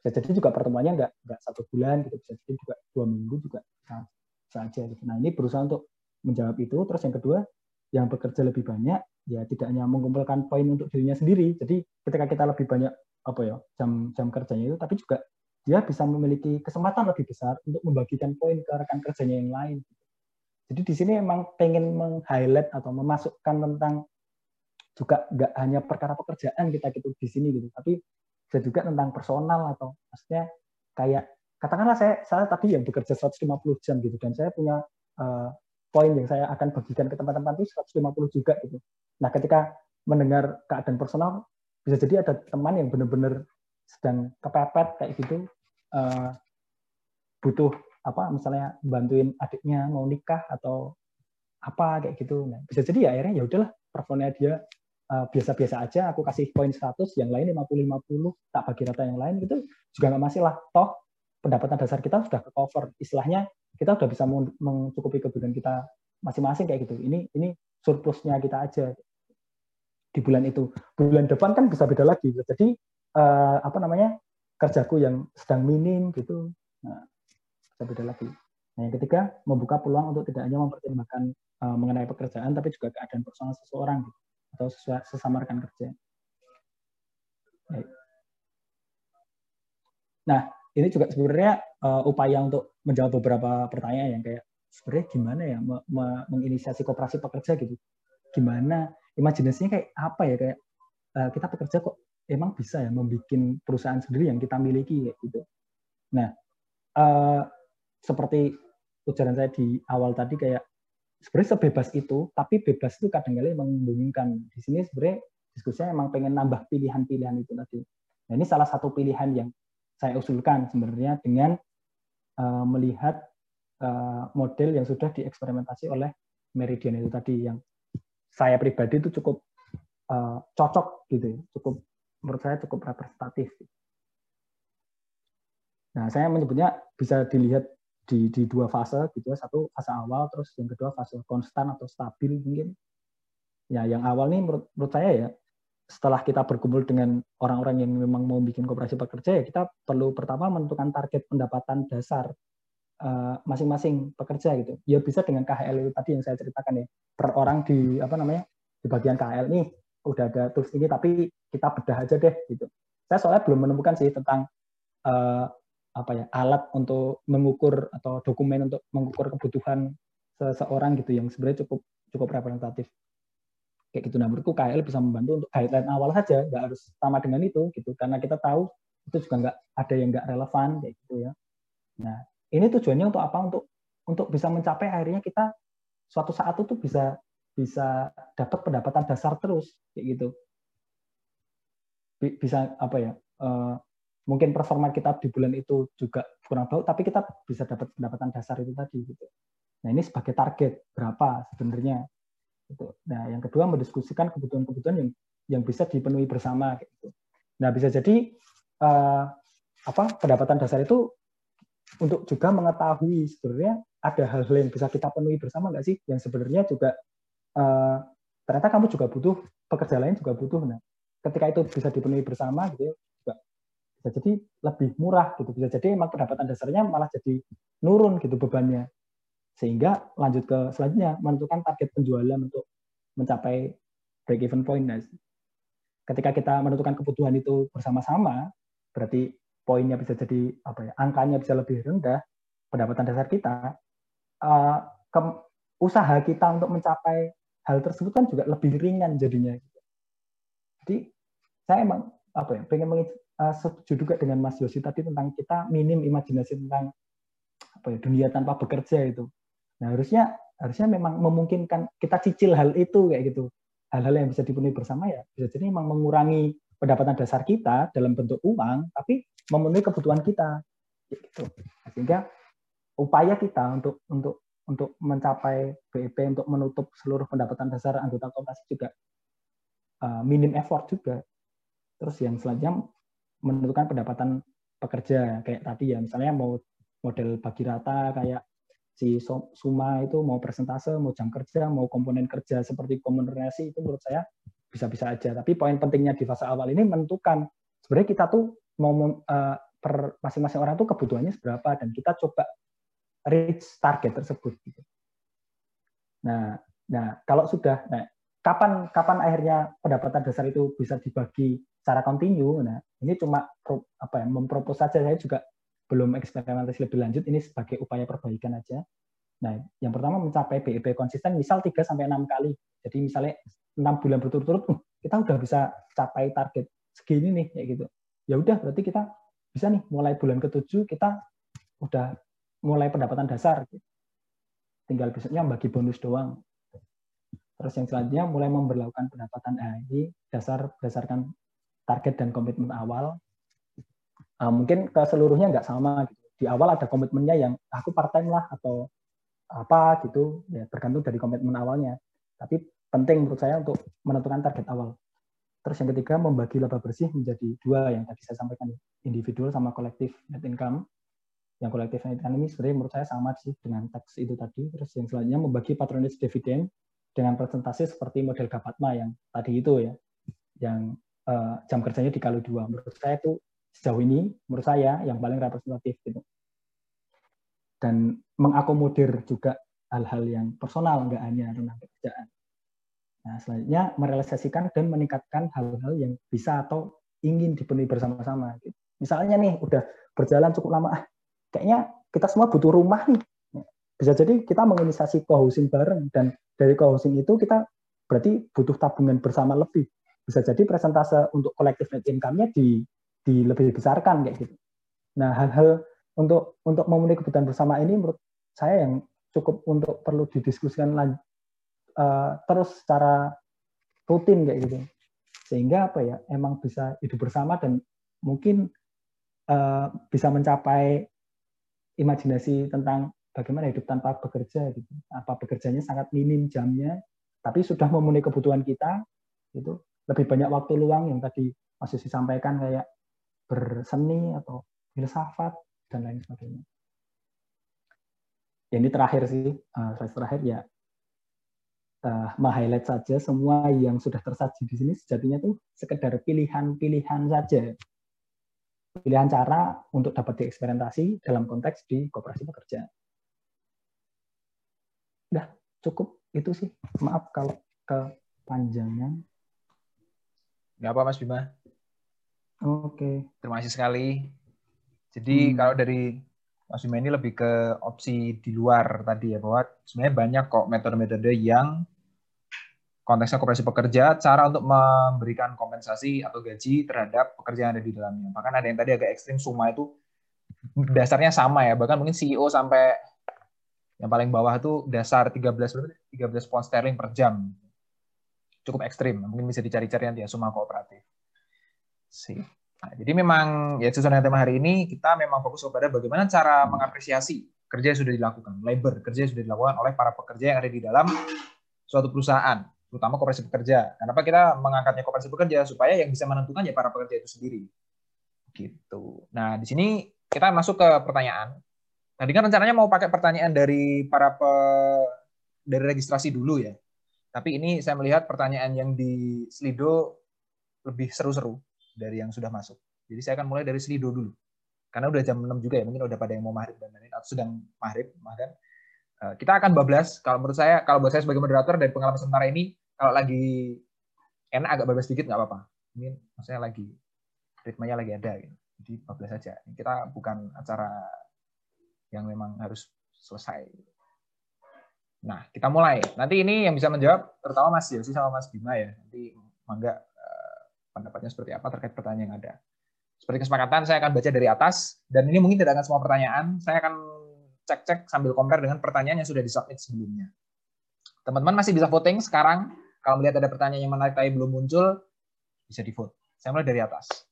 Bisa jadi juga pertemuannya nggak nggak satu bulan gitu, bisa jadi juga dua minggu juga bisa, bisa aja gitu. Nah ini berusaha untuk menjawab itu. Terus yang kedua yang bekerja lebih banyak ya tidak hanya mengumpulkan poin untuk dirinya sendiri. Jadi ketika kita lebih banyak apa ya jam jam kerjanya itu, tapi juga dia bisa memiliki kesempatan lebih besar untuk membagikan poin ke rekan kerjanya yang lain. Jadi di sini memang pengen meng-highlight atau memasukkan tentang juga nggak hanya perkara pekerjaan kita gitu di sini gitu, tapi bisa juga tentang personal atau maksudnya kayak katakanlah saya saya tadi yang bekerja 150 jam gitu dan saya punya uh, poin yang saya akan bagikan ke teman-teman itu 150 juga gitu. Nah, ketika mendengar keadaan personal bisa jadi ada teman yang benar-benar sedang kepepet kayak gitu uh, butuh apa misalnya bantuin adiknya mau nikah atau apa kayak gitu nah, bisa jadi ya akhirnya ya udahlah performanya dia biasa-biasa aja aku kasih poin 100 yang lain 50-50 tak bagi rata yang lain gitu juga nggak masalah toh pendapatan dasar kita sudah ke cover. Istilahnya kita sudah bisa mencukupi kebutuhan kita masing-masing kayak gitu. Ini ini surplusnya kita aja di bulan itu. Bulan depan kan bisa beda lagi. Jadi uh, apa namanya kerjaku yang sedang minim gitu nah, bisa beda lagi. Nah yang ketiga membuka peluang untuk tidak hanya mempertimbangkan uh, mengenai pekerjaan tapi juga keadaan personal seseorang gitu, atau sesama rekan kerja. Nah ini juga sebenarnya uh, upaya untuk menjawab beberapa pertanyaan yang kayak sebenarnya gimana ya me me menginisiasi kooperasi pekerja gitu? Gimana? Imajinasinya kayak apa ya? Kayak uh, kita pekerja kok emang bisa ya membuat perusahaan sendiri yang kita miliki? Kayak gitu. Nah, uh, seperti ujaran saya di awal tadi kayak sebenarnya sebebas itu, tapi bebas itu kadang-kadang membingungkan. Di sini sebenarnya diskusinya emang pengen nambah pilihan-pilihan itu tadi. Nah, ini salah satu pilihan yang saya usulkan sebenarnya dengan uh, melihat uh, model yang sudah dieksperimentasi oleh Meridian itu tadi yang saya pribadi itu cukup uh, cocok gitu, ya, cukup menurut saya cukup representatif. Nah, saya menyebutnya bisa dilihat di, di dua fase gitu ya. Satu fase awal, terus yang kedua fase konstan atau stabil mungkin. Ya, yang awal nih menurut, menurut saya ya, setelah kita berkumpul dengan orang-orang yang memang mau bikin kooperasi pekerja ya kita perlu pertama menentukan target pendapatan dasar eh, masing-masing uh, pekerja gitu. Ya bisa dengan KHL itu tadi yang saya ceritakan ya. Per orang di apa namanya? di bagian KHL nih udah ada tools ini tapi kita bedah aja deh gitu. Saya soalnya belum menemukan sih tentang uh, apa ya alat untuk mengukur atau dokumen untuk mengukur kebutuhan seseorang gitu yang sebenarnya cukup cukup representatif kayak gitu. Nah menurutku KL bisa membantu untuk guideline awal saja, nggak harus sama dengan itu gitu, karena kita tahu itu juga nggak ada yang nggak relevan kayak gitu ya. Nah, ini tujuannya untuk apa? Untuk untuk bisa mencapai akhirnya kita suatu saat itu bisa bisa dapat pendapatan dasar terus kayak gitu. Bisa apa ya? Uh, mungkin performa kita di bulan itu juga kurang baik, tapi kita bisa dapat pendapatan dasar itu tadi gitu. Nah ini sebagai target berapa sebenarnya. Gitu. Nah yang kedua mendiskusikan kebutuhan-kebutuhan yang yang bisa dipenuhi bersama gitu. Nah bisa jadi uh, apa pendapatan dasar itu untuk juga mengetahui sebenarnya ada hal-hal yang bisa kita penuhi bersama nggak sih yang sebenarnya juga uh, ternyata kamu juga butuh pekerja lain juga butuh nah ketika itu bisa dipenuhi bersama gitu ya, bisa jadi lebih murah gitu bisa jadi emang pendapatan dasarnya malah jadi nurun gitu bebannya sehingga lanjut ke selanjutnya menentukan target penjualan untuk mencapai break even point. Nah, ketika kita menentukan kebutuhan itu bersama-sama, berarti poinnya bisa jadi apa ya, angkanya bisa lebih rendah, pendapatan dasar kita, uh, ke, usaha kita untuk mencapai hal tersebut kan juga lebih ringan jadinya. Jadi saya emang apa ya, pengen uh, setuju juga dengan Mas Yosi tadi tentang kita minim imajinasi tentang apa ya dunia tanpa bekerja itu. Nah, harusnya harusnya memang memungkinkan kita cicil hal itu kayak gitu. Hal-hal yang bisa dipenuhi bersama ya bisa jadi memang mengurangi pendapatan dasar kita dalam bentuk uang, tapi memenuhi kebutuhan kita. Gitu. Sehingga upaya kita untuk untuk untuk mencapai BEP untuk menutup seluruh pendapatan dasar anggota koperasi juga uh, minim effort juga. Terus yang selanjutnya menentukan pendapatan pekerja kayak tadi ya misalnya mau model bagi rata kayak si Suma itu mau persentase, mau jam kerja, mau komponen kerja seperti komunikasi itu menurut saya bisa-bisa aja. Tapi poin pentingnya di fase awal ini menentukan sebenarnya kita tuh mau uh, per masing-masing orang tuh kebutuhannya seberapa dan kita coba reach target tersebut. Gitu. Nah, nah kalau sudah, nah kapan kapan akhirnya pendapatan dasar itu bisa dibagi secara kontinu? Nah, ini cuma apa ya mempropos saja. Saya juga belum eksperimentasi lebih lanjut, ini sebagai upaya perbaikan aja. Nah, yang pertama mencapai BEP konsisten misal 3 sampai 6 kali. Jadi misalnya 6 bulan berturut-turut uh, kita udah bisa capai target segini nih kayak gitu. Ya udah berarti kita bisa nih mulai bulan ke-7 kita udah mulai pendapatan dasar gitu. Tinggal besoknya bagi bonus doang. Terus yang selanjutnya mulai memperlakukan pendapatan AI dasar berdasarkan target dan komitmen awal uh, mungkin ke seluruhnya nggak sama gitu. Di awal ada komitmennya yang aku part time lah atau apa gitu, ya tergantung dari komitmen awalnya. Tapi penting menurut saya untuk menentukan target awal. Terus yang ketiga membagi laba bersih menjadi dua yang tadi saya sampaikan individual sama kolektif net income. Yang kolektif net income ini sebenarnya menurut saya sama sih dengan teks itu tadi. Terus yang selanjutnya membagi patronage dividen dengan presentasi seperti model Gapatma yang tadi itu ya, yang uh, jam kerjanya dikali dua. Menurut saya itu sejauh ini menurut saya yang paling representatif gitu dan mengakomodir juga hal-hal yang personal nggak hanya tentang pekerjaan. Nah, selanjutnya merealisasikan dan meningkatkan hal-hal yang bisa atau ingin dipenuhi bersama-sama. Gitu. Misalnya nih udah berjalan cukup lama, ah, kayaknya kita semua butuh rumah nih. Bisa jadi kita menginisiasi co-housing bareng dan dari co-housing itu kita berarti butuh tabungan bersama lebih. Bisa jadi presentase untuk kolektif net income-nya di di lebih dibesarkan kayak gitu. Nah, hal-hal untuk untuk memenuhi kebutuhan bersama ini menurut saya yang cukup untuk perlu didiskusikan uh, terus secara rutin kayak gitu. Sehingga apa ya, emang bisa hidup bersama dan mungkin uh, bisa mencapai imajinasi tentang bagaimana hidup tanpa bekerja gitu. Apa bekerjanya sangat minim jamnya, tapi sudah memenuhi kebutuhan kita itu lebih banyak waktu luang yang tadi masih disampaikan kayak berseni atau filsafat dan lain sebagainya. Ya, ini terakhir sih, uh, terakhir ya uh, highlight saja semua yang sudah tersaji di sini sejatinya tuh sekedar pilihan-pilihan saja. Pilihan cara untuk dapat dieksperimentasi dalam konteks di kooperasi pekerja. Udah, cukup itu sih. Maaf kalau kepanjangan. Nggak apa Mas Bima. Oke. Okay. Terima kasih sekali. Jadi hmm. kalau dari Mas Bima ini lebih ke opsi di luar tadi ya bahwa sebenarnya banyak kok metode-metode yang konteksnya koperasi pekerja, cara untuk memberikan kompensasi atau gaji terhadap pekerja yang ada di dalamnya. Bahkan ada yang tadi agak ekstrim, Suma itu dasarnya sama ya, bahkan mungkin CEO sampai yang paling bawah itu dasar 13 13 pound sterling per jam. Cukup ekstrim, mungkin bisa dicari-cari nanti ya Suma kooperatif. Sih. Nah, jadi memang ya sesuai dengan tema hari ini kita memang fokus kepada bagaimana cara mengapresiasi kerja yang sudah dilakukan, labor kerja yang sudah dilakukan oleh para pekerja yang ada di dalam suatu perusahaan terutama koperasi pekerja. Kenapa kita mengangkatnya koperasi pekerja supaya yang bisa menentukan ya para pekerja itu sendiri. Gitu. Nah, di sini kita masuk ke pertanyaan. Tadi kan rencananya mau pakai pertanyaan dari para pe... dari registrasi dulu ya. Tapi ini saya melihat pertanyaan yang di Slido lebih seru-seru dari yang sudah masuk. Jadi saya akan mulai dari Slido dulu. Karena udah jam 6 juga ya, mungkin udah pada yang mau maghrib dan lain-lain atau sedang maghrib, maka eh, kita akan bablas. Kalau menurut saya, kalau buat saya sebagai moderator dari pengalaman sementara ini, kalau lagi enak agak bablas sedikit nggak apa-apa. Ini maksudnya lagi ritmenya lagi ada gitu. Jadi bablas saja. Kita bukan acara yang memang harus selesai. Nah, kita mulai. Nanti ini yang bisa menjawab terutama Mas Yosi sama Mas Bima ya. Nanti mangga eh, pendapatnya seperti apa terkait pertanyaan yang ada. Seperti kesepakatan, saya akan baca dari atas, dan ini mungkin tidak akan semua pertanyaan. Saya akan cek-cek sambil compare dengan pertanyaan yang sudah disubmit sebelumnya. Teman-teman masih bisa voting sekarang kalau melihat ada pertanyaan yang menarik tapi belum muncul, bisa di vote. Saya mulai dari atas.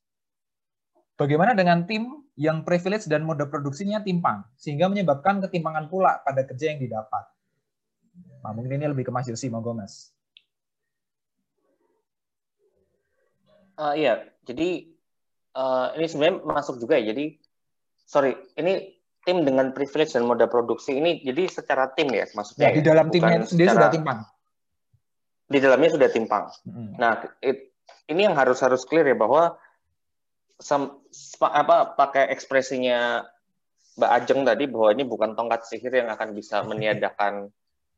Bagaimana dengan tim yang privilege dan mode produksinya timpang, sehingga menyebabkan ketimpangan pula pada kerja yang didapat? Nah, mungkin ini lebih ke Mas Yosi, monggo Mas. Uh, iya, jadi uh, ini sebenarnya masuk juga ya. Jadi, sorry, ini tim dengan privilege dan mode produksi ini jadi secara tim ya maksudnya. Ya, di dalam timnya sendiri secara... sudah timpang di dalamnya sudah timpang. Hmm. Nah, it, ini yang harus harus clear ya bahwa sem, apa pakai ekspresinya Mbak Ajeng tadi bahwa ini bukan tongkat sihir yang akan bisa meniadakan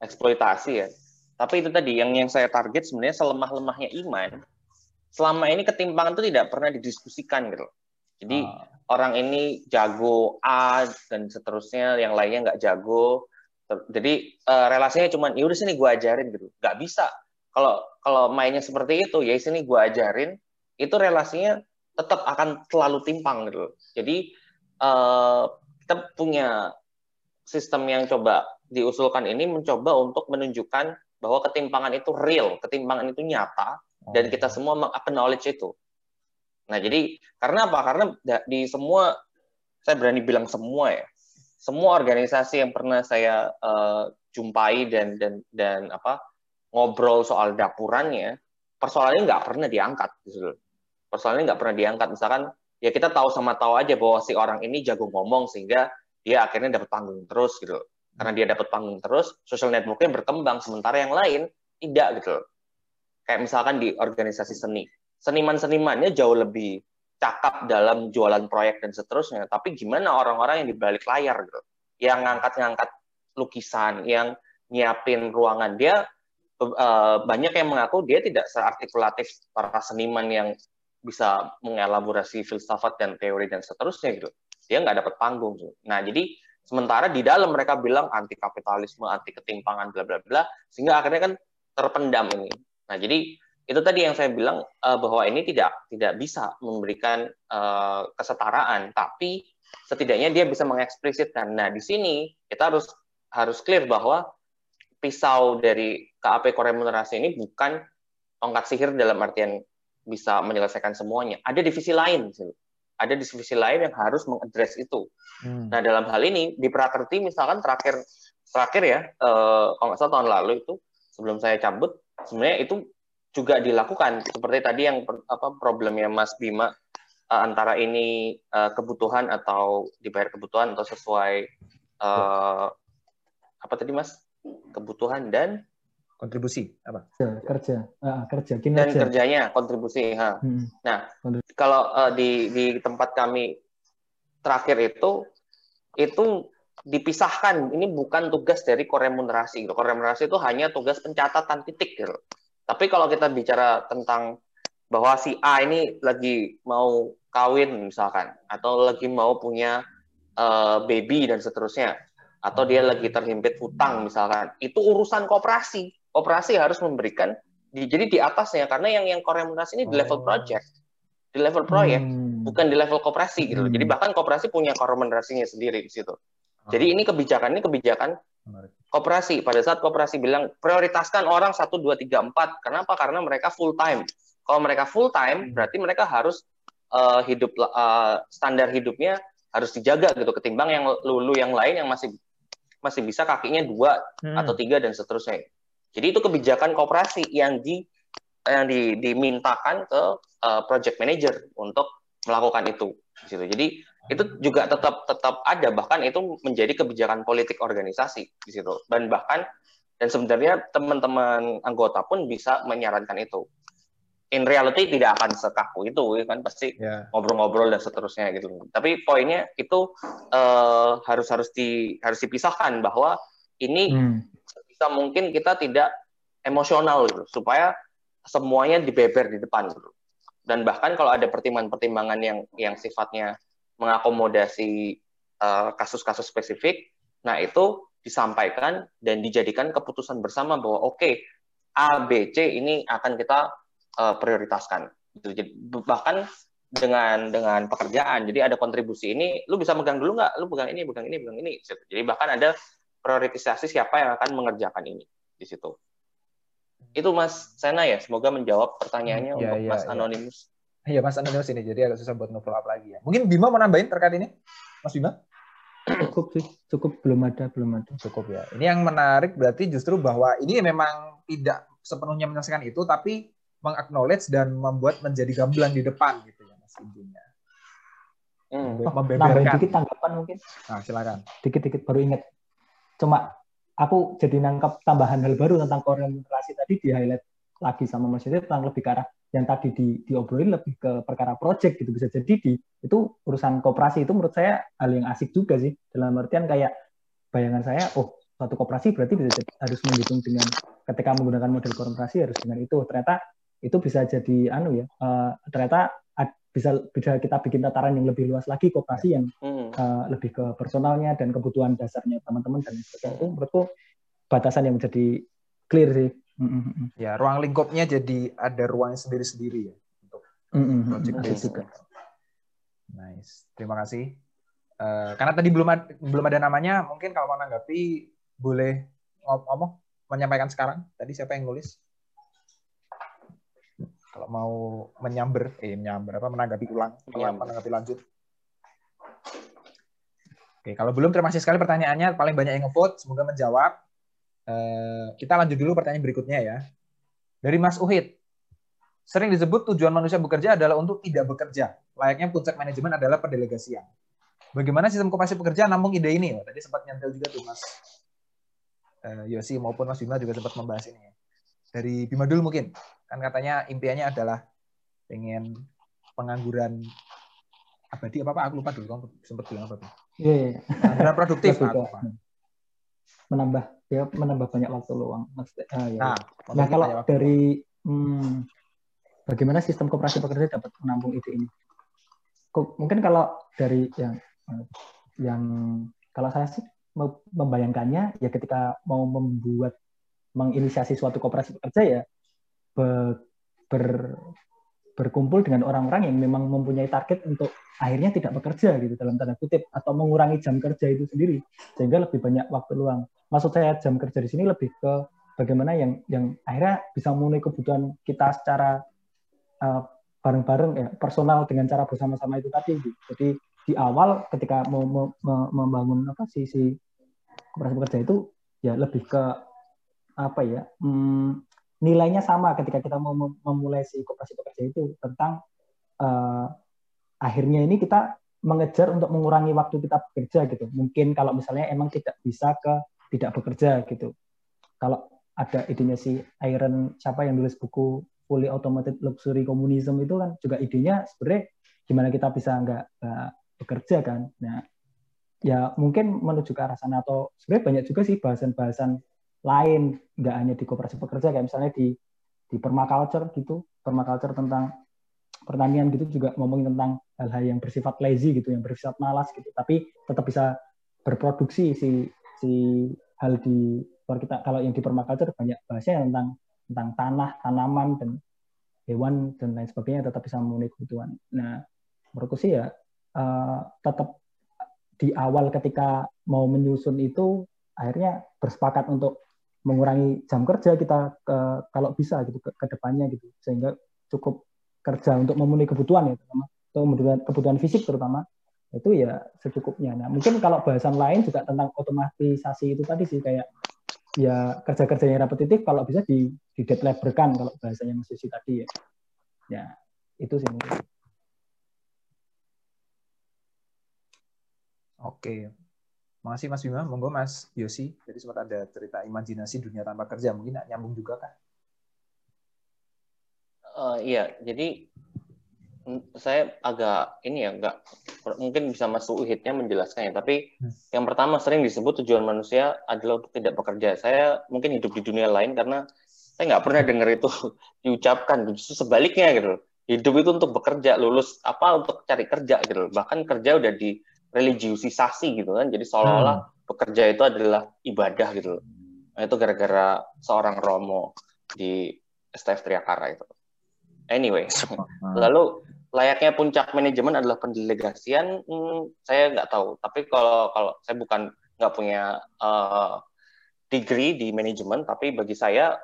eksploitasi ya. Tapi itu tadi yang yang saya target sebenarnya selemah-lemahnya iman. Selama ini ketimpangan itu tidak pernah didiskusikan gitu. Jadi ah. orang ini jago A dan seterusnya, yang lainnya nggak jago. Jadi uh, relasinya cuma ya udah sini gue ajarin gitu. Nggak bisa kalau kalau mainnya seperti itu ya sini gue ajarin itu relasinya tetap akan selalu timpang gitu jadi uh, kita punya sistem yang coba diusulkan ini mencoba untuk menunjukkan bahwa ketimpangan itu real ketimpangan itu nyata dan kita semua acknowledge itu nah jadi karena apa karena di semua saya berani bilang semua ya semua organisasi yang pernah saya uh, jumpai dan dan dan apa ngobrol soal dapurannya, persoalannya nggak pernah diangkat. Gitu. Persoalannya nggak pernah diangkat. Misalkan ya kita tahu sama tahu aja bahwa si orang ini jago ngomong sehingga dia akhirnya dapat panggung terus gitu. Karena dia dapat panggung terus, social networknya berkembang. Sementara yang lain tidak gitu. Kayak misalkan di organisasi seni, seniman-senimannya jauh lebih cakap dalam jualan proyek dan seterusnya. Tapi gimana orang-orang yang di balik layar gitu, yang ngangkat-ngangkat lukisan, yang nyiapin ruangan dia uh, banyak yang mengaku dia tidak seartikulatif para seniman yang bisa mengelaborasi filsafat dan teori dan seterusnya gitu. Dia nggak dapat panggung. Gitu. Nah, jadi sementara di dalam mereka bilang anti kapitalisme, anti ketimpangan, bla bla bla, sehingga akhirnya kan terpendam ini. Nah, jadi itu tadi yang saya bilang uh, bahwa ini tidak tidak bisa memberikan uh, kesetaraan, tapi setidaknya dia bisa mengeksplisitkan. Nah, di sini kita harus harus clear bahwa pisau dari KAP koremunerasi ini bukan tongkat sihir dalam artian bisa menyelesaikan semuanya. Ada divisi lain, ada divisi lain yang harus mengadres itu. Hmm. Nah dalam hal ini di prakerti misalkan terakhir terakhir ya, eh, kalau nggak salah tahun lalu itu sebelum saya cabut, sebenarnya itu juga dilakukan seperti tadi yang apa problemnya Mas Bima eh, antara ini eh, kebutuhan atau dibayar kebutuhan atau sesuai apa tadi Mas kebutuhan dan kontribusi apa kerja uh, kerja kinerja. dan kerjanya kontribusi ha. Hmm. nah kalau uh, di di tempat kami terakhir itu itu dipisahkan ini bukan tugas dari koremunerasi gitu. koremunerasi itu hanya tugas pencatatan titik gitu. tapi kalau kita bicara tentang bahwa si A ini lagi mau kawin misalkan atau lagi mau punya uh, baby dan seterusnya atau dia lagi terhimpit hutang misalkan itu urusan koperasi operasi harus memberikan di jadi di atasnya karena yang yang core remunerasi ini di level Oh. project di level proyek Hmm. bukan di level koperasi gitu. Hmm. jadi bahkan koperasi punya core remunerasinya sendiri di situ jadi ini kebijakan ini kebijakan koperasi pada saat koperasi bilang prioritaskan orang 1 2 3 4 kenapa karena mereka full time kalau mereka full time berarti mereka harus eh, hidup eh, standar hidupnya harus dijaga gitu ketimbang yang lulu yang lain yang masih masih bisa kakinya dua Hmm. atau tiga dan seterusnya jadi itu kebijakan koperasi yang di yang di, dimintakan ke eh, project manager untuk melakukan itu di situ. Jadi itu juga tetap tetap ada bahkan itu menjadi kebijakan politik organisasi di situ. Dan bahkan dan sebenarnya teman-teman anggota pun bisa menyarankan itu. In reality tidak akan sekaku itu ya kan? Pasti Ya. ngobrol-ngobrol dan seterusnya gitu. Tapi poinnya itu eh, harus harus di harus dipisahkan bahwa ini Hmm. Sebisa mungkin kita tidak emosional gitu supaya semuanya dibeber di depan gitu. Dan bahkan kalau ada pertimbangan-pertimbangan yang yang sifatnya mengakomodasi eh, kasus-kasus spesifik, nah itu disampaikan dan dijadikan keputusan bersama bahwa oke A, B, C ini akan kita eh, prioritaskan. Jadi, bahkan dengan dengan pekerjaan, jadi ada kontribusi ini, lu bisa megang dulu nggak? Lu pegang ini, pegang ini, pegang ini. Jadi bahkan ada prioritisasi siapa yang akan mengerjakan ini di situ. Itu Mas Sena ya, semoga menjawab pertanyaannya Iya, untuk iya, Mas iya. Anonymous. Iya Mas Anonimus ini, jadi agak susah buat nge-follow up lagi ya. Mungkin Bima mau nambahin terkait ini? Mas Bima? Cukup sih, cukup belum ada, belum ada. Cukup ya. Ini yang menarik berarti justru bahwa ini memang tidak sepenuhnya menyelesaikan itu, tapi mengaknowledge dan membuat menjadi gamblang di depan gitu ya Mas intinya. Hmm. Oh, Membeberkan. dikit tanggapan mungkin. Nah, silakan. Dikit-dikit baru ingat. Cuma aku jadi nangkap tambahan hal baru tentang korelasi tadi di highlight lagi sama Mas Yudi tentang lebih ke arah yang tadi di, diobrolin lebih ke perkara project gitu bisa jadi di itu urusan koperasi. Itu menurut saya hal yang asik juga sih. Dalam artian kayak bayangan saya oh suatu koperasi berarti bisa jadi, harus menghitung dengan ketika menggunakan model korporasi harus dengan itu. Ternyata itu bisa jadi anu ya eh, ternyata bisa bisa kita bikin tataran yang lebih luas lagi koperasi yang Hmm. uh, lebih ke personalnya dan kebutuhan dasarnya teman-teman dan sebagainya itu menurutku batasan yang menjadi clear sih. Mm, mm, mm. Ya, ruang lingkupnya jadi ada ruangnya sendiri-sendiri ya untuk Mm, mm, mm, project mm, juga. Nice. Terima kasih. Eh, karena tadi belum ada, belum ada namanya, mungkin kalau mau menanggapi boleh ngom- ngomong menyampaikan sekarang. Tadi siapa yang nulis? Kalau mau menyamber, eh menyamber apa menanggapi ulang, Menyamber. menanggapi lanjut. Oke, kalau belum terima kasih sekali pertanyaannya, paling banyak yang ngevote, semoga menjawab. Eh, kita lanjut dulu pertanyaan berikutnya ya. Dari Mas Uhid. Sering disebut tujuan manusia bekerja adalah untuk tidak bekerja. Layaknya puncak manajemen adalah pendelegasian. Bagaimana sistem koperasi pekerja nampung ide ini? Oh, tadi sempat nyantel juga tuh Mas eh, Yosi maupun Mas Bima juga sempat membahas ini. ya. Dari Bima dulu mungkin. Kan katanya impiannya adalah pengen pengangguran abadi apa apa aku lupa dulu kamu sempat bilang apa tuh Iya, iya. pengangguran produktif aku lupa. menambah ya menambah banyak waktu luang. Maksudnya, ah, ya, nah, Nah, kalau dari hmm, bagaimana sistem koperasi pekerja dapat menampung ide ini? Kok- Mungkin kalau dari yang yang kalau saya sih me- membayangkannya ya ketika mau membuat menginisiasi suatu koperasi pekerja ya be- ber- berkumpul dengan orang-orang yang memang mempunyai target untuk akhirnya tidak bekerja gitu dalam tanda kutip atau mengurangi jam kerja itu sendiri sehingga lebih banyak waktu luang. Maksud saya jam kerja di sini lebih ke bagaimana yang yang akhirnya bisa memenuhi kebutuhan kita secara uh, bareng-bareng ya personal dengan cara bersama-sama itu tadi. gitu. Jadi di awal ketika mau mau- mau- membangun apa sisi koperasi pekerja itu ya lebih ke apa ya hmm, nilainya sama ketika kita mau mem- memulai si koperasi pekerja itu tentang uh, akhirnya ini kita mengejar untuk mengurangi waktu kita bekerja gitu. Mungkin kalau misalnya emang tidak bisa ke tidak bekerja gitu. Kalau ada idenya si Iron siapa yang nulis buku Fully Automated Luxury Communism itu kan juga idenya sebenarnya gimana kita bisa nggak nggak bekerja kan. Nah, ya mungkin menuju ke arah sana atau sebenarnya banyak juga sih bahasan-bahasan lain nggak hanya di koperasi pekerja kayak misalnya di di permaculture gitu, permaculture tentang pertanian gitu juga ngomongin tentang hal-hal yang bersifat lazy gitu, yang bersifat malas gitu, tapi tetap bisa berproduksi si si hal di kalau kita kalau yang di permaculture banyak bahasnya tentang tentang tanah, tanaman dan hewan dan lain sebagainya tetap bisa memenuhi kebutuhan. Nah, menurutku sih ya uh, tetap di awal ketika mau menyusun itu akhirnya bersepakat untuk mengurangi jam kerja kita ke, kalau bisa gitu ke, ke depannya gitu sehingga cukup kerja untuk memenuhi kebutuhan ya terutama atau kebutuhan, kebutuhan fisik terutama itu ya secukupnya. Nah mungkin kalau bahasan lain juga tentang otomatisasi itu tadi sih kayak ya kerja-kerja yang repetitif kalau bisa di di deadliberkan kalau bahasanya Mas Yosi tadi ya. Ya itu sih mungkin. Oke, Makasih Mas Bima, monggo Mas Yosi. Jadi sempat ada cerita imajinasi dunia tanpa kerja, mungkin nyambung juga kan? Uh, iya, jadi saya agak ini ya nggak mungkin bisa masuk uhidnya menjelaskannya tapi hmm. yang pertama sering disebut tujuan manusia adalah untuk tidak bekerja. Saya mungkin hidup di dunia lain karena saya nggak pernah dengar itu diucapkan. Justru sebaliknya gitu. Hidup itu untuk bekerja lulus apa untuk cari kerja gitu. Bahkan kerja udah di religiusisasi gitu kan. Jadi seolah-olah hmm. bekerja itu adalah ibadah gitu loh. Nah, itu gara-gara seorang Romo di STF Triakara itu. Anyway, hmm. lalu layaknya puncak manajemen adalah pendelegasian, hmm, saya nggak tahu. Tapi kalau kalau saya bukan nggak punya uh, degree di manajemen, tapi bagi saya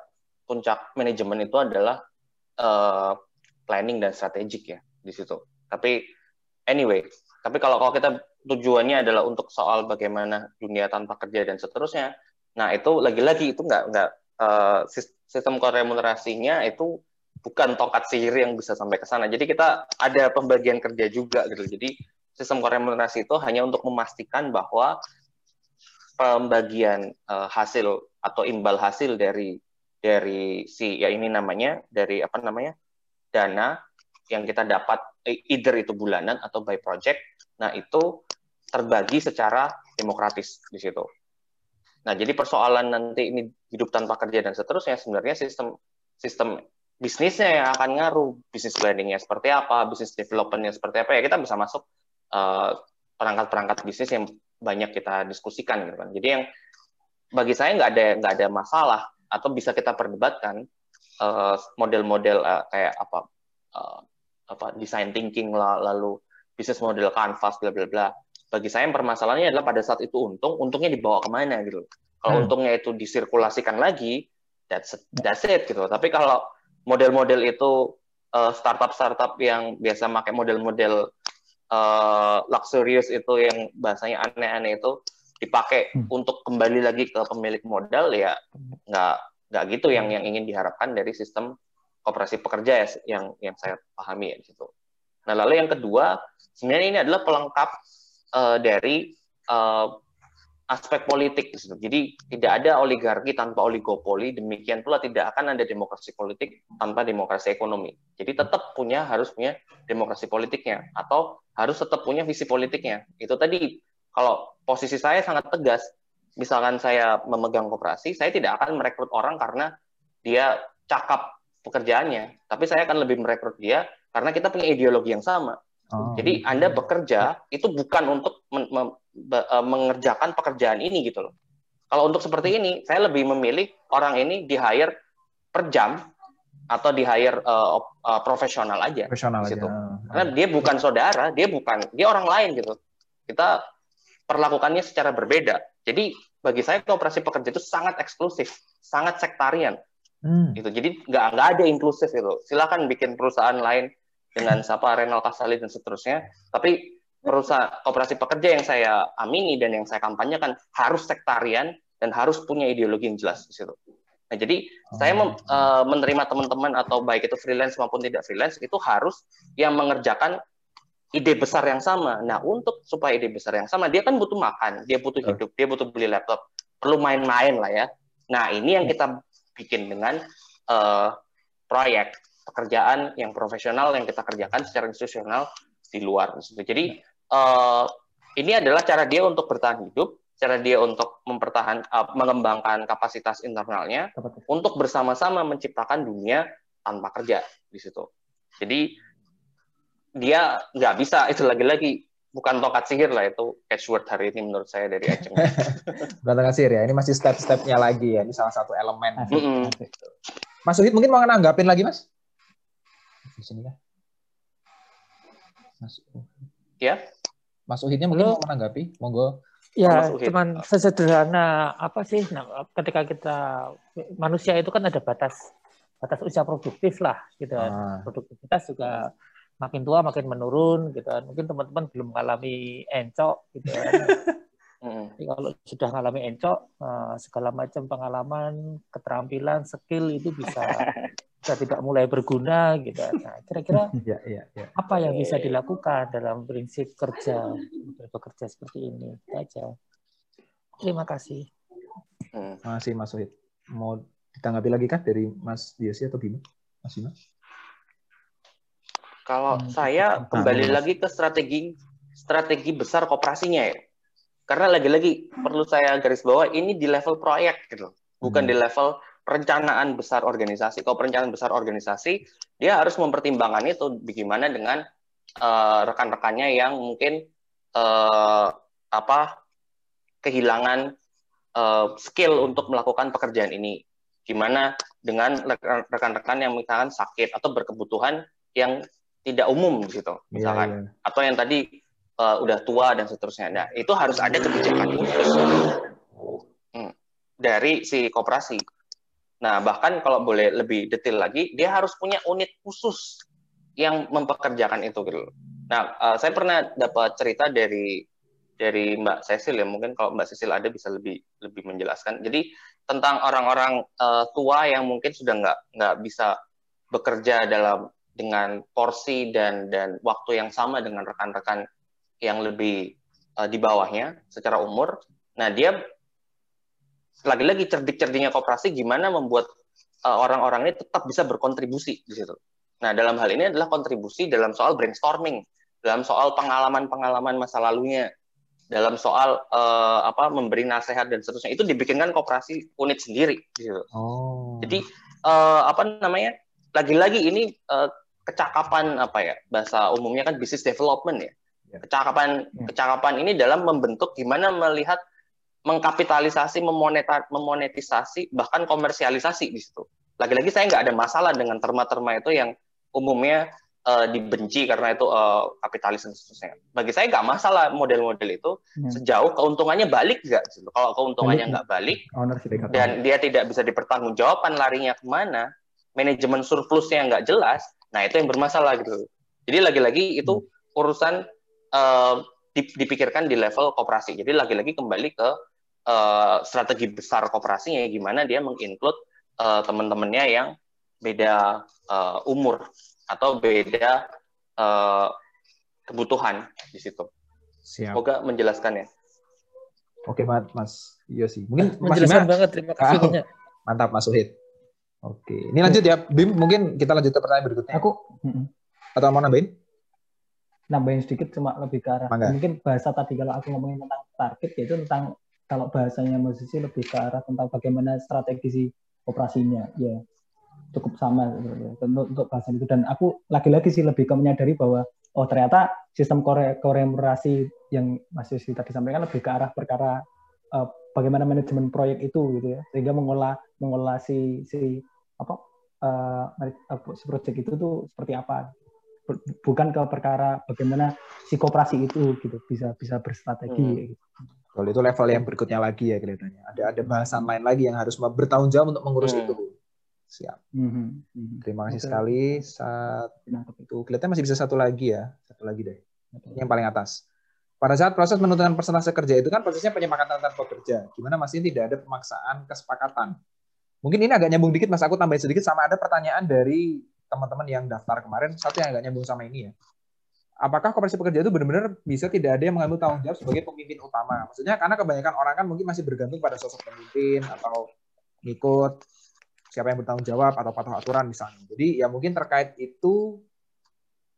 puncak manajemen itu adalah uh, planning dan strategik ya di situ. Tapi anyway, tapi kalau kalau kita tujuannya adalah untuk soal bagaimana dunia tanpa kerja dan seterusnya. Nah itu lagi-lagi itu nggak nggak uh, sistem koremunerasinya itu bukan tongkat sihir yang bisa sampai ke sana. Jadi kita ada pembagian kerja juga gitu. Jadi sistem koremunerasi itu hanya untuk memastikan bahwa pembagian uh, hasil atau imbal hasil dari dari si ya ini namanya dari apa namanya dana yang kita dapat either itu bulanan atau by project. Nah, itu terbagi secara demokratis di situ. Nah, jadi persoalan nanti ini hidup tanpa kerja dan seterusnya sebenarnya sistem sistem bisnisnya yang akan ngaruh, bisnis planningnya seperti apa, bisnis developmentnya seperti apa ya kita bisa masuk eh, perangkat-perangkat bisnis yang banyak kita diskusikan gitu kan. Jadi yang bagi saya nggak ada nggak ada masalah atau bisa kita perdebatkan uh, model-model uh, kayak apa uh, apa design thinking lah, lalu bisnis model canvas bla bla bla bagi saya permasalahannya adalah pada saat itu untung, untungnya dibawa ke mana gitu. Kalau hmm. untungnya itu disirkulasikan lagi, that's that's it gitu. Tapi kalau model-model itu uh, startup-startup yang biasa pakai model-model uh, luxurious itu yang bahasanya aneh-aneh itu dipakai hmm. untuk kembali lagi ke pemilik modal ya nggak nggak gitu yang yang ingin diharapkan dari sistem kooperasi pekerja ya yang yang saya pahami ya di situ. Nah lalu yang kedua sebenarnya ini adalah pelengkap uh, dari uh, aspek politik. Jadi tidak ada oligarki tanpa oligopoli, demikian pula tidak akan ada demokrasi politik tanpa demokrasi ekonomi. Jadi tetap punya harus punya demokrasi politiknya atau harus tetap punya visi politiknya. Itu tadi kalau posisi saya sangat tegas, misalkan saya memegang koperasi, saya tidak akan merekrut orang karena dia cakap pekerjaannya, tapi saya akan lebih merekrut dia karena kita punya ideologi yang sama. Oh. Jadi Anda bekerja itu bukan untuk men men e, mengerjakan pekerjaan ini gitu loh. Kalau untuk seperti ini, saya lebih memilih orang ini di hire per jam atau di hire uh, uh, profesional aja. Profesional aja. Karena dia bukan saudara, dia bukan dia orang lain gitu. Kita perlakukannya secara berbeda. Jadi bagi saya kooperasi pekerja itu sangat eksklusif, sangat sektarian. Hmm. Gitu. Jadi nggak nggak ada inklusif itu. Silakan bikin perusahaan lain dengan siapa Renal Kasali dan seterusnya. Tapi perusahaan kooperasi pekerja yang saya amini dan yang saya kampanyekan harus sektarian dan harus punya ideologi yang jelas di situ. Nah, jadi saya mem, uh, menerima teman-teman atau baik itu freelance maupun tidak freelance itu harus yang mengerjakan ide besar yang sama. Nah, untuk supaya ide besar yang sama, dia kan butuh makan, dia butuh hidup, dia butuh beli laptop, perlu main-main lah ya. Nah, ini yang kita bikin dengan uh, proyek pekerjaan yang profesional yang kita kerjakan secara institusional di luar. Jadi uh, ini adalah cara dia untuk bertahan hidup, cara dia untuk mempertahan, uh, mengembangkan kapasitas internalnya, untuk bersama-sama menciptakan dunia tanpa kerja di situ. Jadi dia nggak bisa itu lagi-lagi bukan tongkat sihir lah itu catchword hari ini menurut saya dari Aceng. bukan tongkat sihir ya, ini masih step-stepnya lagi ya, ini salah satu elemen. Mm -hmm. Mas Uhid mungkin mau nanggapin lagi, Mas? Di sini ya. Mas Ya. Mas Uhidnya mungkin Halo. mau menanggapi, monggo. Ya, Mas Uhid. cuman sesederhana apa sih? Nah, ketika kita manusia itu kan ada batas batas usia produktif lah, gitu. kan. Ah, Produktivitas juga makin tua makin menurun, gitu. kan. Mungkin teman-teman belum mengalami encok, gitu. kan. Mm-mm. Tapi kalau sudah mengalami encok, eh, segala macam pengalaman, keterampilan, skill itu bisa bisa tidak mulai berguna, gitu. Nah, kira-kira Iya, iya, iya. apa yang bisa dilakukan dalam prinsip kerja bekerja seperti ini Itu aja terima kasih Mm. masih Mas Uhid. Mau ditanggapi lagi kah dari Mas Yosi atau Bima? Mas Bima? Kalau Hmm, saya nah, kembali Mas. lagi ke strategi strategi besar koperasinya ya. Karena lagi-lagi perlu saya garis bawah ini di level proyek gitu, bukan Hmm. di level perencanaan besar organisasi. Kalau perencanaan besar organisasi, dia harus mempertimbangkan itu bagaimana dengan eh, rekan-rekannya yang mungkin eh, apa kehilangan eh, skill untuk melakukan pekerjaan ini. Gimana dengan rekan- rekan-rekan yang misalkan sakit atau berkebutuhan yang tidak umum gitu, misalkan iya. atau yang tadi uh, udah tua dan seterusnya. Nah, itu harus ada kebijakan khusus Hmm, dari si koperasi. Nah, bahkan kalau boleh lebih detail lagi, dia harus punya unit khusus yang mempekerjakan itu gitu. Nah, uh, saya pernah dapat cerita dari dari Mbak Cecil ya, mungkin kalau Mbak Cecil ada bisa lebih lebih menjelaskan. Jadi tentang orang-orang uh, tua yang mungkin sudah nggak nggak bisa bekerja dalam dengan porsi dan dan waktu yang sama dengan rekan-rekan yang lebih uh, di bawahnya secara umur. Nah, dia lagi-lagi cerdik-cerdiknya koperasi gimana membuat uh, orang-orang ini tetap bisa berkontribusi di situ. Nah, dalam hal ini adalah kontribusi dalam soal brainstorming, dalam soal pengalaman-pengalaman masa lalunya, dalam soal uh, apa memberi nasihat dan seterusnya. Itu dibikinkan koperasi unit sendiri di situ. Oh. Jadi eh, apa namanya? Lagi-lagi ini eh, kecakapan apa ya? Bahasa umumnya kan business development ya. Ya. Kecakapan Ya. kecakapan ini dalam membentuk gimana melihat mengkapitalisasi, memonetisasi, bahkan komersialisasi di situ. Lagi-lagi saya nggak ada masalah dengan terma-terma itu yang umumnya eh, dibenci karena itu eh, kapitalis dan seterusnya. Bagi saya nggak masalah model-model itu Ya. sejauh keuntungannya balik nggak. gitu. Kalau keuntungannya nggak balik, dan dia tidak bisa dipertanggungjawabkan larinya ke mana, manajemen surplusnya nggak jelas, nah itu yang bermasalah gitu. Jadi lagi-lagi itu urusan eh, dip- dipikirkan di level koperasi. Jadi lagi-lagi kembali ke eh, strategi besar koperasinya, gimana dia menginclude eh, teman-temannya yang beda eh, umur atau beda eh, kebutuhan di situ. Siap. Semoga menjelaskan ya. Oke, Mas, Mas Yosi. Mungkin Mas menjelaskan banget terima kasih Oh. banyak mantap Mas Uhid. Oke, ini lanjut ya, Bim. Mungkin kita lanjut ke pertanyaan berikutnya. Aku. Atau mau nambahin? nambahin sedikit cuma lebih ke arah Mangga. mungkin bahasa tadi kalau aku ngomongin tentang target yaitu tentang kalau bahasanya musisi lebih ke arah tentang bagaimana strategi si operasinya ya cukup sama untuk, untuk bahasan itu dan aku lagi-lagi sih lebih ke menyadari bahwa oh ternyata sistem kore koremerasi yang Mas Yusi tadi sampaikan lebih ke arah perkara eh, bagaimana manajemen proyek itu gitu ya sehingga mengolah mengolah si si apa eh, apa, si proyek itu tuh seperti apa bukan ke perkara bagaimana si koperasi itu gitu bisa bisa berstrategi Hmm. gitu. Kalau itu level yang berikutnya lagi ya kelihatannya. Ada ada bahasan lain lagi yang harus bertanggung jawab untuk mengurus Hmm. itu. Siap. Mhm, mhm. Terima kasih Oke. sekali. Saat itu. kelihatannya masih bisa satu lagi ya. Satu lagi deh. Ini yang paling atas. Pada saat proses menentukan persentase kerja itu kan prosesnya penyepakatan antar pekerja. Gimana masih tidak ada pemaksaan kesepakatan. Mungkin ini agak nyambung dikit Mas, aku tambahin sedikit sama ada pertanyaan dari teman-teman yang daftar kemarin, satu yang agak nyambung sama ini ya. Apakah koperasi pekerja itu benar-benar bisa tidak ada yang mengambil tanggung jawab sebagai pemimpin utama? Maksudnya karena kebanyakan orang kan mungkin masih bergantung pada sosok pemimpin atau ngikut siapa yang bertanggung jawab atau patuh aturan misalnya. Jadi ya mungkin terkait itu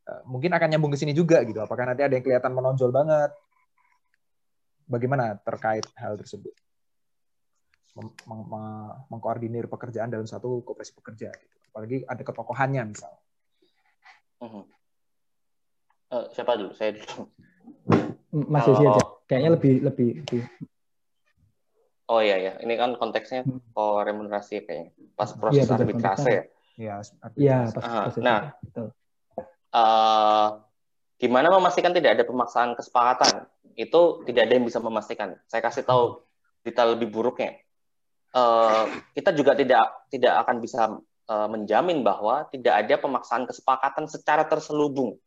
eh, mungkin akan nyambung ke sini juga gitu. Apakah nanti ada yang kelihatan menonjol banget? Bagaimana terkait hal tersebut? Meng- meng- mengkoordinir pekerjaan dalam satu koperasi pekerja gitu. Apalagi ada ketokohannya misalnya. Mhm. Eh, siapa dulu? Saya dulu. Mas Kalau- Yusi aja kayaknya lebih lebih, lebih Oh iya ya, ini kan konteksnya Hmm. oh remunerasi kayaknya. Pas Iya, proses betul, arbitrase ya. Iya, Iya, arbitrase. pas Ah, proses nah. Betul. eh gimana memastikan tidak ada pemaksaan kesepakatan? Itu tidak ada yang bisa memastikan. Saya kasih tahu detail lebih buruknya. Eh, kita juga tidak tidak akan bisa eh, menjamin bahwa tidak ada pemaksaan kesepakatan secara terselubung.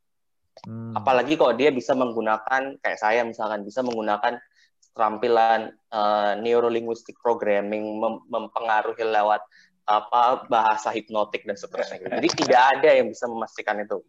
Hmm. Apalagi kalau dia bisa menggunakan kayak saya misalkan bisa menggunakan keterampilan eh, neurolinguistic programming mem- mempengaruhi lewat apa bahasa hipnotik dan seterusnya. Jadi tidak ada yang bisa memastikan itu.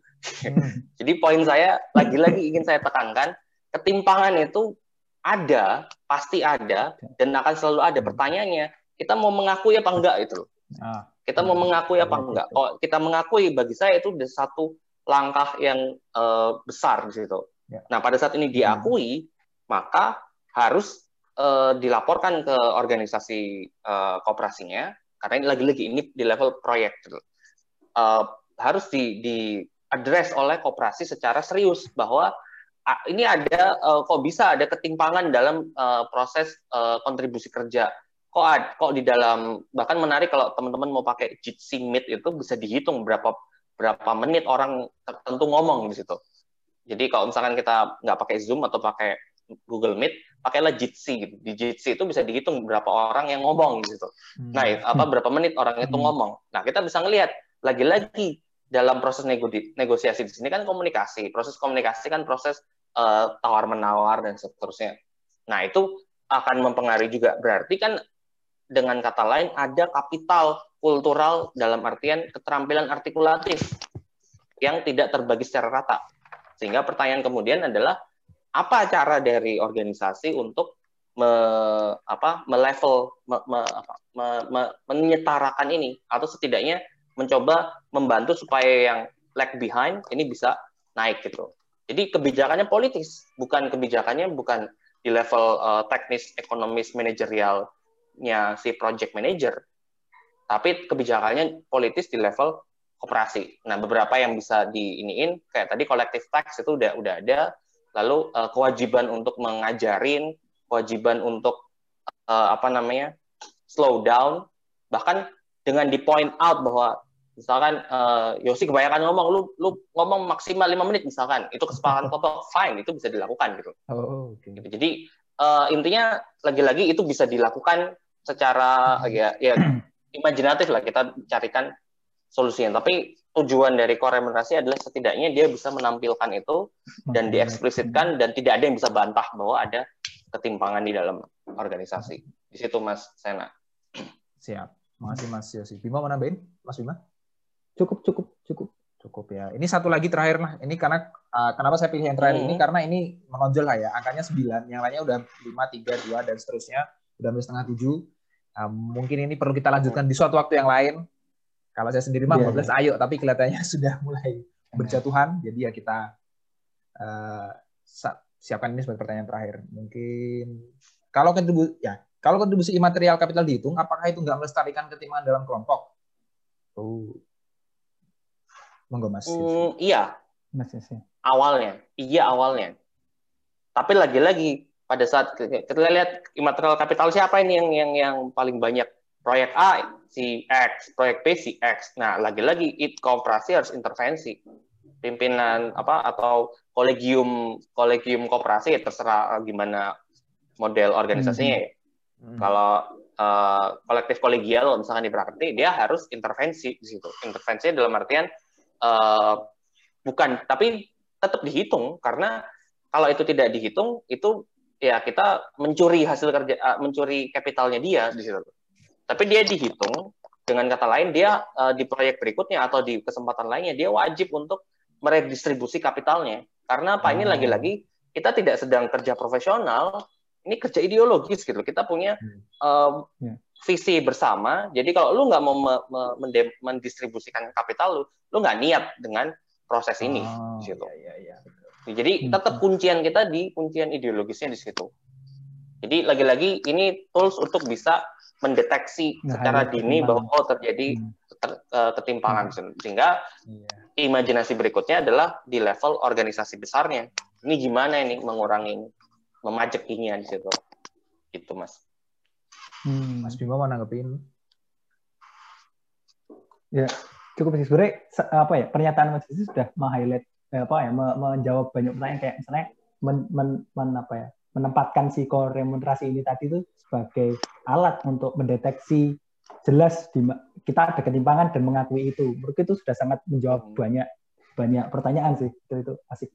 Hmm. Jadi poin saya lagi-lagi ingin saya tekankan, ketimpangan itu ada, pasti ada, dan akan selalu ada. Pertanyaannya, kita mau mengakui apa enggak itu? loh. Ah, Kita mau mengakui apa Iya, enggak? betul. Oh, kita mengakui bagi saya itu udah satu langkah yang eh, besar di situ. Ya. Nah, pada saat ini diakui, maka harus eh, dilaporkan ke organisasi eh, kooperasinya karena ini lagi-lagi ini di level proyek gitu. Eh, harus di, di address oleh kooperasi secara serius bahwa ah, ini ada kok bisa ada ketimpangan dalam proses kontribusi kerja kok kok di dalam bahkan menarik kalau teman-teman mau pakai Jitsi Meet itu bisa dihitung berapa berapa menit orang tertentu ngomong di situ. Jadi kalau misalkan kita nggak pakai Zoom atau pakai Google Meet, pakailah Jitsi gitu. Di Jitsi itu bisa dihitung berapa orang yang ngomong di situ. hmm. Nah, itu- apa berapa menit orang itu Hmm. ngomong. Nah, kita bisa ngelihat lagi-lagi dalam proses nego- negosiasi di sini kan komunikasi. Proses komunikasi kan proses eh, tawar-menawar dan seterusnya. Nah, itu akan mempengaruhi juga. Berarti kan dengan kata lain ada kapital kultural dalam artian keterampilan artikulatif yang tidak terbagi secara rata. Sehingga pertanyaan kemudian adalah apa cara dari organisasi untuk me, apa melevel me, me- me- me- menyetarakan ini atau setidaknya mencoba membantu supaya yang lag behind ini bisa naik gitu. Jadi kebijakannya politis, bukan kebijakannya bukan di level uh, teknis, ekonomis, manajerialnya si project manager, tapi kebijakannya politis di level koperasi. Nah, beberapa yang bisa diiniin kayak tadi collective tax itu udah udah ada, lalu uh, kewajiban untuk mengajarin, kewajiban untuk uh, apa namanya slow down, bahkan dengan di point out bahwa misalkan uh, Yosi kebanyakan ngomong, lu lu ngomong maksimal lima menit misalkan, itu kesepakatan kelompok, fine, itu bisa dilakukan gitu. Oh. Gitu. Jadi eh, intinya lagi-lagi itu bisa dilakukan secara ya, ya imajinatif lah kita carikan solusinya. Tapi tujuan dari core remunerasi adalah setidaknya dia bisa menampilkan itu dan dieksplisitkan dan tidak ada yang bisa bantah bahwa ada ketimpangan di dalam organisasi. Di situ Mas Sena. Siap. Makasih Mas Yosi. Bima mau nambahin? Mas Bima? Cukup, cukup, cukup. Cukup ya. Ini satu lagi terakhir lah. Ini karena uh, kenapa saya pilih yang terakhir ini Hmm. karena ini menonjol lah ya. Angkanya 9, yang lainnya udah 5, 3, 2 dan seterusnya. Udah hampir setengah 7. Uh, mungkin ini perlu kita lanjutkan di suatu waktu yang lain. Kalau saya sendiri mah Iya, 15 ayo, tapi kelihatannya sudah mulai berjatuhan. Jadi ya kita uh, siapkan ini sebagai pertanyaan terakhir. Mungkin kalau kontribusi ya, kalau kontribusi imaterial kapital dihitung, apakah itu nggak melestarikan ketimpangan dalam kelompok? Oh. Monggo Mas. Hmm, iya, Mas awalnya, iya awalnya. Tapi lagi-lagi pada saat kita lihat immaterial capital siapa ini yang yang yang paling banyak proyek A si X, proyek B si X. Nah, lagi-lagi it kooperasi harus intervensi. Pimpinan apa atau kolegium kolegium kooperasi ya terserah gimana model organisasinya ya. Hmm. Kalau eh, kolektif kolegial misalkan di Prakti, dia harus intervensi di situ. Intervensi dalam artian eh, bukan, tapi tetap dihitung karena kalau itu tidak dihitung itu ya kita mencuri hasil kerja, eh, mencuri kapitalnya dia di situ. Tapi dia dihitung dengan kata lain dia eh, di proyek berikutnya atau di kesempatan lainnya dia wajib untuk meredistribusi kapitalnya. Karena apa? Ini Oh. lagi-lagi kita tidak sedang kerja profesional, ini kerja ideologis gitu. Kita punya Hmm. Ya. visi bersama. Jadi kalau lu nggak mau me- me- mendistribusikan kapital lu, lu nggak niat dengan proses ini. Oh, di situ. iya, iya, iya. Jadi Hmm. tetap kuncian kita di kuncian ideologisnya di situ. Jadi lagi-lagi ini tools untuk bisa mendeteksi Nah, secara dini bahwa oh terjadi Hmm. ter- eh, ketimpangan sehingga Iya. imajinasi berikutnya adalah di level organisasi besarnya. Ini gimana ini mengurangi ini, memajekinya di situ. Gitu, Mas. Hmm. Mas Bima mau nanggepin? Ya, cukup sih sebenarnya se- apa ya pernyataan Mas Desi sudah meng-highlight eh, apa ya me- menjawab banyak pertanyaan kayak misalnya men, men, men- apa ya menempatkan si core remunerasi ini tadi itu sebagai alat untuk mendeteksi jelas di kita ada ketimpangan dan mengakui itu. Menurut itu sudah sangat menjawab Hmm. banyak banyak pertanyaan sih. Itu itu asik.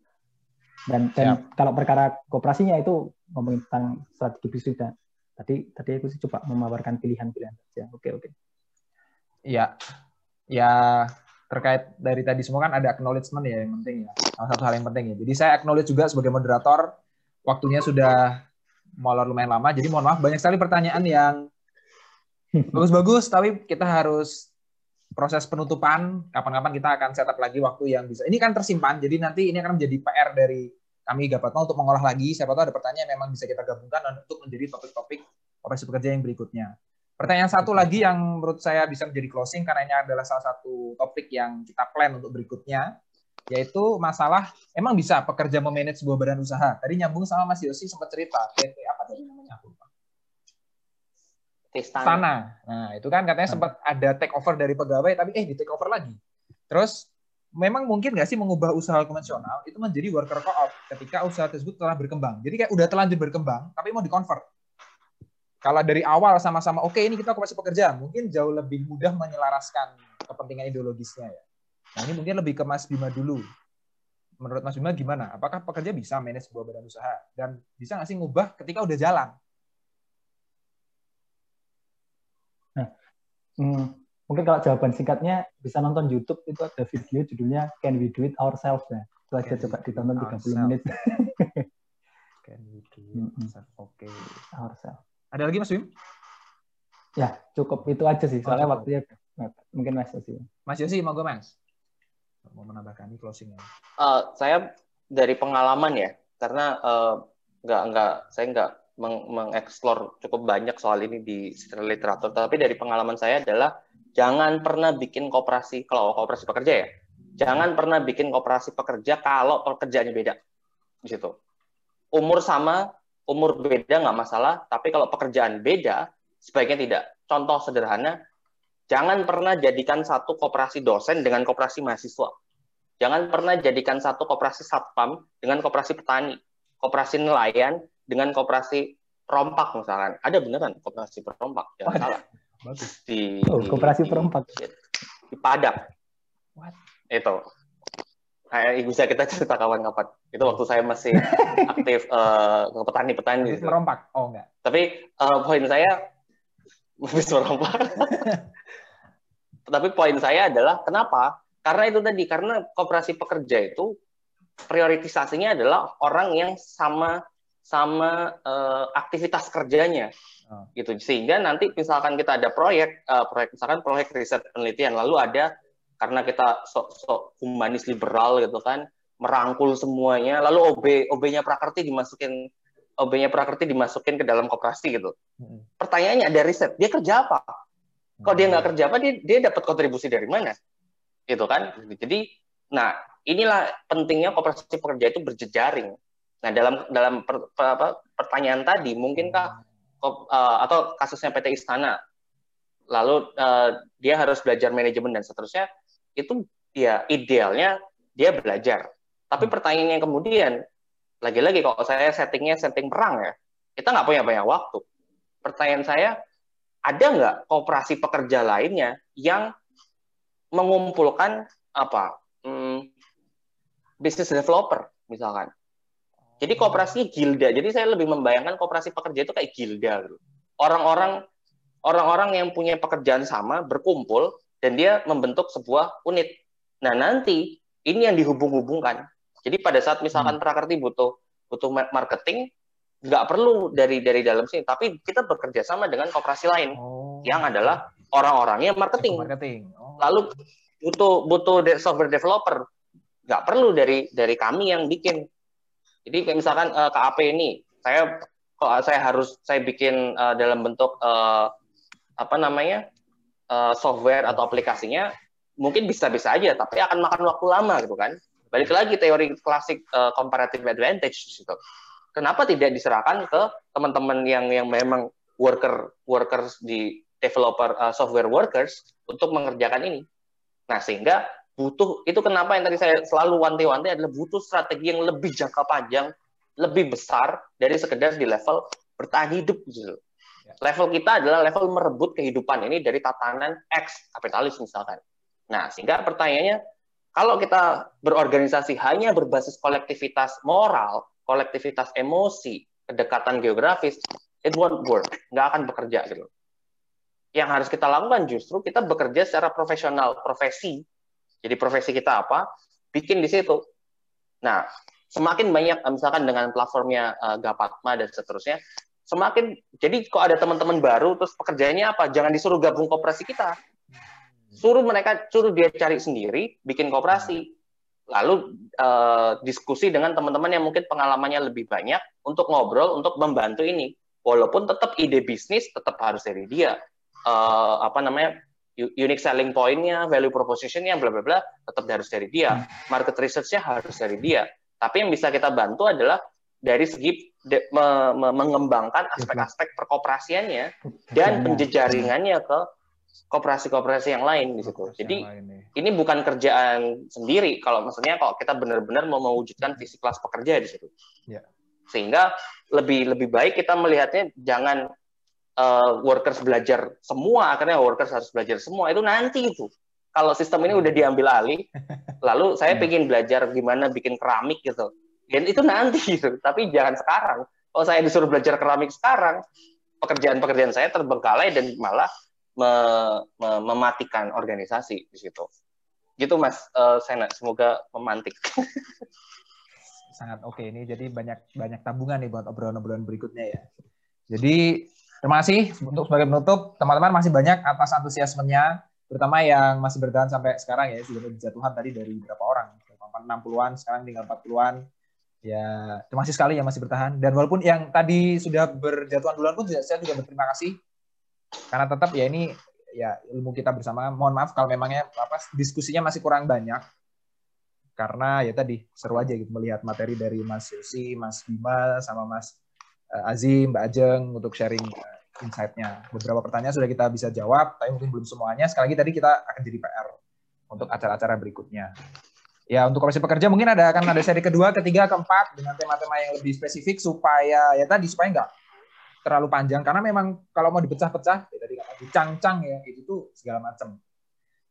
Dan dan kalau perkara kooperasinya itu ngomongin tentang strategi bisnis dan tadi tadi aku sih coba memaparkan pilihan-pilihan saja. Oke oke. Iya. Ya terkait dari tadi semua kan ada acknowledgement ya yang penting ya. Salah satu hal yang penting ya. Jadi saya acknowledge juga sebagai moderator waktunya sudah molor lumayan lama. Jadi mohon maaf banyak sekali pertanyaan yang bagus-bagus tapi kita harus proses penutupan kapan-kapan kita akan setup lagi waktu yang bisa. Ini kan tersimpan jadi nanti ini akan menjadi PR dari kami Gapatma untuk mengolah lagi. Siapa tahu ada pertanyaan yang memang bisa kita gabungkan untuk menjadi topik-topik operasi pekerja yang berikutnya. Pertanyaan satu lagi yang menurut saya bisa menjadi closing karena ini adalah salah satu topik yang kita plan untuk berikutnya, yaitu masalah emang bisa pekerja memanage sebuah badan usaha. Tadi nyambung sama Mas Yosi sempat cerita PT apa tadi namanya? Aku lupa. Istana. Istana. Nah, itu kan katanya sempat ada take over dari pegawai tapi eh di take over lagi. Terus memang mungkin nggak sih mengubah usaha konvensional itu menjadi worker co-op ketika usaha tersebut telah berkembang. Jadi kayak udah terlanjur berkembang tapi mau dikonvert. Kalau dari awal sama-sama oke ini kita operasi pekerja, mungkin jauh lebih mudah menyelaraskan kepentingan ideologisnya ya. Nah, ini mungkin lebih ke Mas Bima dulu. Menurut Mas Bima gimana? Apakah pekerja bisa manage sebuah badan usaha dan bisa nggak sih ngubah ketika udah jalan? Hmm, mungkin kalau jawaban singkatnya bisa nonton YouTube itu ada video judulnya Can We Do It Ourselves ya. Itu aja Can coba ditonton it 30 ourselves? menit Can we do it? Mm-mm. Oke. ourselves. Ada lagi Mas Bim? Ya, cukup itu aja sih. Soalnya cukup. waktunya mungkin Mas sih. Mas Yosi mau gue Mas? Mau menambahkan ini closing ya. Eh, saya dari pengalaman ya, karena eh, nggak nggak saya nggak meng- mengeksplor cukup banyak soal ini di secara literatur, tapi dari pengalaman saya adalah jangan pernah bikin koperasi kalau koperasi pekerja ya, jangan pernah bikin koperasi pekerja kalau pekerjaannya beda di situ. Umur sama, umur beda nggak masalah, tapi kalau pekerjaan beda sebaiknya tidak. Contoh sederhana, jangan pernah jadikan satu koperasi dosen dengan koperasi mahasiswa. Jangan pernah jadikan satu koperasi satpam dengan koperasi petani, koperasi nelayan dengan koperasi perompak misalkan. Ada beneran koperasi perompak, jangan Waduh. salah. Bagus. Di, Oh, di- koperasi di- perompak. Di Padang. What? Itu. Kayak bisa kita cerita kawan-kawan. Itu waktu saya masih aktif eh, ke petani-petani. Gitu. merompak? Oh enggak. Tapi eh, poin saya habis merompak. Tapi poin saya adalah kenapa? Karena itu tadi karena koperasi pekerja itu prioritisasinya adalah orang yang sama sama eh, aktivitas kerjanya. Oh. Gitu. Sehingga nanti misalkan kita ada proyek eh, proyek misalkan proyek riset penelitian lalu ada karena kita sok-sok humanis liberal gitu kan merangkul semuanya lalu OB OB-nya Prakerti dimasukin OB-nya Prakerti dimasukin ke dalam koperasi gitu. Mm-mm. Pertanyaannya ada riset, dia kerja apa? Kalau dia nggak kerja apa, dia, dia dapat kontribusi dari mana? Gitu kan? Jadi, nah inilah pentingnya koperasi pekerja itu berjejaring. Nah dalam dalam per- per- apa, pertanyaan tadi, mungkinkah kop- eh, atau kasusnya PT Istana, lalu eh, dia harus belajar manajemen dan seterusnya, itu ya idealnya dia belajar. Tapi pertanyaannya kemudian, lagi-lagi kalau saya settingnya setting perang ya, kita nggak punya banyak waktu. Pertanyaan saya, ada nggak kooperasi pekerja lainnya yang mengumpulkan apa hmm, business developer misalkan. Jadi kooperasinya gilda. Jadi saya lebih membayangkan kooperasi pekerja itu kayak gilda. gitu. Orang-orang orang-orang yang punya pekerjaan sama berkumpul dan dia membentuk sebuah unit. Nah nanti ini yang dihubung-hubungkan. Jadi pada saat misalkan Prakerti butuh butuh ma- marketing, nggak perlu dari dari dalam sini, tapi kita bekerja sama dengan kooperasi lain Oh. yang adalah orang-orangnya marketing. Marketing. Oh. Lalu butuh butuh software developer, nggak perlu dari dari kami yang bikin. Jadi kayak misalkan eh, KAP ini, saya kok saya harus saya bikin eh, dalam bentuk eh, apa namanya eh, software atau aplikasinya, mungkin bisa-bisa aja, tapi akan makan waktu lama gitu kan. Balik lagi teori klasik eh, comparative advantage di situ. Kenapa tidak diserahkan ke teman-teman yang yang memang worker workers di developer uh, software workers untuk mengerjakan ini. Nah, sehingga butuh itu kenapa yang tadi saya selalu wanti-wanti adalah butuh strategi yang lebih jangka panjang, lebih besar dari sekedar di level bertahan hidup gitu. Level kita adalah level merebut kehidupan ini dari tatanan X kapitalis misalkan. Nah, sehingga pertanyaannya kalau kita berorganisasi hanya berbasis kolektivitas moral, kolektivitas emosi, kedekatan geografis, it won't work, nggak akan bekerja gitu. Yang harus kita lakukan justru kita bekerja secara profesional, profesi. Jadi profesi kita apa? Bikin di situ. Nah, semakin banyak misalkan dengan platformnya uh, Gapatma dan seterusnya, semakin jadi kok ada teman-teman baru terus pekerjaannya apa? Jangan disuruh gabung koperasi kita. Suruh mereka suruh dia cari sendiri, bikin koperasi. Lalu uh, diskusi dengan teman-teman yang mungkin pengalamannya lebih banyak untuk ngobrol, untuk membantu ini walaupun tetap ide bisnis tetap harus dari dia uh, apa namanya unique selling point-nya, value proposition-nya, bla bla bla, tetap harus dari dia. Market research-nya harus dari dia. Tapi yang bisa kita bantu adalah dari segi de, me, me, mengembangkan aspek-aspek perkoperasiannya dan penjejaringannya ke kooperasi-kooperasi yang lain di situ. Jadi ini bukan kerjaan sendiri. Kalau maksudnya kalau kita benar-benar mau mewujudkan visi kelas pekerja di situ. Ya. Sehingga lebih lebih baik kita melihatnya jangan uh, workers belajar semua akhirnya workers harus belajar semua itu nanti itu kalau sistem ini udah diambil alih lalu saya pengen belajar gimana bikin keramik gitu dan itu nanti gitu. Tapi jangan sekarang. Kalau saya disuruh belajar keramik sekarang pekerjaan-pekerjaan saya terbengkalai dan malah me, me, mematikan organisasi di situ. Gitu mas uh, Sena. Semoga memantik. Sangat oke okay. ini. Jadi banyak banyak tabungan nih buat obrolan-obrolan berikutnya ya. Jadi terima kasih untuk sebagai penutup. Teman-teman masih banyak atas antusiasmenya terutama yang masih bertahan sampai sekarang ya. Sudah berjatuhan tadi dari beberapa orang? 60-an sekarang tinggal 40-an ya terima kasih sekali yang masih bertahan dan walaupun yang tadi sudah berjatuhan duluan pun saya juga berterima kasih karena tetap ya ini ya ilmu kita bersama mohon maaf kalau memangnya apa diskusinya masih kurang banyak karena ya tadi seru aja gitu melihat materi dari Mas Yosi, Mas Bima, sama Mas uh, Azim, Mbak Ajeng untuk sharing uh, insight-nya. Beberapa pertanyaan sudah kita bisa jawab, tapi mungkin belum semuanya. Sekali lagi tadi kita akan jadi PR untuk acara-acara berikutnya. Ya untuk komisi pekerja mungkin ada akan ada seri kedua, ketiga, keempat dengan tema-tema yang lebih spesifik supaya ya tadi supaya nggak terlalu panjang karena memang kalau mau dipecah-pecah ya tadi kata dicang-cang ya itu tuh segala macam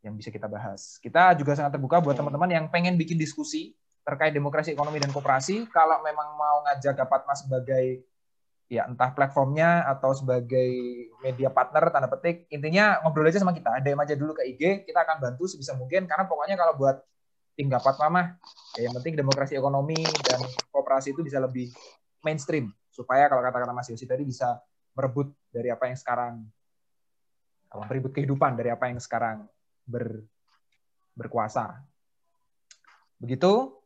yang bisa kita bahas. Kita juga sangat terbuka buat teman-teman yang pengen bikin diskusi terkait demokrasi, ekonomi, dan kooperasi. Kalau memang mau ngajak Mas sebagai ya entah platformnya atau sebagai media partner tanda petik intinya ngobrol aja sama kita DM aja dulu ke IG kita akan bantu sebisa mungkin karena pokoknya kalau buat tim dapat mama ya yang penting demokrasi ekonomi dan kooperasi itu bisa lebih mainstream supaya kalau kata-kata Mas Yosi tadi bisa merebut dari apa yang sekarang merebut kehidupan dari apa yang sekarang ber, berkuasa. Begitu.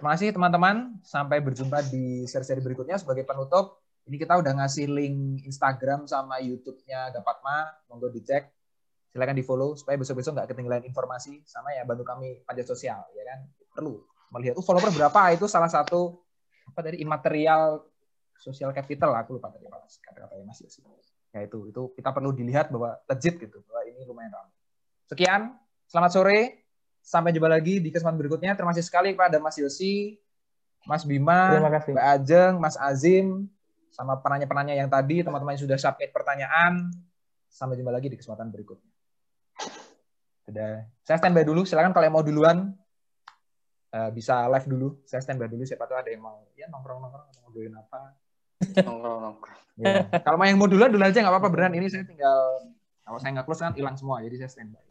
Terima kasih teman-teman. Sampai berjumpa di seri-seri berikutnya. Sebagai penutup, ini kita udah ngasih link Instagram sama YouTube-nya Dapatma. Monggo dicek. Silakan di-follow supaya besok-besok nggak ketinggalan informasi. Sama ya bantu kami pajak sosial, ya kan? Perlu melihat, oh follower berapa? Itu salah satu apa dari imaterial social capital aku lupa tadi kata-katanya Mas Yosi. Ya itu, itu kita perlu dilihat bahwa legit gitu, bahwa ini lumayan ramai. Sekian, selamat sore. Sampai jumpa lagi di kesempatan berikutnya. Terima kasih sekali kepada Mas Yosi, Mas Bima, Mbak Ajeng, Mas Azim, sama penanya-penanya yang tadi, teman-teman yang sudah submit pertanyaan. Sampai jumpa lagi di kesempatan berikutnya. Sudah. Saya standby dulu. Silakan kalau yang mau duluan uh, bisa live dulu. Saya standby dulu. Siapa tahu ada yang mau ya nongkrong-nongkrong atau ngobrolin apa. Nongkrong-nongkrong. ya. Kalau mau yang mau duluan, dulu aja nggak apa-apa. Beneran ini saya tinggal kalau saya nggak close kan hilang semua, jadi saya standby.